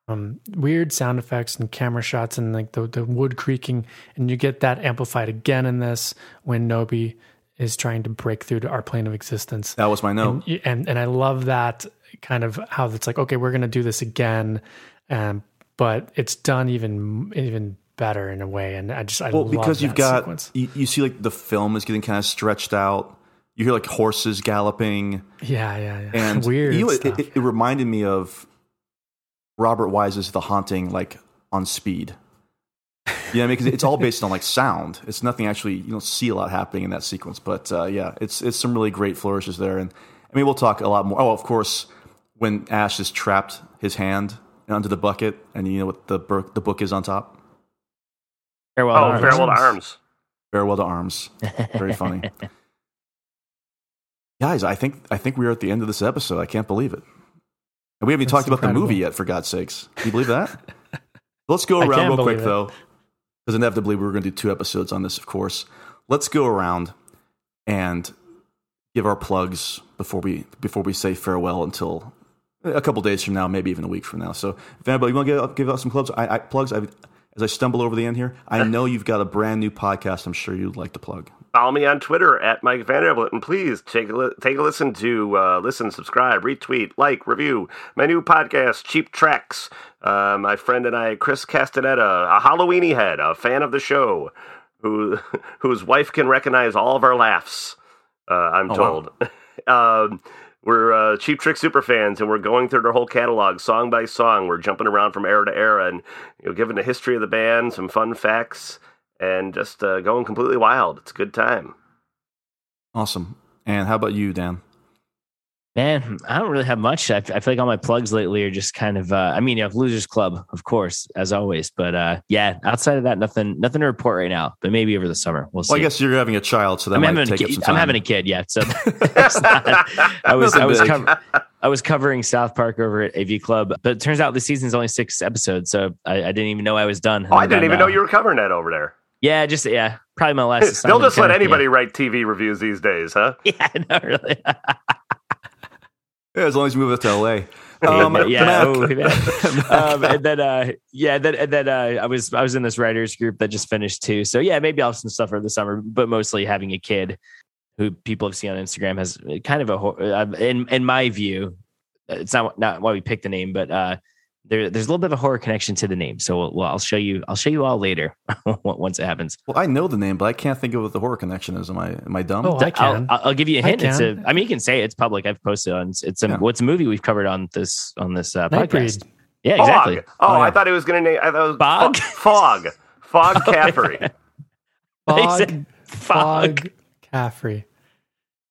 um, weird sound effects and camera shots and like the the wood creaking, and you get that amplified again in this when Knowby is trying to break through to our plane of existence. That was my note. And, and and I love that kind of how it's like okay, we're gonna do this again, um, but it's done even even better in a way, and I just I well, because you've got you, you see like the film is getting kind of stretched out. You hear like horses galloping, yeah yeah yeah and weird You know, it, stuff. it, it reminded me of Robert Wise's The Haunting, like on speed. Yeah, I mean, because it's all based on like sound. It's nothing actually. You don't see a lot happening in that sequence, but uh, yeah, it's it's some really great flourishes there. And I mean, we'll talk a lot more. Oh, of course, when Ash is trapped his hand under the bucket, and you know what the bur- the book is on top. Farewell. oh, to Arms. farewell to arms. Farewell to Arms. Very funny. Guys, I think I think we're at the end of this episode. I can't believe it. And we haven't even That's talked about incredible. the movie yet, for God's sakes. Can you believe that? Let's go around real quick, it. though, because inevitably we're going to do two episodes on this, of course. Let's go around and give our plugs before we before we say farewell until a couple days from now, maybe even a week from now. So, if anybody you want to give, give out some plugs, I, I plugs. I, as I stumble over the end here, I know you've got a brand new podcast. I'm sure you'd like to plug. Follow me on Twitter at Mike Vanderbilt, and please take a li- take a listen to uh, listen, subscribe, retweet, like, review my new podcast, Cheap Tracks. Uh, my friend and I, Chris Castaneda, a Halloweeny head, a fan of the show, who whose wife can recognize all of our laughs. Uh, I'm Oh, told. um, we're uh, Cheap Trick super fans, and we're going through their whole catalog, song by song. We're jumping around from era to era, and you know, giving the history of the band, some fun facts, and just uh, going completely wild. It's a good time. Awesome. And how about you, Dan? Man, I don't really have much. I, I feel like all my plugs lately are just kind of. Uh, I mean, you have Losers Club, of course, as always. But uh, yeah, outside of that, nothing, nothing to report right now. But maybe over the summer, we'll see. Well, I guess you're having a child, so that I'm might take kid, some I'm having a kid, yeah. So not- I was, I was, cover, I was covering South Park over at AV Club, but it turns out the season's only six episodes, so I, I didn't even know I was done. Oh, I didn't even now. know you were covering that over there. Yeah, just yeah, probably my last. They'll just let of- anybody write TV reviews these days, huh? Yeah, no, really. Yeah, as long as you move it to LA. Um, yeah, oh, um, and then uh, yeah, then and then uh, I was I was in this writers group that just finished too. So yeah, maybe I'll have some stuff for the summer, but mostly having a kid who people have seen on Instagram has kind of a uh, in in my view, it's not not why we picked the name, but uh, there there's a little bit of a horror connection to the name. So we'll, well, I'll show you I'll show you all later once it happens. Well, I know the name, but I can't think of what the horror connection is. Am I am I dumb? Oh, I I'll, can. I'll, I'll give you a hint. It's a. can. I mean, you can say it. it's public. I've posted on. It's a. Yeah. What's a movie we've covered on this on this uh, Nightbreed. podcast? Yeah, exactly. Fog. Oh, Oh, yeah. I thought it was going to name. I thought it was Bog? Fog. Fog Caffrey. Fog, said Fog Caffrey.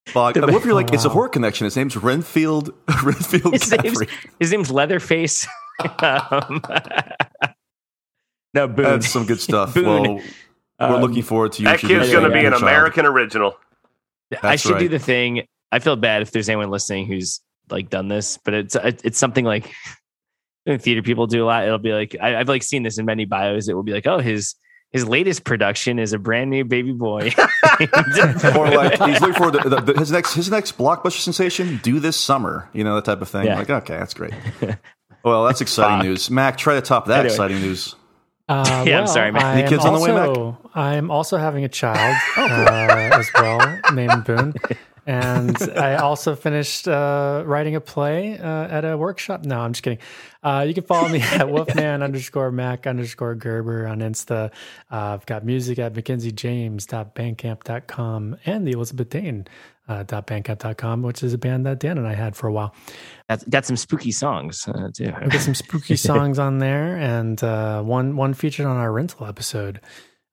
Fog. What if you're like, it's a horror connection? His name's Renfield. Renfield His name's, Caffrey. his name's Leatherface. Um, no, Boone. That's some good stuff. Boone. Well, we're Um, looking forward to you. that kid's going to be an child. American original. I That's should do the thing. I feel bad if there's anyone listening who's like done this, but it's it's something like theater people do a lot. It'll be like I, I've like seen this in many bios. It will be like, oh, his his latest production is a brand new baby boy. or like he's looking for the, the, the- his next his next blockbuster sensation due this summer. You know that type of thing. Yeah. Like okay, that's great. Well, that's exciting Fuck. news. Mac, try to top that Anyway. exciting news. Uh, Yeah, I'm sorry, man. Any I'm kids on the way, Mac? also- I'm also having a child uh, as well, named Boone. And I also finished uh, writing a play uh, at a workshop. No, I'm just kidding. Uh, you can follow me at Wolfman underscore Mac underscore Gerber on Insta. Uh, I've got music at McKenzieJames.bandcamp.com and the Elizabeth Dane. Uh, .bandcamp.com, which is a band that Dan and I had for a while. That's got some spooky songs uh, too. We've got some spooky songs on there, and uh, one one featured on our rental episode.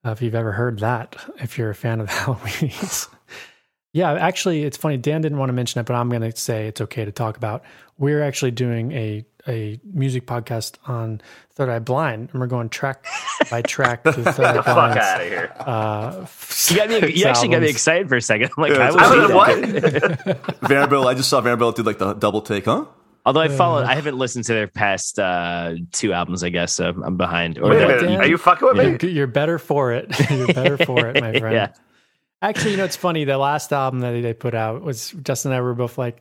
If you've ever heard that, if you're a fan of the Halloweenies. Yeah, actually, it's funny. Dan didn't want to mention it, but I'm going to say it's okay to talk about. We're actually doing a a music podcast on Third Eye Blind, and we're going track by track to Third Eye Fuck out of here. Uh, You got me. You actually got me excited for a second. I'm like, Yeah, I it's- will I see was what? Vanderbilt. I just saw Vanderbilt do like the double take, huh? Although I followed, I haven't listened to their past uh, two albums. I guess so I'm behind. Or Wait a minute. Are you fucking with me? You're, you're better for it. You're better for it, my friend. Yeah. Actually, you know, it's funny. The last album that they put out was Justin and I were both like,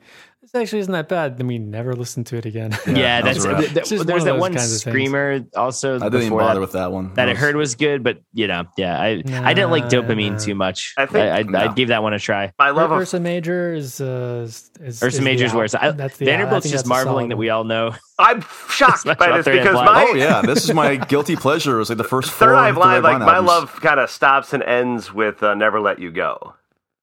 this actually isn't that bad. Then we never listened to it again. Yeah, that was that's a wrap. th- th- there's one that one kinds of things. screamer also. I didn't even bother that, with that one. that I was- heard was good, but you know, yeah, I I didn't like dopamine nah. too much. I I think- I, I, No. gave that one a try. I love a Ursa Major is, uh, is, is Ursa is Major's the worse. I. That's the album. I Vanderbilt's just that's marveling that we all know. I'm shocked by this because my Oh yeah, this is my guilty pleasure. It was like the first Third Eye Blind, like my love, kind of stops and ends with uh, "Never Let You Go."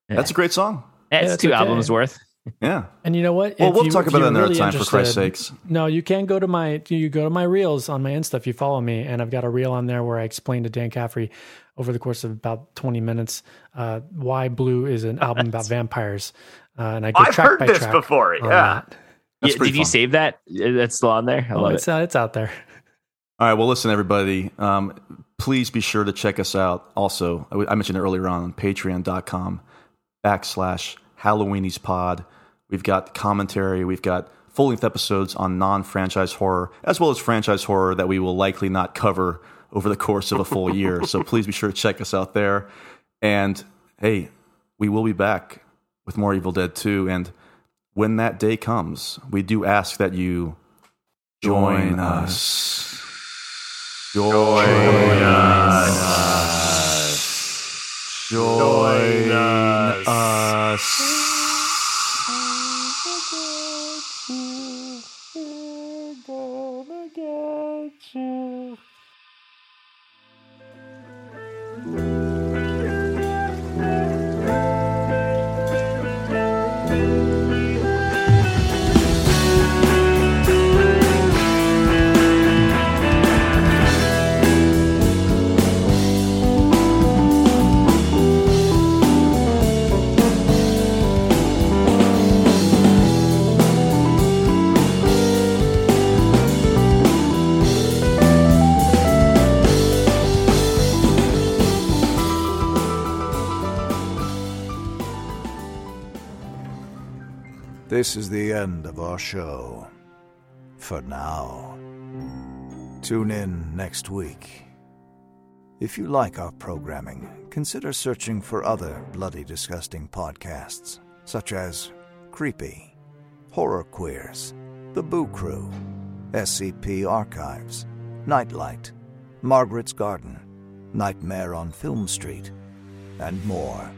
That's a great song. It's that's two albums worth. Yeah. And you know what? Well, If we'll you- talk about you're that another really time, for Christ's sakes. No, you can go to my you go to my reels on my Insta if you follow me, and I've got a reel on there where I explain to Dan Caffrey over the course of about twenty minutes uh, why Blue is an album about vampires, uh, and I go I've track heard by this track before, yeah. that. Yeah, pretty did you save that? Uh, That's still on there. I Oh, love it's it. uh, it's out there. All right. Well, listen, everybody. Um, please be sure to check us out. Also, I I mentioned it earlier on on patreon.com backslash Halloweenies pod. We've got commentary. We've got full length episodes on non franchise horror, as well as franchise horror that we will likely not cover over the course of a full year. So please be sure to check us out there. And hey, we will be back with more Evil Dead 2. And when that day comes, we do ask that you join us. Join us. Join us. us. This is the end of our show. For now. Tune in next week. If you like our programming, consider searching for other bloody disgusting podcasts, such as Creepy, Horror Queers, The Boo Crew, SCP Archives, Nightlight, Margaret's Garden, Nightmare on Film Street, and more.